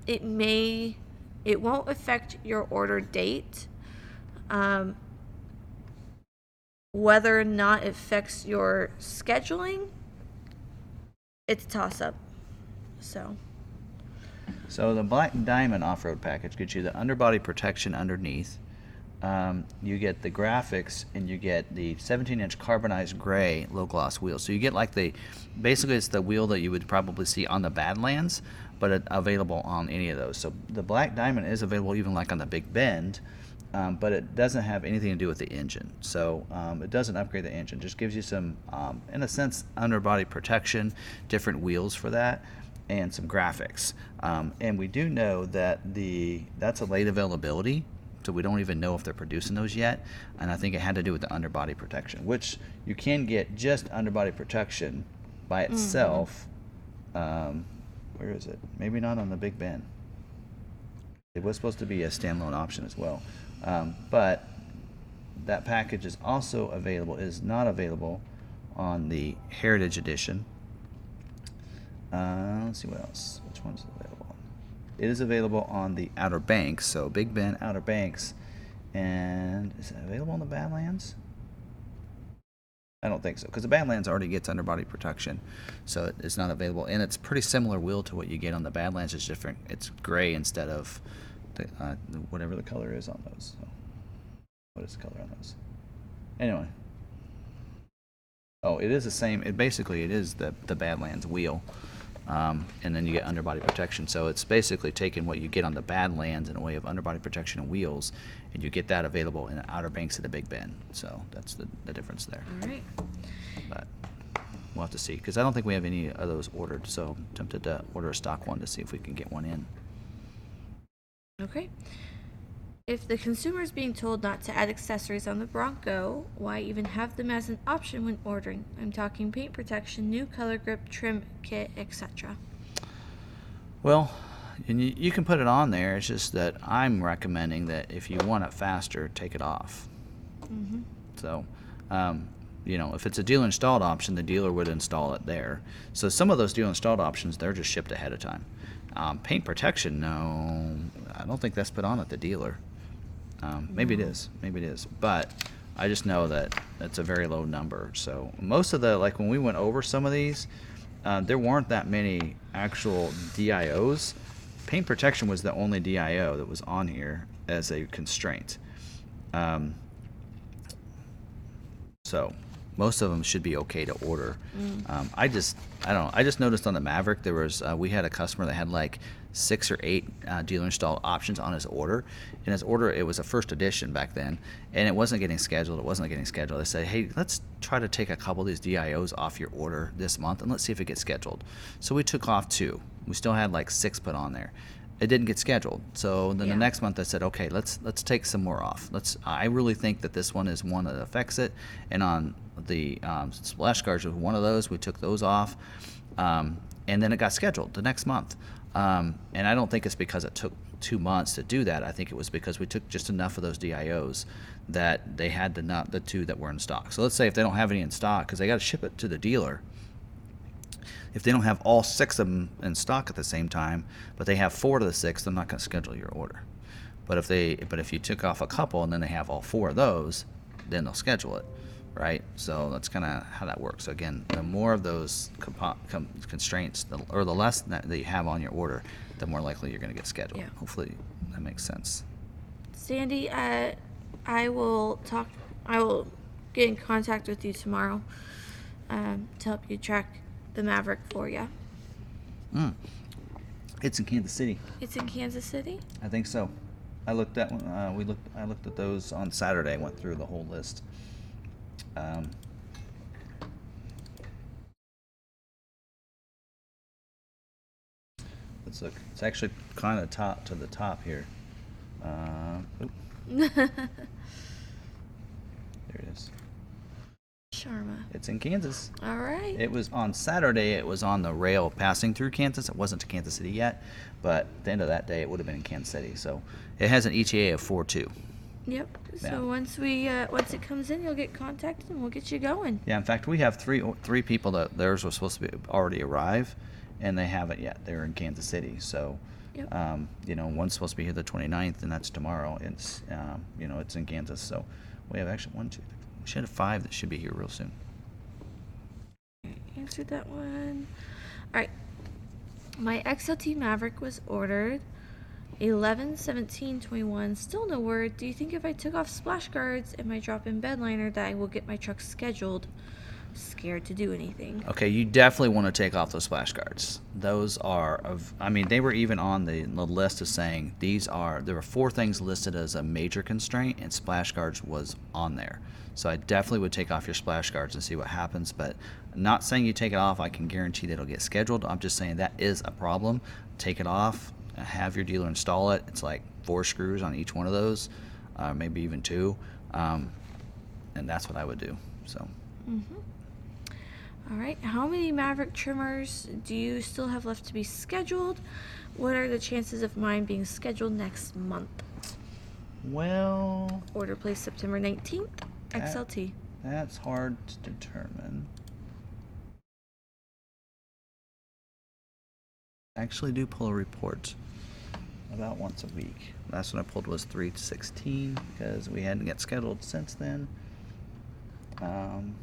it may. It won't affect your order date. Um, whether or not it affects your scheduling, it's a toss up. So. So the Black Diamond off-road package gets you the underbody protection underneath. Um, you get the graphics, and you get the 17-inch carbonized gray low-gloss wheel. So you get like the, basically it's the wheel that you would probably see on the Badlands, but it, available on any of those. So the Black Diamond is available even like on the Big Bend, um, but it doesn't have anything to do with the engine. So um, it doesn't upgrade the engine. Just gives you some, um, in a sense, underbody protection, different wheels for that and some graphics. Um, and we do know that the that's a late availability. so we don't even know if they're producing those yet. And I think it had to do with the underbody protection, which you can get just underbody protection by itself. Um, where is it? Maybe not on the Big Bend. It was supposed to be a standalone option as well, um, but that package is also available. Is not available on the Heritage Edition. Uh, let's see what else. Which one's available? It is available on the Outer Banks, so Big Bend Outer Banks, and is it available on the Badlands? I don't think so, because the Badlands already gets underbody protection, so it's not available. And it's pretty similar wheel to what you get on the Badlands. It's different. It's gray instead of the, uh, whatever the color is on those. So. What is the color on those? Anyway. Oh, it is the same. It basically it is the the Badlands wheel, um, and then you get underbody protection. So it's basically taking what you get on the Badlands in a way of underbody protection and wheels, and you get that available in the Outer Banks of the Big Bend. So that's the the difference there. All right. But we'll have to see because I don't think we have any of those ordered. So I'm tempted to order a stock one to see if we can get one in. Okay. If the consumer is being told not to add accessories on the Bronco, why even have them as an option when ordering? I'm talking paint protection, new color grip, trim kit, etc. Well, and you, you can put it on there. It's just that I'm recommending that if you want it faster, take it off. Mm-hmm. So, um, you know, if it's a dealer installed option, the dealer would install it there. So some of those dealer installed options, they're just shipped ahead of time. Um, paint protection, no, I don't think that's put on at the dealer. Um, maybe it No. is, maybe it is, but I just know that that's a very low number. So most of the like when we went over some of these, uh, there weren't that many actual DIOs. Paint protection was the only DIO that was on here as a constraint. Um, so most of them should be okay to order. Um, I just I don't know. I just noticed on the Maverick there was uh, we had a customer that had like six or eight uh, dealer installed options on his order. In his order, it was a first edition back then, and it wasn't getting scheduled. It wasn't getting scheduled. I said, hey, let's try to take a couple of these DIOs off your order this month, and let's see if it gets scheduled. So we took off two. We still had like six put on there. It didn't get scheduled. So then Yeah. the next month I said, okay, let's let's take some more off. Let's. I really think that this one is one that affects it. And on the um, splash guards was one of those. We took those off, um, and then it got scheduled the next month. Um, and I don't think it's because it took two months to do that. I think it was because we took just enough of those DIOs that they had the not the two that were in stock. So let's say if they don't have any in stock because they got to ship it to the dealer if they don't have all six of them in stock at the same time, but they have four to the six, they're not going to schedule your order. But if they, but if you took off a couple and then they have all four of those, then they'll schedule it, right? So that's kind of how that works. So again, the more of those compo- com- constraints, the, or the less that, that you have on your order, the more likely you're going to get scheduled. Yeah. Hopefully that makes sense. Sandy, uh, I will talk. I will get in contact with you tomorrow um, to help you track the Maverick for you. Mm. It's in Kansas City. It's in Kansas City. I think so. I looked at one. Uh, we looked. I looked at those on Saturday. I went through the whole list. Um, let's look. It's actually kind of top to the top here. Uh, *laughs* there it is. Sharma. It's in Kansas. All right. It was on Saturday. It was on the rail passing through Kansas. It wasn't to Kansas City yet, but at the end of that day, it would have been in Kansas City. So it has an ETA of four two. Yep. So once we uh, once it comes in, you'll get contacted and we'll get you going. Yeah, in fact, we have three three people that theirs was supposed to be already arrive, and they haven't yet. They're in Kansas City, so Yep. um, you know one's supposed to be here the 29th, and that's tomorrow. It's um, you know it's in Kansas, so we have actually one, two, we should have five that should be here real soon. Answered that one. All right. My XLT Maverick was ordered 11 17 21. Still no word. Do you think if I took off splash guards and my drop in bed liner that I will get my truck scheduled? Scared to do anything. Okay, you definitely want to take off those splash guards. Those are of, I mean, they were even on the, the list of saying these are. There were four things listed as a major constraint, and splash guards was on there. So I definitely would take off your splash guards and see what happens. But not saying you take it off, I can guarantee that it'll get scheduled. I'm just saying that is a problem. Take it off, have your dealer install it. It's like four screws on each one of those. uh, maybe even two, um, and that's what I would do. So. All right. How many Maverick Tremors do you still have left to be scheduled? What are the chances of mine being scheduled next month? Well, Order placed September 19th. That- XLT. that's hard to determine. I actually do pull a report about once a week. Last one I pulled was 3 to 16 because we hadn't got scheduled since then. Um,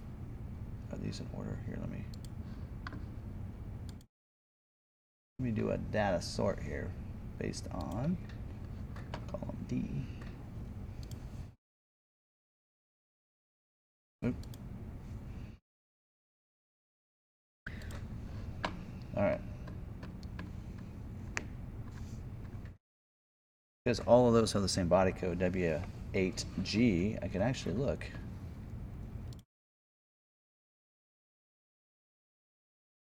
are these in order? Here, let me. Let me do a data sort here based on column D. All right. Because all of those have the same body code, W8G, I can actually look.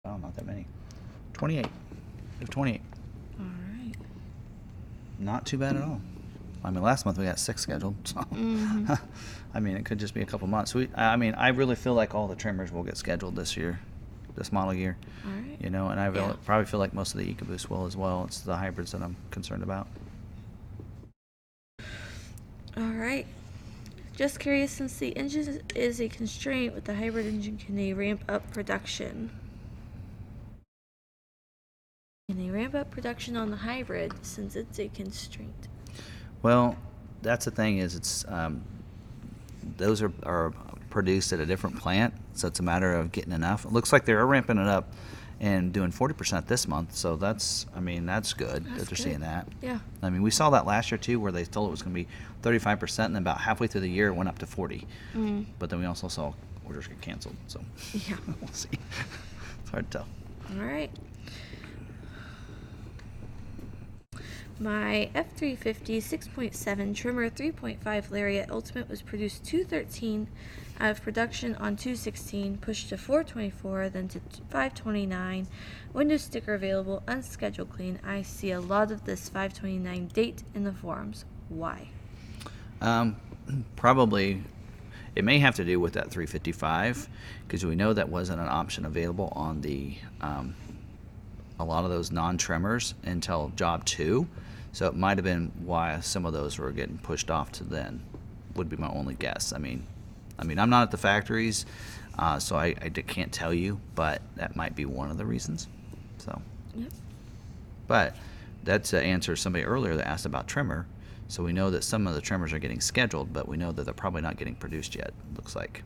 Oh, not that many. 28. We have 28. All right. Not too bad at all. I mean, last month we got six scheduled. *laughs* So, Mhm. *laughs* I mean, it could just be a couple months. We, I mean, I really feel like all the Tremors will get scheduled this year, this model year. All right. You know, and I Yeah. probably feel like most of the EcoBoost will as well. It's the hybrids that I'm concerned about. All right. Just curious, since the engine is a constraint with the hybrid engine, can they ramp up production? Can they ramp up production on the hybrid since it's a constraint? Well, that's the thing is it's um, those are, are produced at a different plant, so it's a matter of getting enough. It looks like they're ramping it up and doing 40% this month, so that's I mean that's good that they're seeing that. Yeah. I mean we saw that last year too, where they told it was going to be 35%, and then about halfway through the year it went up to 40. Mm. But then we also saw orders get canceled, so Yeah. *laughs* we'll see. *laughs* It's hard to tell. All right. My F350 6.7 Tremor 3.5 Lariat Ultimate was produced 213 out of production on 216, pushed to 424, then to 529. Windows sticker available, unscheduled clean. I see a lot of this 529 date in the forums. Why? Um, *clears throat* probably, it may have to do with that 355 because we know that wasn't an option available on the um, a lot of those non-tremors until job two. So it might have been why some of those were getting pushed off to then. Would be my only guess. I mean, I mean, I'm not at the factories, uh, so I can't tell you, but that might be one of the reasons. So. Yep. But that's to answer somebody earlier that asked about Tremor. So we know that some of the Tremors are getting scheduled, but we know that they're probably not getting produced yet. Looks like.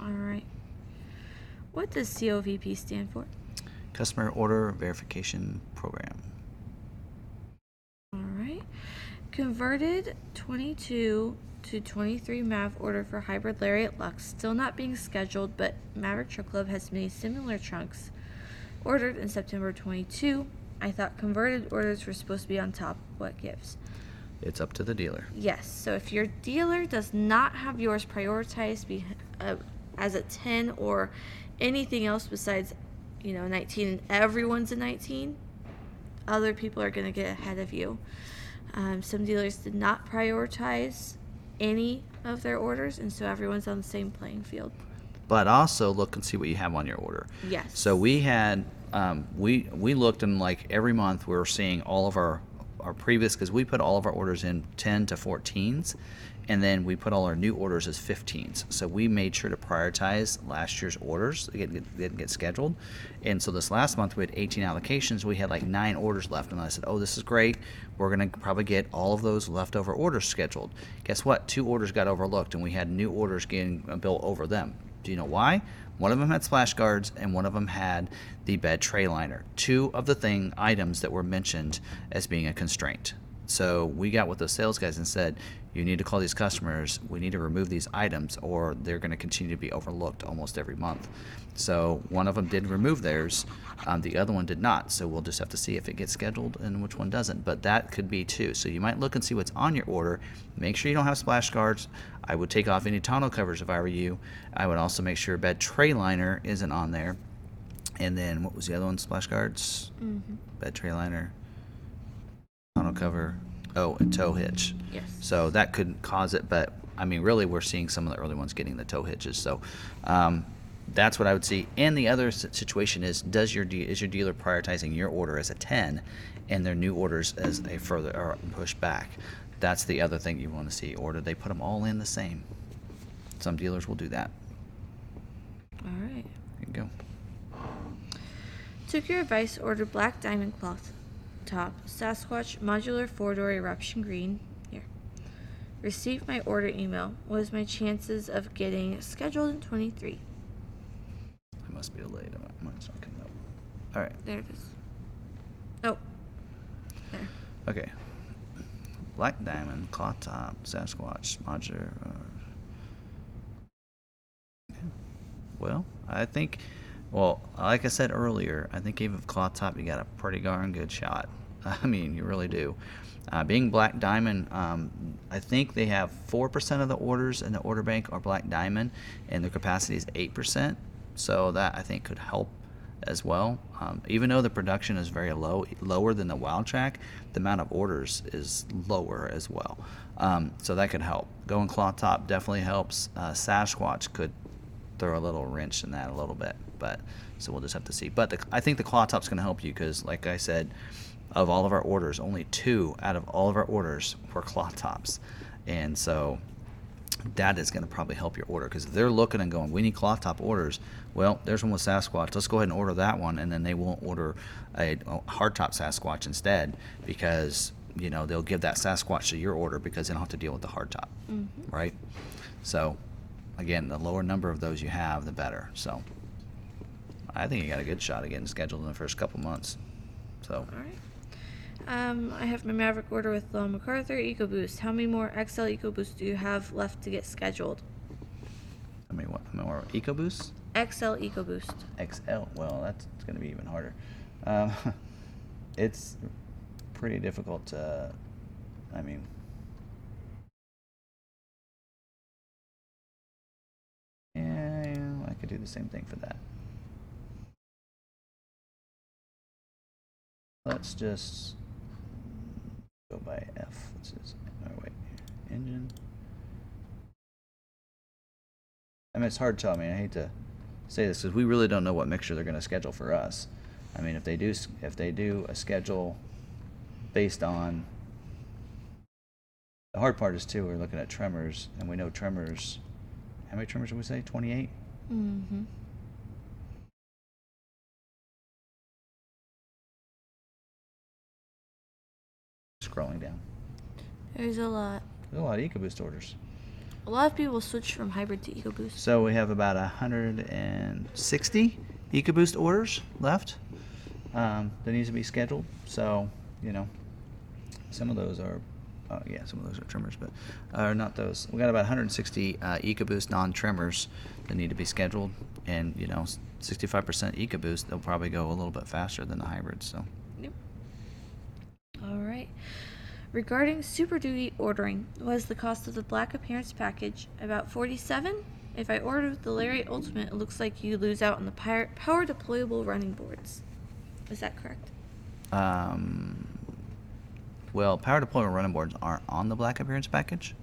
All right. What does COVP stand for? Customer Order Verification Program. All right. Converted 22 to 23 MAV order for hybrid Lariat Lux, still not being scheduled, but Maverick Truck Club has many similar trunks ordered in September 22. I thought converted orders were supposed to be on top. What gives? It's up to the dealer. Yes. So if your dealer does not have yours prioritized be, uh, as a 10 or anything else besides, you know, 19 and everyone's a 19, other people are going to get ahead of you. Um, some dealers did not prioritize any of their orders, and so everyone's on the same playing field. But also look and see what you have on your order. Yes. So we had um, we we looked and like every month we were seeing all of our our previous because we put all of our orders in 10 to 14s and then we put all our new orders as 15s so we made sure to prioritize last year's orders they didn't get, didn't get scheduled. And so this last month we had 18 allocations. We had like nine orders left. And i said oh this is great. We're going to probably get all of those leftover orders scheduled. Guess what? Two orders got overlooked and we had new orders getting uh, built over them. Do you know why? One of them had splash guards and one of them had the bed tray liner. Two of the thing items that were mentioned as being a constraint. So we got with the sales guys and said, you need to call these customers. We need to remove these items, or they're going to continue to be overlooked almost every month. So one of them did remove theirs, um, the other one did not. So we'll just have to see if it gets scheduled and which one doesn't. But that could be too. So you might look and see what's on your order. Make sure you don't have splash guards. I would take off any tonneau covers if I were you. I would also make sure bed tray liner isn't on there. And then what was the other one? Splash guards, Mm-hmm. bed tray liner. tonneau cover, oh, and tow hitch. Yes. So that could cause it, but I mean, really, we're seeing some of the early ones getting the tow hitches. So um, that's what I would see. And the other situation is, does your de- is your dealer prioritizing your order as a ten, and their new orders as a further or push back? That's the other thing you want to see. Or do they put them all in the same? Some dealers will do that. All right. There you go. Took your advice, ordered black diamond cloth top, Sasquatch modular four door eruption green. Here. Received my order email. What is my chances of getting scheduled in 23? I must be delayed. Mine's not coming up. All right. There it is. Oh. There. Okay. Black diamond, Claw top, Sasquatch, modular. Uh, well, I think, well, like I said earlier, I think even with cloth top, you got a pretty darn good shot. *laughs* I mean, you really do. Uh, being black diamond, um, I think they have four percent of the orders in the order bank are black diamond, and their capacity is eight percent. So that I think could help as well. Um, even though the production is very low, lower than the Wildtrak, the amount of orders is lower as well. Um, so that could help. Going cloth top definitely helps. Uh, Sasquatch could throw a little wrench in that a little bit, but so we'll just have to see. But the, I think the claw top's going to help you because, like I said, of all of our orders, only two out of all of our orders were claw tops, and so that is going to probably help your order because they're looking and going, we need cloth top orders. Well, there's one with Sasquatch. Let's go ahead and order that one, and then they won't order a, a hard top Sasquatch instead because you know they'll give that Sasquatch to your order because they don't have to deal with the hard top, Mm-hmm. right? So, again, the lower number of those you have, the better. So, I think you got a good shot of getting scheduled in the first couple months. So, All right. Um, I have my Maverick order with Long McArthur EcoBoost. How many more XL EcoBoost do you have left to get scheduled? I mean, what more EcoBoost? XL EcoBoost. XL. Well, that's going to be even harder. Um, *laughs* it's pretty difficult to. I mean, yeah, I could do the same thing for that. Let's just go by F. This is. Oh wait, engine. I mean, it's hard to tell. I mean, I hate to say this because we really don't know what mixture they're going to schedule for us. I mean, if they do, if they do a schedule based on the hard part is too, we're looking at tremors, and we know tremors. How many tremors did we say? Twenty-eight. Mm-hmm. Scrolling down. There's a lot. There's a lot of EcoBoost orders. A lot of people switch from hybrid to EcoBoost. So we have about 160 EcoBoost orders left um, that needs to be scheduled. So, you know, some of those are, uh, yeah, some of those are Tremors, but are not those. We got about 160 uh, EcoBoost non-Tremors that need to be scheduled, and you know, 65% EcoBoost, they'll probably go a little bit faster than the hybrids. So, Regarding Super Duty ordering, was the cost of the black appearance package about 47? If I order the Lariat Ultimate, it looks like you lose out on the power, power deployable running boards. Is that correct? um, well, power deployment running boards aren't on the black appearance package.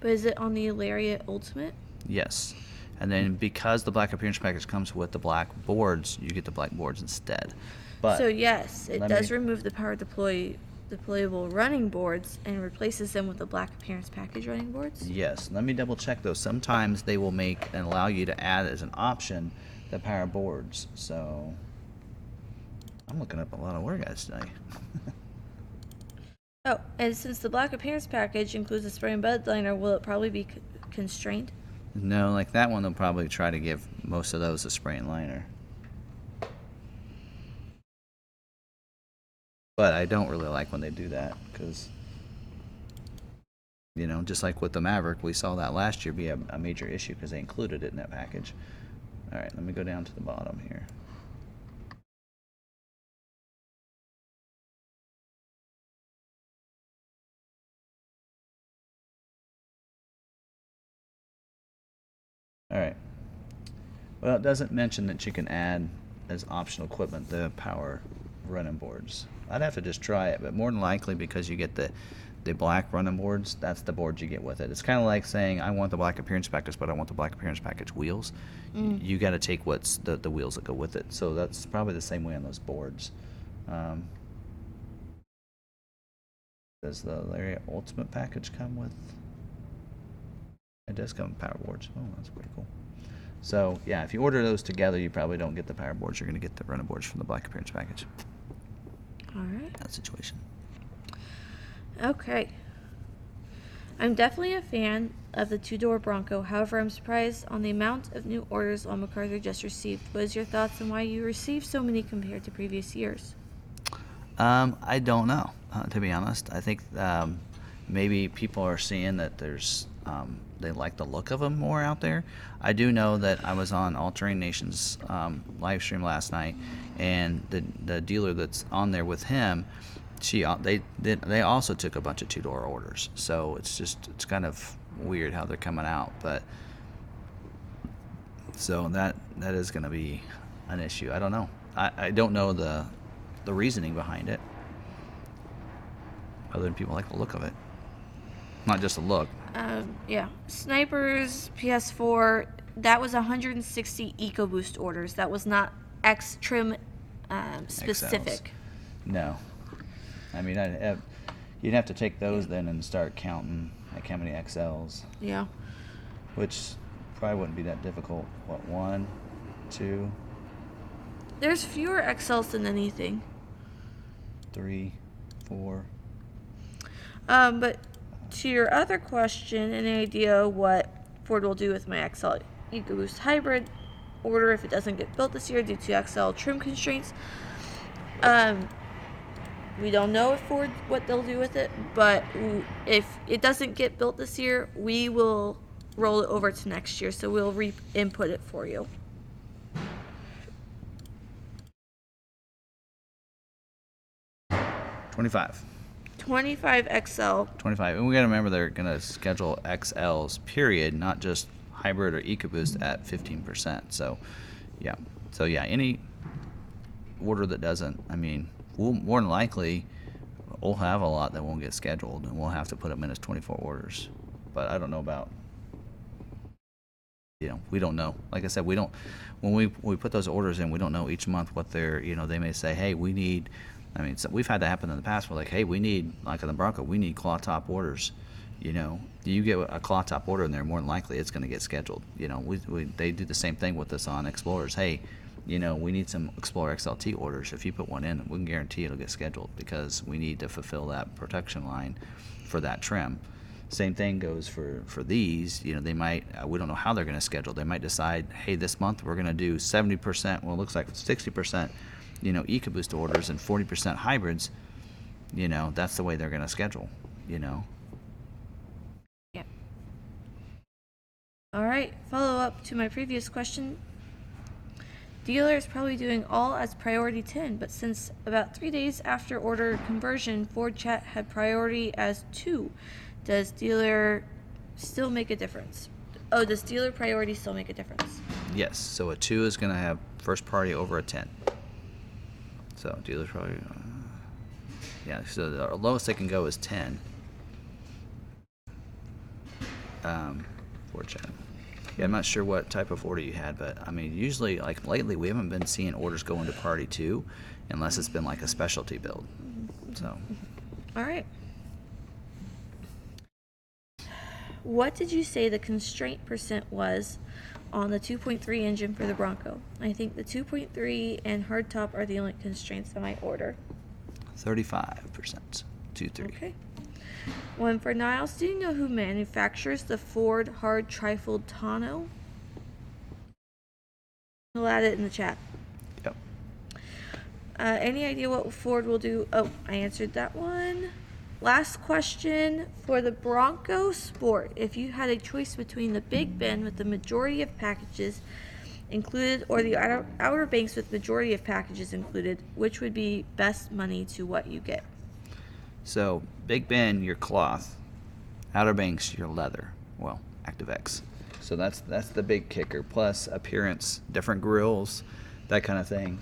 But is it on the Lariat Ultimate? Yes. And then because the black appearance package comes with the black boards, you get the black boards instead. But so yes, it does me- remove the power deploy deployable running boards and replaces them with the black appearance package running boards. yes, let me double check though. Sometimes they will make and allow you to add as an option the power boards. So I'm looking up a lot of word guys today. *laughs* Oh, and since the black appearance package includes a spray and bed liner, will it probably be c- constrained? no, like that one, they'll probably try to give most of those a spray and liner. But I don't really like when they do that because, you know, just like with the Maverick, we saw that last year be a, a major issue because they included it in that package. All right, let me go down to the bottom here. All right. Well, it doesn't mention that you can add as optional equipment the power running boards. I'd have to just try it, but more than likely because you get the the black running boards, that's the boards you get with it. It's kind of like saying I want the black appearance package, but I want the black appearance package wheels. Mm. You got to take what's the the wheels that go with it. So that's probably the same way on those boards. Um, does the Lariat Ultimate package come with? It does come with power boards. Oh, that's pretty cool. So yeah, if you order those together, you probably don't get the power boards. You're going to get the running boards from the black appearance package. All right. That situation. Okay. I'm definitely a fan of the two door Bronco. However, I'm surprised on the amount of new orders Long McArthur just received. What is your thoughts on why you received so many compared to previous years? Um, I don't know, uh, to be honest. I think um, maybe people are seeing that there's um, they like the look of them more out there. I do know that I was on All Terrain Nations um, live stream last night, and the the dealer that's on there with him, she uh, they they also took a bunch of two door orders. So it's just it's kind of weird how they're coming out, but so that that is going to be an issue. I don't know. I, I don't know the the reasoning behind it, other than people like the look of it. Not just the look. Um, yeah. Snipers PS4, that was 160 EcoBoost orders. That was not X trim um, specific. No. I mean, I'd have, you'd have to take those then and start counting like how many XLs, Yeah. which probably wouldn't be that difficult. What one, two, There's fewer XLs than anything. three, four? Um, but to your other question, any idea what Ford will do with my XL EcoBoost hybrid order if it doesn't get built this year due to XL trim constraints? Um, we don't know if Ford what they'll do with it, but if it doesn't get built this year, we will roll it over to next year. So we'll re-input it for you. Twenty-five. 25 XL. 25. And we got to remember they're going to schedule XLs, period, not just hybrid or EcoBoost at 15%. So, yeah. So, yeah, any order that doesn't, I mean, we'll more than likely, we'll have a lot that won't get scheduled and we'll have to put them in as 24 orders. But I don't know about, you know, we don't know. Like I said, we don't, when we, we put those orders in, we don't know each month what they're, you know, they may say, hey, we need, I mean, so we've had that happen in the past. We're like, hey, we need, like in the Bronco, we need claw top orders. You know, you get a claw top order in there, more than likely it's going to get scheduled. You know, we, we they do the same thing with us on Explorers. Hey, you know, we need some Explorer XLT orders. If you put one in, we can guarantee it'll get scheduled because we need to fulfill that protection line for that trim. Same thing goes for for these. You know, they might uh, we don't know how they're going to schedule. They might decide, hey, this month we're going to do 70%. Well, it looks like 60%. You know, EcoBoost orders and 40% hybrids. You know, that's the way they're going to schedule. You know, All right, follow up to my previous question. Dealer is probably doing all as priority 10, but since about three days after order conversion, Ford Chat had priority as 2. Does dealer still make a difference? Oh, does dealer priority still make a difference? yes. So a two is going to have first priority over a 10. So dealers probably. Uh, yeah. So the lowest they can go is 10. Um, Ford chat. Yeah, I'm not sure what type of order you had, but I mean, usually, like lately, we haven't been seeing orders go into party two, unless it's been like a specialty build. So, All right. What did you say the constraint percent was on the 2.3 engine for the Bronco? I think the 2.3 and hardtop are the only constraints on my order. 35%. Two, three. Okay. One for Niles. Do you know who manufactures the Ford hard trifold tonneau? We'll add it in the chat. Yep. Uh, any idea what Ford will do? Oh, I answered that one. Last question for the Bronco Sport. If you had a choice between the Big Bend with the majority of packages included or the Outer, outer Banks with majority of packages included, which would be best money to what you get? So, Big Bend, your cloth. Outer Banks, your leather. Well, ActiveX. So that's that's the big kicker. Plus appearance, different grills, that kind of thing.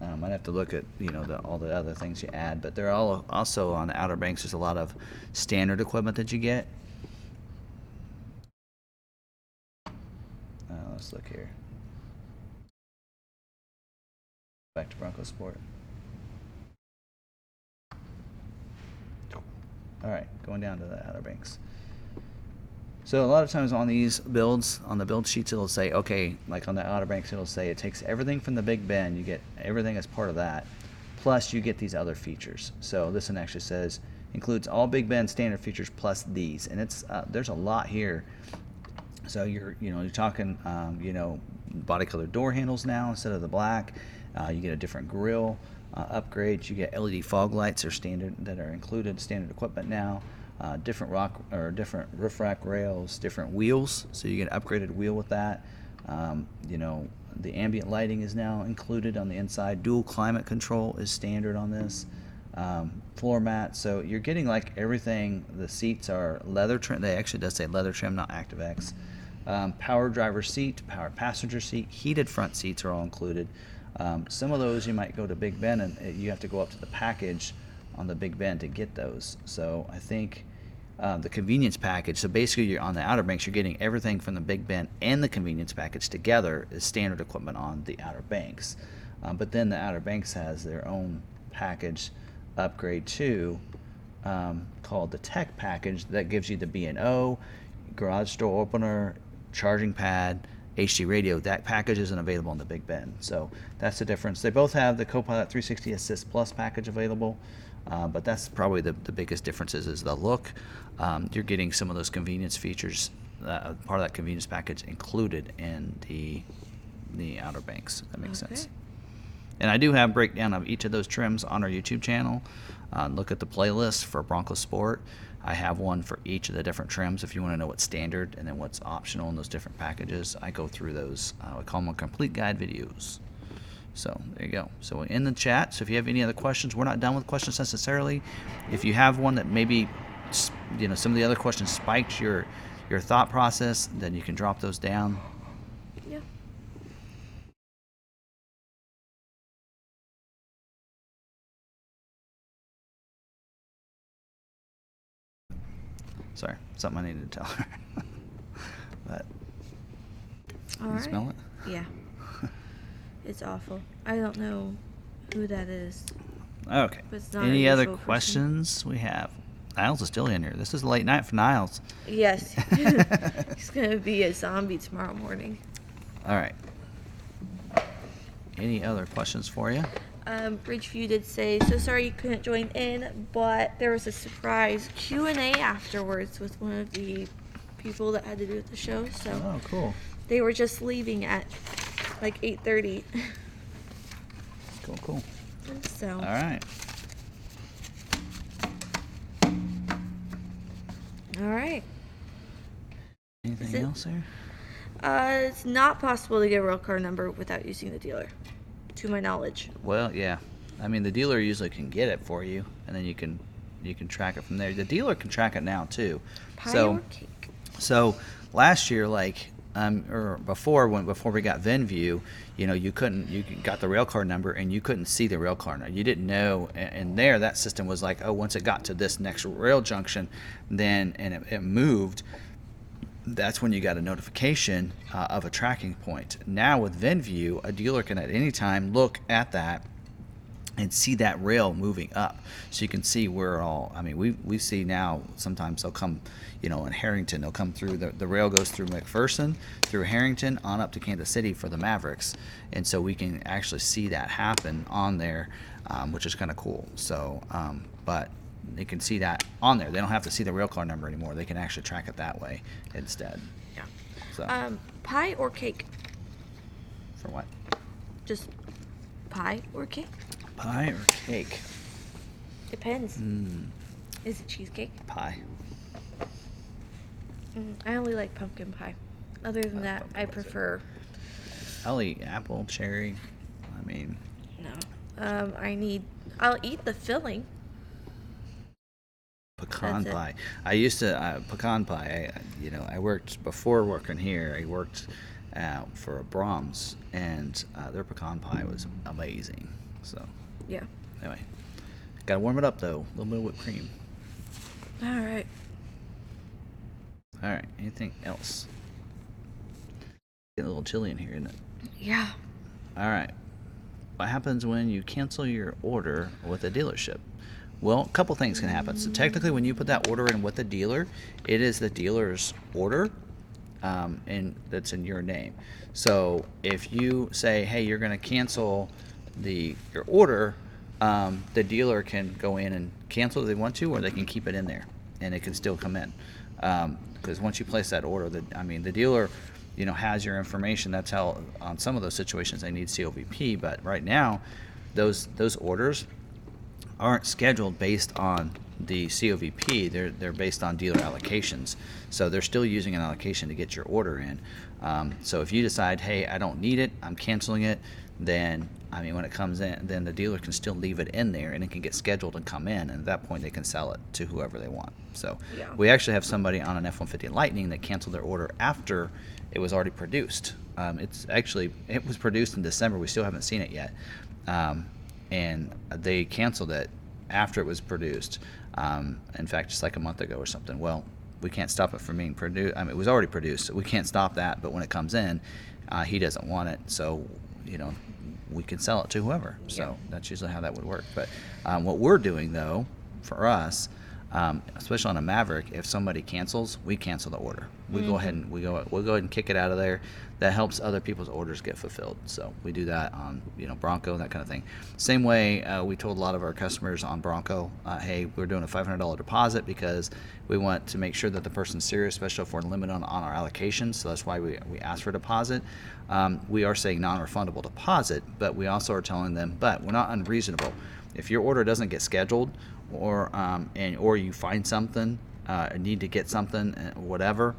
Um, I'd have to look at you know the, all the other things you add, but they're all also on Outer Banks. There's a lot of standard equipment that you get. Uh, let's look here. Back to Bronco Sport. All right, going down to the Outer Banks. So a lot of times on these builds, on the build sheets, it'll say, okay, like on the Outer Banks, it'll say it takes everything from the Big Bend, You get everything as part of that, plus you get these other features. So this one actually says includes all Big Bend standard features plus these, and it's uh, there's a lot here. So you're you know you're talking um, you know body color door handles now instead of the black. Uh, you get a different grill uh, upgrades. You get LED fog lights are standard that are included standard equipment now. Uh, different rock or different roof rack rails, different wheels. So you get an upgraded wheel with that. Um, you know the ambient lighting is now included on the inside. Dual climate control is standard on this. Um, floor mat. So you're getting like everything. The seats are leather trim. They actually does say leather trim, not ActiveX. Um, power driver seat, power passenger seat, heated front seats are all included. Um, some of those you might go to Big Bend and uh, you have to go up to the package on the Big Bend to get those. So I think uh, the convenience package. So basically, you're on the Outer Banks. You're getting everything from the Big Bend and the convenience package together as standard equipment on the Outer Banks. Um, but then the Outer Banks has their own package upgrade too, um, called the Tech package that gives you the B and O, garage door opener, charging pad, HD radio. That package isn't available on the Big Bend, so that's the difference. They both have the Copilot 360 Assist Plus package available, uh, but that's probably the, the biggest differences is the look. Um, you're getting some of those convenience features, uh, part of that convenience package included in the the Outer Banks. That makes Okay. sense. And I do have breakdown of each of those trims on our YouTube channel. Uh, look at the playlist for Bronco Sport. I have one for each of the different trims if you want to know what's standard and then what's optional in those different packages. I go through those. Uh, we call them complete guide videos. So there you go. So in the chat. So if you have any other questions, we're not done with questions necessarily. If you have one that maybe, you know, some of the other questions spiked your your thought process, then you can drop those down. Sorry, something I needed to tell her. *laughs* but All you right. smell it? Yeah. *laughs* It's awful. I don't know who that is. Okay. But it's not Any other person. questions we have? Niles is still in here. This is late night for Niles. Yes. *laughs* He's gonna be a zombie tomorrow morning. All right. Any other questions for you? Um, Ridgeview did say, so sorry you couldn't join in, but there was a surprise Q and A afterwards with one of the people that had to do with the show. So Oh, cool. they were just leaving at like 8:30. Cool, cool. so All right. all right. Anything it- else there? Uh, it's not possible to get a real car number without using the dealer, to my knowledge. Well, yeah. I mean, the dealer usually can get it for you, and then you can you can track it from there. The dealer can track it now too. Pie so, or cake? So last year, like um, or before when before we got VenView, you know, you couldn't you got the rail car number and you couldn't see the rail car number. You didn't know, and, and there that system was like, oh, once it got to this next rail junction, then and it, it moved. That's when you got a notification uh, of a tracking point. Now with VenView, a dealer can at any time look at that and see that rail moving up. So you can see where all i mean we we see now sometimes they'll come you know in herington they'll come through the, the rail goes through mcpherson through herington on up to kansas city for the mavericks. And so we can actually see that happen on there um, which is kind of cool. So um, but they can see that on there they don't have to see the rail car number anymore they can actually track it that way instead Yeah. so Um, pie or cake? for what Just pie or cake? pie or cake Depends. mm, Is it cheesecake? pie Mm, I only like pumpkin pie. Other than Uh, that, I prefer i'll eat apple cherry i mean no. Um, I need. I'll eat the filling. Pecan pie. I used to uh, pecan pie. I, you know, I worked before working here. I worked uh, for a Braum's, and uh, their pecan pie was amazing. So Yeah. anyway, gotta warm it up though. A little bit of whipped cream. All right. All right. Anything else? Getting a little chilly in here, isn't it? Yeah. All right. What happens when you cancel your order with a dealership? Well, a couple things can happen. So technically, when you put that order in with the dealer, it is the dealer's order, um, and that's in your name. So if you say, "Hey, you're going to cancel the your order," um, the dealer can go in and cancel if they want to, or they can keep it in there, and it can still come in. Because once you place that order, the, I mean, the dealer, you know, has your information. That's how on some of those situations they need COVP. But right now, those those orders aren't scheduled based on the COVP. They're they're based on dealer allocations. So they're still using an allocation to get your order in. Um, so if you decide, hey, I don't need it, I'm canceling it, then I mean, when it comes in, then the dealer can still leave it in there, and it can get scheduled and come in, and at that point they can sell it to whoever they want. So Yeah. we actually have somebody on an F-150 Lightning that canceled their order after it was already produced. Um, it's actually it was produced in December. We still haven't seen it yet, um, and they canceled it after it was produced. Um, in fact, just like a month ago or something. Well, we can't stop it from being produced. I mean, it was already produced, so we can't stop that. But when it comes in, uh, he doesn't want it, so you know we can sell it to whoever. So Yeah. that's usually how that would work. But um, what we're doing though, for us, um, especially on a Maverick, if somebody cancels, we cancel the order. We go ahead and we go we'll go ahead and kick it out of there. That helps other people's orders get fulfilled. So we do that on you know Bronco that kind of thing. Same way uh, we told a lot of our customers on Bronco, uh, hey, we're doing a $500 deposit because we want to make sure that the person's serious, especially if we're limited on, on our allocations. So that's why we we ask for a deposit. Um, we are saying non-refundable deposit, but we also are telling them, but we're not unreasonable. If your order doesn't get scheduled, or um, and or you find something, uh, need to get something, uh, whatever,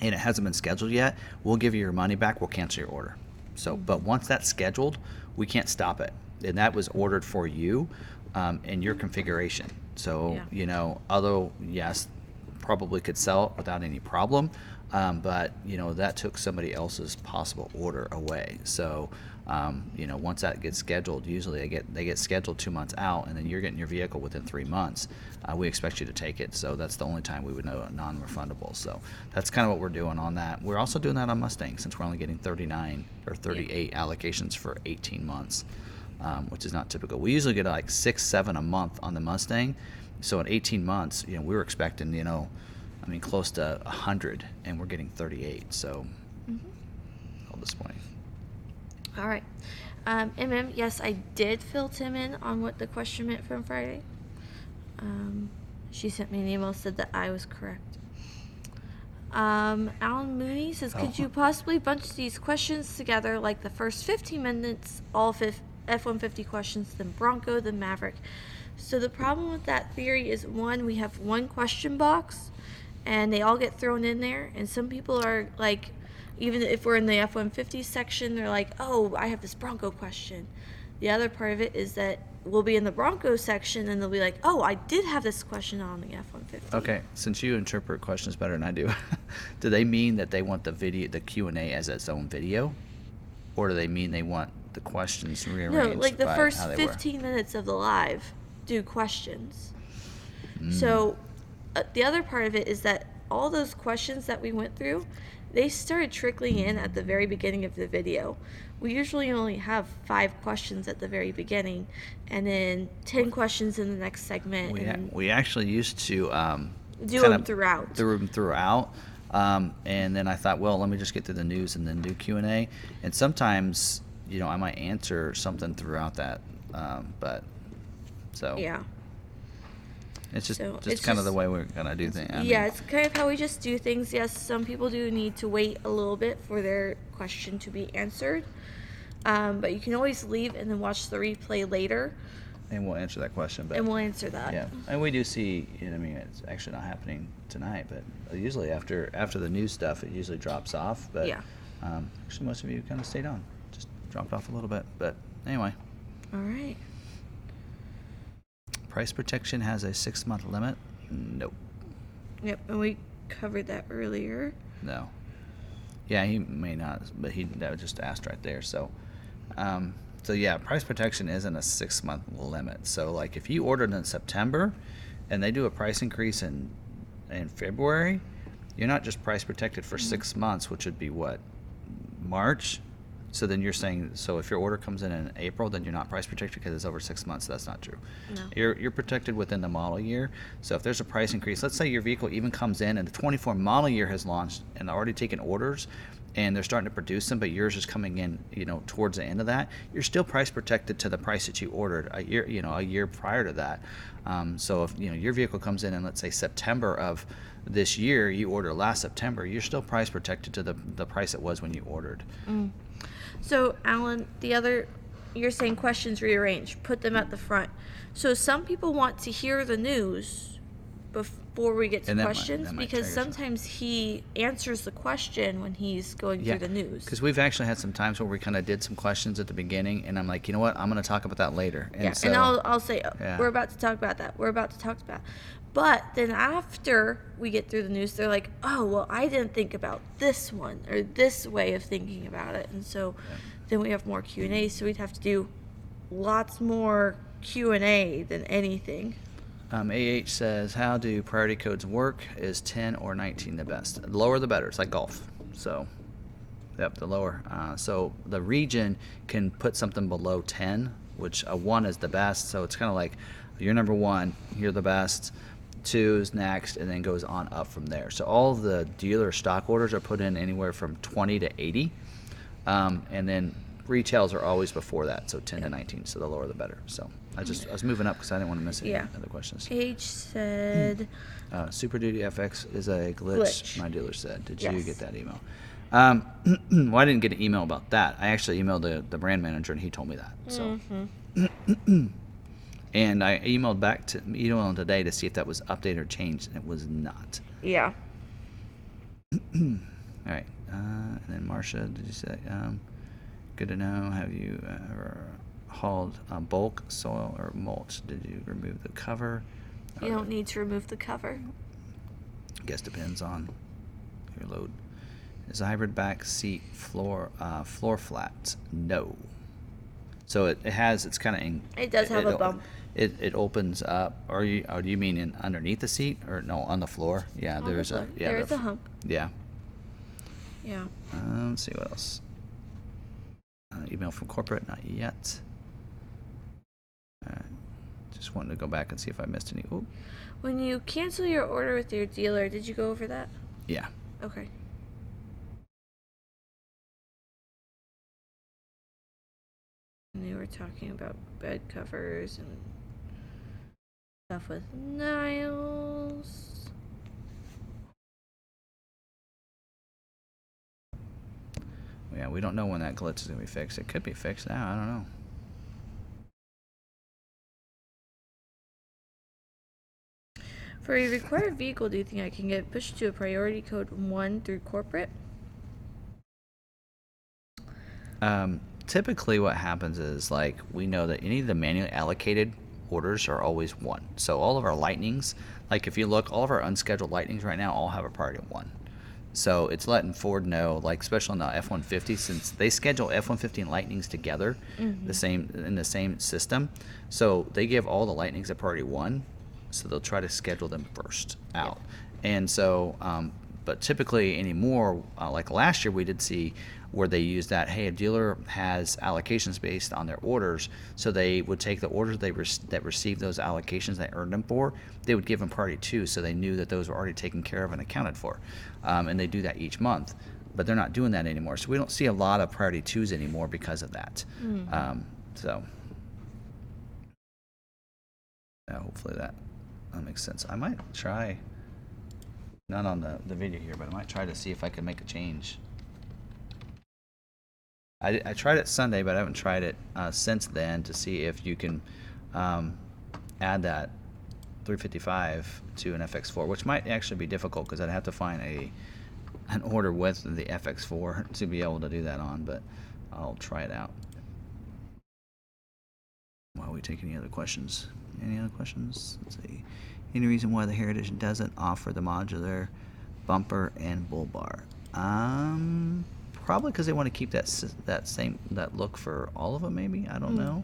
and it hasn't been scheduled yet, we'll give you your money back. We'll cancel your order. So, but once that's scheduled, we can't stop it, and that was ordered for you um, in your configuration. So, Yeah. you know, although yes, probably could sell it without any problem, um, but you know that took somebody else's possible order away. So, um, you know, once that gets scheduled, usually they get they get scheduled two months out, and then you're getting your vehicle within three months. Uh, we expect you to take it, so that's the only time we would know non-refundable. So that's kind of what we're doing on that. We're also doing that on Mustang since we're only getting 39 or 38 allocations for 18 months, um, which is not typical. We usually get like six, seven a month on the Mustang. So in 18 months, you know, we were expecting, you know, I mean, close to 100, and we're getting 38. So, all disappointing. All right. Um, MM, yes, I did fill Tim in on what the question meant from Friday. Um, she sent me an email said that I was correct. Um, Alan Mooney says, could Oh. you possibly bunch these questions together like the first 15 minutes, all fif- F-150 questions, then Bronco, then Maverick? So the problem with that theory is one, we have one question box, and they all get thrown in there, and some people are like, even if we're in the F-150 section, they're like, oh, I have this Bronco question. The other part of it is that we'll be in the Bronco section, and they'll be like, oh, I did have this question on the F-150. Okay, since you interpret questions better than I do, *laughs* do they mean that they want the video, the Q and A as its own video, or do they mean they want the questions rearranged? No, like the first how they 15 minutes of the live do questions. Mm. So uh, the other part of it is that all those questions that we went through, they started trickling in at the very beginning of the video. We usually only have five questions at the very beginning, and then 10 questions in the next segment, we, a- we actually used to um, do them throughout. through them throughout. Um, and then I thought, well, let me just get through the news and then do Q and A. And sometimes, you know, I might answer something throughout that. Um, but so yeah. It's just So just it's kind of the way we're gonna do things. I mean, yeah, it's kind of how we just do things. Yes, some people do need to wait a little bit for their question to be answered. Um, but you can always leave and then watch the replay later, and we'll answer that question. But and we'll answer that. Yeah, and we do see. You know, I mean, it's actually not happening tonight, but usually after after the news stuff, it usually drops off. But Yeah. um, actually, most of you kind of stayed on, just dropped off a little bit. But anyway, All right. Price protection has a six month limit. Nope, Yep, and we covered that earlier. no. Yeah, he may not, but he that was just asked right there. So, um, so yeah, price protection isn't a six month limit. So like if you ordered in September, and they do a price increase in in February, you're not just price protected for six months, which would be what March. So then you're saying so if your order comes in in April, then you're not price protected because it's over six months. That's not true. No. You're you're protected within the model year. So if there's a price increase, let's say your vehicle even comes in and the 24 model year has launched and they're already taken orders, and they're starting to produce them, but yours is coming in, you know, towards the end of that, you're still price protected to the price that you ordered a year, you know, a year prior to that. Um, so if you know your vehicle comes in in let's say September of this year, you order last September, you're still price protected to the the price it was when you ordered. So, Alan, the other, you're saying questions rearranged, put them at the front. So, some people want to hear the news before we get to And that might- questions that might because trigger some- sometimes he answers the question when he's going through the news. Because we've actually had some times where we kind of did some questions at the beginning, and I'm like, you know what, I'm going to talk about that later. And yeah, so, and I'll, I'll say, oh, Yeah. we're about to talk about that. We're about to talk about. But then after we get through the news, they're like, oh, well, I didn't think about this one or this way of thinking about it. And so then we have more Q&A, so we'd have to do lots more Q&A than anything. Um, AH says, how do priority codes work? Is 10 or 19 the best? The lower the better. It's like golf. So, yep, the lower. Uh, so the region can put something below 10, which a 1 is the best. So it's kind of like you're number one, you're the best. Two is next, and then goes on up from there. So all the dealer stock orders are put in anywhere from 20 to 80. Um, and then retails are always before that, so 10 to 19. So the lower the better. So I just I was moving up because I didn't want to miss any Yeah. other questions. H said, Uh, Super Duty FX is a glitch, Glitch. my dealer said. Did you get that email? Um, *clears throat* well, I didn't get an email about that. I actually emailed the, the brand manager and he told me that. So, Mm-hmm. *clears throat* and I emailed back to emailed today to see if that was updated or changed, and it was not. yeah. *clears throat* All right. Uh, and then Marcia, did you say? Um, good to know. Have you ever hauled uh, bulk soil or mulch? Did you remove the cover? You don't need to remove the cover. I guess depends on your load. Is a hybrid back seat floor uh, floor flat? No. So it, it has it's kind of in. It does have a bump. It, it opens up, or you or do you mean in underneath the seat or no on the floor? Yeah, On the there's floor. a yeah There is the a hump. Yeah. Yeah. Uh, let's see what else. Uh, email from corporate, not yet. Alright. Just wanted to go back and see if I missed any. Oh, When you cancel your order with your dealer, did you go over that? yeah. Okay. And they were talking about bed covers and stuff with Niles. Yeah, we don't know when that glitch is gonna be fixed. It could be fixed now. I don't know. For a required vehicle, do you think I can get pushed to a priority code 1 through corporate? Um, typically, what happens is like we know that any of the manually allocated orders are always one. So all of our lightnings, like if you look, all of our unscheduled lightnings right now all have a priority of one. So it's letting Ford know, like especially on the F-150, since they schedule F-150 and Lightnings together, the same in the same system. So they give all the Lightnings a priority one, so they'll try to schedule them first out. And so, um, but typically anymore, uh, like last year, we did see where they use that. Hey, a dealer has allocations based on their orders, so they would take the orders they rec- that received those allocations they earned them for. They would give them priority two, so they knew that those were already taken care of and accounted for. Um, and they do that each month, but they're not doing that anymore. So we don't see a lot of priority twos anymore because of that. Um, so. Yeah, hopefully that, that makes sense. I might try, not on the, the video here, but I might try to see if I can make a change. I, I tried it Sunday, but I haven't tried it uh, since then to see if you can um, add that 355 to an FX4, which might actually be difficult because I'd have to find a an order with the FX4 *laughs* to be able to do that on, but I'll try it out. While we take any other questions. Any other questions? Let's see. Any reason why the Heritage doesn't offer the modular bumper and bull bar? Um, probably because they want to keep that that same that look for all of them. Maybe I don't know.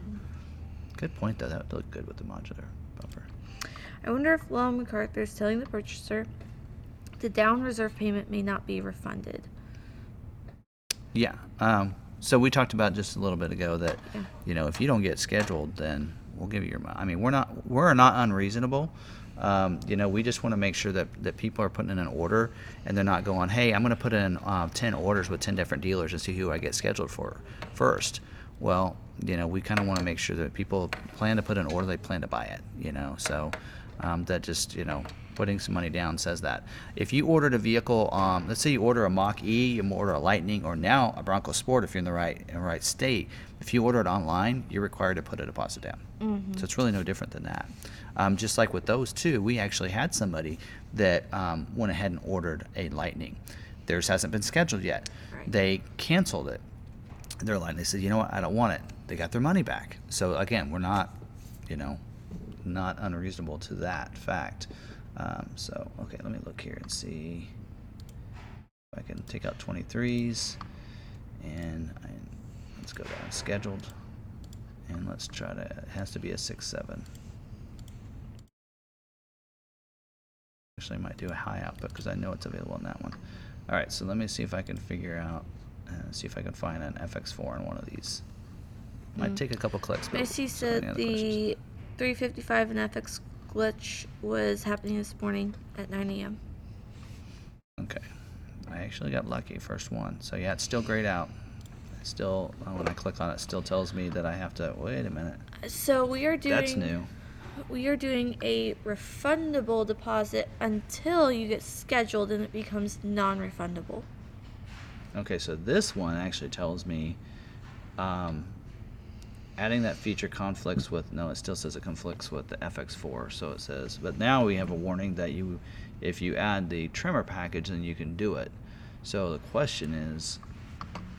Good point though. That would look good with the modular bumper. I wonder if Long McArthur is telling the purchaser the down reserve payment may not be refunded. Yeah. Um, so we talked about just a little bit ago that, Yeah. you know, if you don't get scheduled, then we'll give you your money. I mean, we're not we're not unreasonable. Um, you know, we just want to make sure that, that people are putting in an order and they're not going, hey, I'm going to put in uh, 10 orders with 10 different dealers and see who I get scheduled for first. Well, you know, we kind of want to make sure that people plan to put an order, they plan to buy it, you know. So um, that just, you know, putting some money down says that. If you ordered a vehicle, um, let's say you order a Mach E, you order a Lightning, or now a Bronco Sport, if you're in the right in the right state, if you order it online, you're required to put a deposit down. So it's really no different than that. Um, just like with those two, we actually had somebody that um, went ahead and ordered a Lightning. Theirs hasn't been scheduled yet. Right. They canceled it. They're like, they said, you know what, I don't want it. They got their money back. So again, we're not, you know, not unreasonable to that fact. Um, so okay, let me look here and see if I can take out 23s, and I, let's go down scheduled, and let's try to. It has to be a six seven. Actually, I might do a high output because I know it's available in that one. All right, so let me see if I can figure out, uh, see if I can find an FX4 in one of these. Might Mm. take a couple clicks. but so said other questions? the 355 and FX glitch was happening this morning at 9 a.m. Okay. I actually got lucky, first one. So yeah, it's still grayed out. Still, when I click on it, it still tells me that I have to, wait a minute. So we are doing That's new. We are doing a refundable deposit until you get scheduled and it becomes non-refundable. Okay, so this one actually tells me um, adding that feature conflicts with, no, it still says it conflicts with the FX4. So it says, but now we have a warning that you, if you add the Tremor package, then you can do it. So the question is,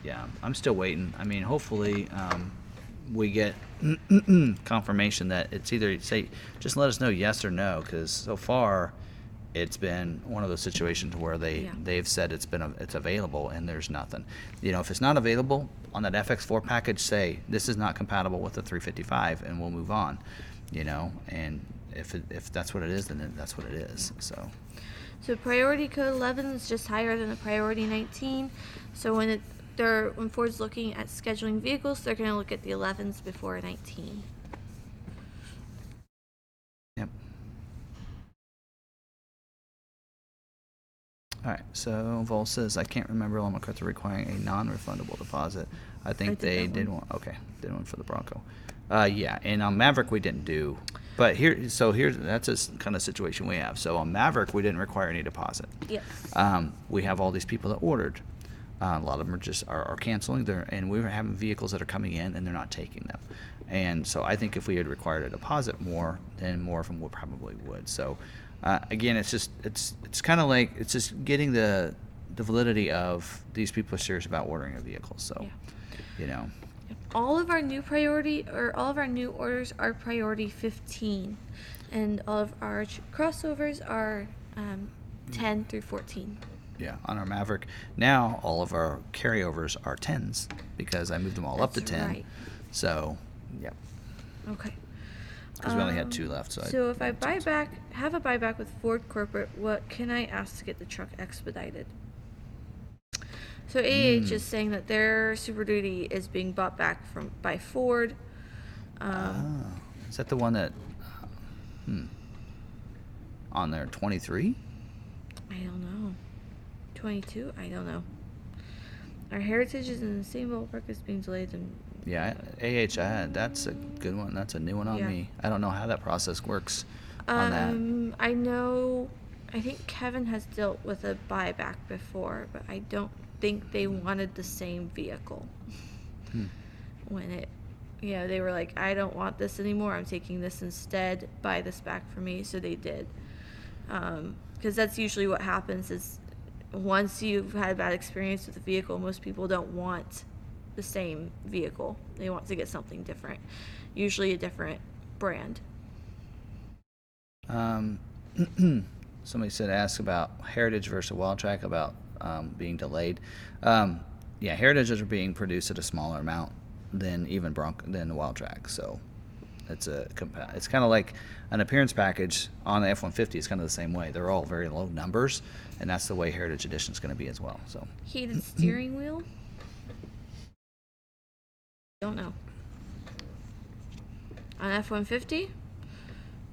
yeah, I'm still waiting. I mean, hopefully um, we get confirmation that it's either say, just let us know yes or no, because so far it's been one of those situations where they Yeah. they've said it's been a, it's available and there's nothing. You know, if it's not available on that FX4 package, say this is not compatible with the 355, and we'll move on. You know, and if it, if that's what it is, then that's what it is. So. So priority code 11 is just higher than the priority 19. So when it, they're when Ford's looking at scheduling vehicles, they're going to look at the 11s before 19. Yep. All right. So Vol says I can't remember Long McArthur requiring a non-refundable deposit. I think did they did one. one. Okay, did one for the Bronco. Uh, yeah, and on Maverick we didn't do. But here, so here's that's a kind of situation we have. So on Maverick we didn't require any deposit. Yes. Um, we have all these people that ordered. Uh, a lot of them are just are, are canceling their, and we're having vehicles that are coming in and they're not taking them. And so I think if we had required a deposit more, then more of them would probably would. So uh, again, it's just it's it's kind of like it's just getting the the validity of these people are serious about ordering a vehicle. So Yeah. you know, all of our new priority or all of our new orders are priority 15 and all of our crossovers are um, 10 through 14 yeah, on our Maverick now all of our carryovers are tens because I moved them all up to That's ten. right. So yep, okay because we only had Um, two left. So, I- so if i buy back have a buyback with ford corporate what can i ask to get the truck expedited so ah Hmm. is saying that their super duty is being bought back from by ford um, Ah, is that the one that? uh, Hmm. On there, twenty three. I don't know. 22? I don't know. Our heritage is in the same ballpark as being delayed and Yeah, AH. I, that's a good one. That's a new one on Yeah. me. I don't know how that process works on that. um I know I think Kevin has dealt with a buyback before, but I don't think they wanted the same vehicle. Hmm. When it you know, they were like, I don't want this anymore. I'm taking this instead. Buy this back for me. So they did. Um, because that's usually what happens is once you've had a bad experience with the vehicle, most people don't want the same vehicle. They want to get something different, usually a different brand. Um, *clears throat* somebody said ask about Heritage versus Wildtrak about um, being delayed. Um, yeah, heritages are being produced at a smaller amount than even Bronco than the Wildtrak. So it's a it's kind of like an appearance package on the F-150 It's kind of the same way. They're all very low numbers, and that's the way Heritage Edition is going to be as well. So Heated steering wheel? Don't know. On F 150?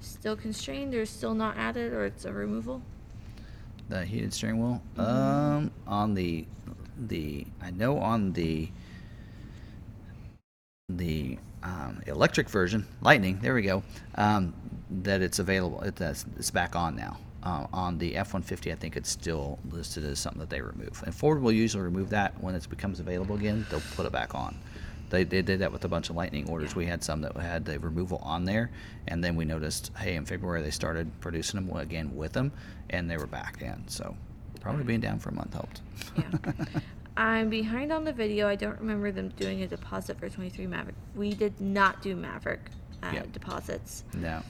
Still constrained or still not added or it's a removal? the heated steering wheel, um, on the the I know on the the um, electric version, Lightning. There we go. Um, that it's available. It, that's it's back on now. Uh, on the F-150, I think it's still listed as something that they remove. And Ford will usually remove that when it becomes available again. They'll put it back on. They, they did that with a bunch of Lightning orders. We had some that had the removal on there, and then we noticed, hey, in February they started producing them again with them, and they were back in. So probably being down for a month helped. Yeah. *laughs* I'm behind on the video. I don't remember them doing a deposit for 23 Maverick. We did not do Maverick uh, Yep. deposits. no.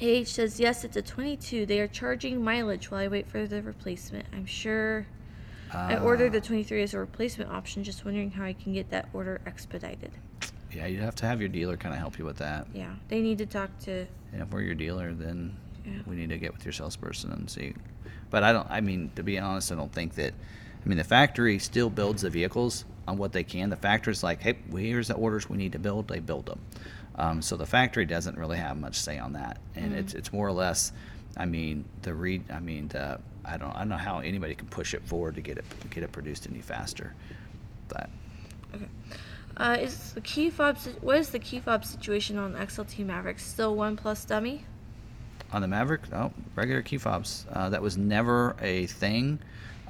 AH says, yes, it's a 22. They are charging mileage while I wait for the replacement. I'm sure I ordered the Uh, 23 as a replacement option, just wondering how I can get that order expedited. Yeah, you'd have to have your dealer kind of help you with that. Yeah, they need to talk to. And if we're your dealer, then Yeah. we need to get with your salesperson and see. But I don't. I mean, to be honest, I don't think that. I mean, the factory still builds the vehicles on what they can. The factory's like, hey, here's the orders we need to build. They build them. Um, so the factory doesn't really have much say on that, and it's it's more or less. I mean, the read. I mean, the, I don't. I don't know how anybody can push it forward to get it get it produced any faster. But Okay. Uh, is the key fob? What is the key fob situation on XLT Maverick? Still one plus dummy? On the Maverick, oh, regular key fobs. Uh, that was never a thing.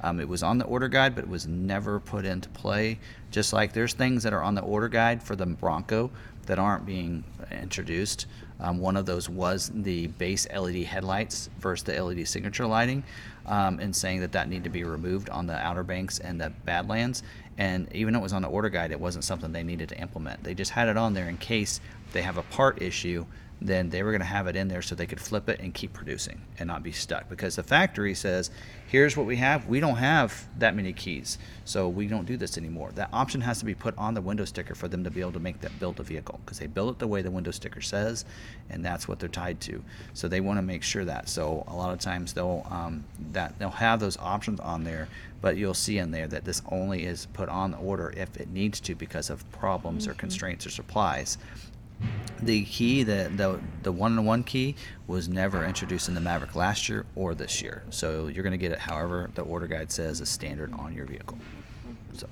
Um, it was on the order guide, but it was never put into play. Just like there's things that are on the order guide for the Bronco that aren't being introduced. Um, one of those was the base LED headlights versus the LED signature lighting, um, and saying that that need to be removed on the Outer Banks and the Badlands. And even though it was on the order guide, it wasn't something they needed to implement. They just had it on there in case they have a part issue then they were going to have it in there so they could flip it and keep producing and not be stuck. Because the factory says here's what we have. We don't have that many keys so we don't do this anymore. That option has to be put on the window sticker for them to be able to make that build a vehicle because they build it the way the window sticker says and that's what they're tied to. So they want to make sure that. So a lot of times they'll um, that they'll have those options on there but you'll see in there that this only is put on the order if it needs to because of problems or constraints or supplies the key, the the the one on one key, was never introduced in the Maverick last year or this year. So you're going to get it however the order guide says is standard on your vehicle. So,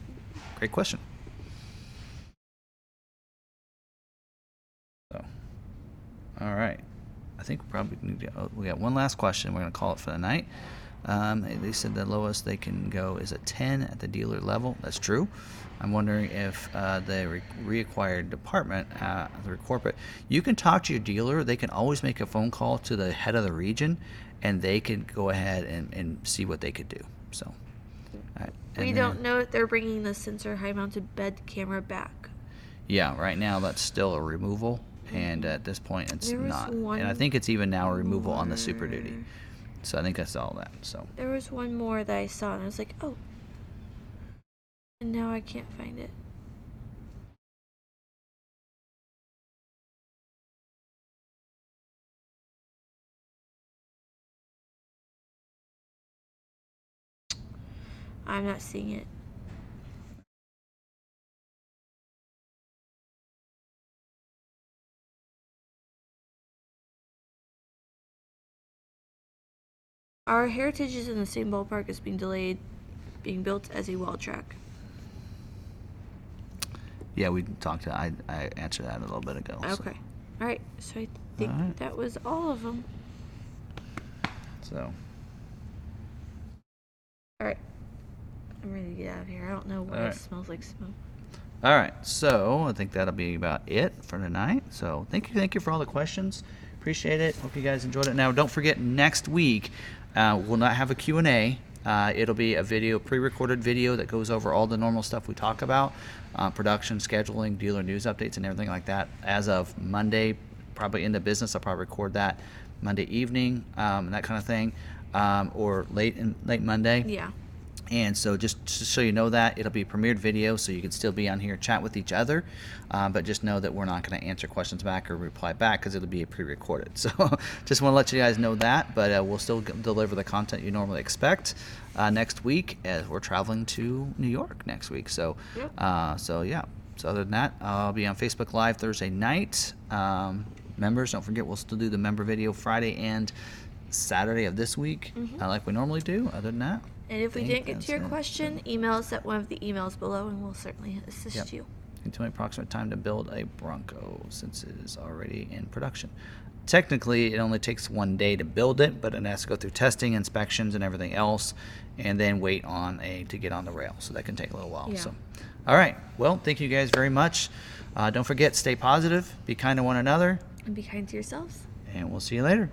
great question. So, all right. I think we probably need to. Oh, we got one last question. We're going to call it for the night. Um, they said the lowest they can go is a 10 at the dealer level. That's true. I'm wondering if uh, the re- reacquired department, uh, the corporate, you can talk to your dealer. They can always make a phone call to the head of the region, and they can go ahead and, and see what they could do. So, right. We And don't know if they're bringing the sensor high mounted bed camera back. Yeah, right now that's still a removal, and at this point it's not. And I think it's even now a removal on the Super Duty. So I think that's all that. So There was one more that I saw, and I was like, oh. And now I can't find it. I'm not seeing it. Our heritage is in the same ballpark as being delayed, being built as a Wildtrak. Yeah, we talked. I I answered that a little bit ago. so- Okay. All right. So I think that was all of them. So All right. I'm ready to get out of here. I don't know why it smells like smoke. all right. So I think that'll be about it for tonight. So thank you, thank you for all the questions. Appreciate it. Hope you guys enjoyed it. Now don't forget next week uh, we'll not have a Q and A. Uh, it'll be a video, pre-recorded video that goes over all the normal stuff we talk about, uh, production, scheduling, dealer news updates, and everything like that. As of Monday, probably in the business, I'll probably record that Monday evening, um, and that kind of thing, um, or late in late Monday. Yeah. And so, just so you know that it'll be a premiered video, so you can still be on here chat with each other. Uh, but just know that we're not going to answer questions back or reply back because it'll be pre-recorded. *laughs* So, just want to let you guys know that. But uh, we'll still g- deliver the content you normally expect uh, next week as we're traveling to New York next week. So, uh, so yeah. So other than that, I'll be on Facebook Live Thursday night. Um, members, don't forget we'll still do the member video Friday and Saturday of this week, Mhm. uh, like we normally do. Other than that. And if we didn't get to your it. question, email us at one of the emails below and we'll certainly assist Yep. you. An approximate time to build a Bronco since it is already in production. Technically, it only takes one day to build it, but it has to go through testing, inspections, and everything else, and then wait on a to get on the rail. So that can take a little while. Yeah. So, all right. Well, thank you guys very much. Uh, don't forget, stay positive, be kind to one another, And be kind to yourselves. and we'll see you later.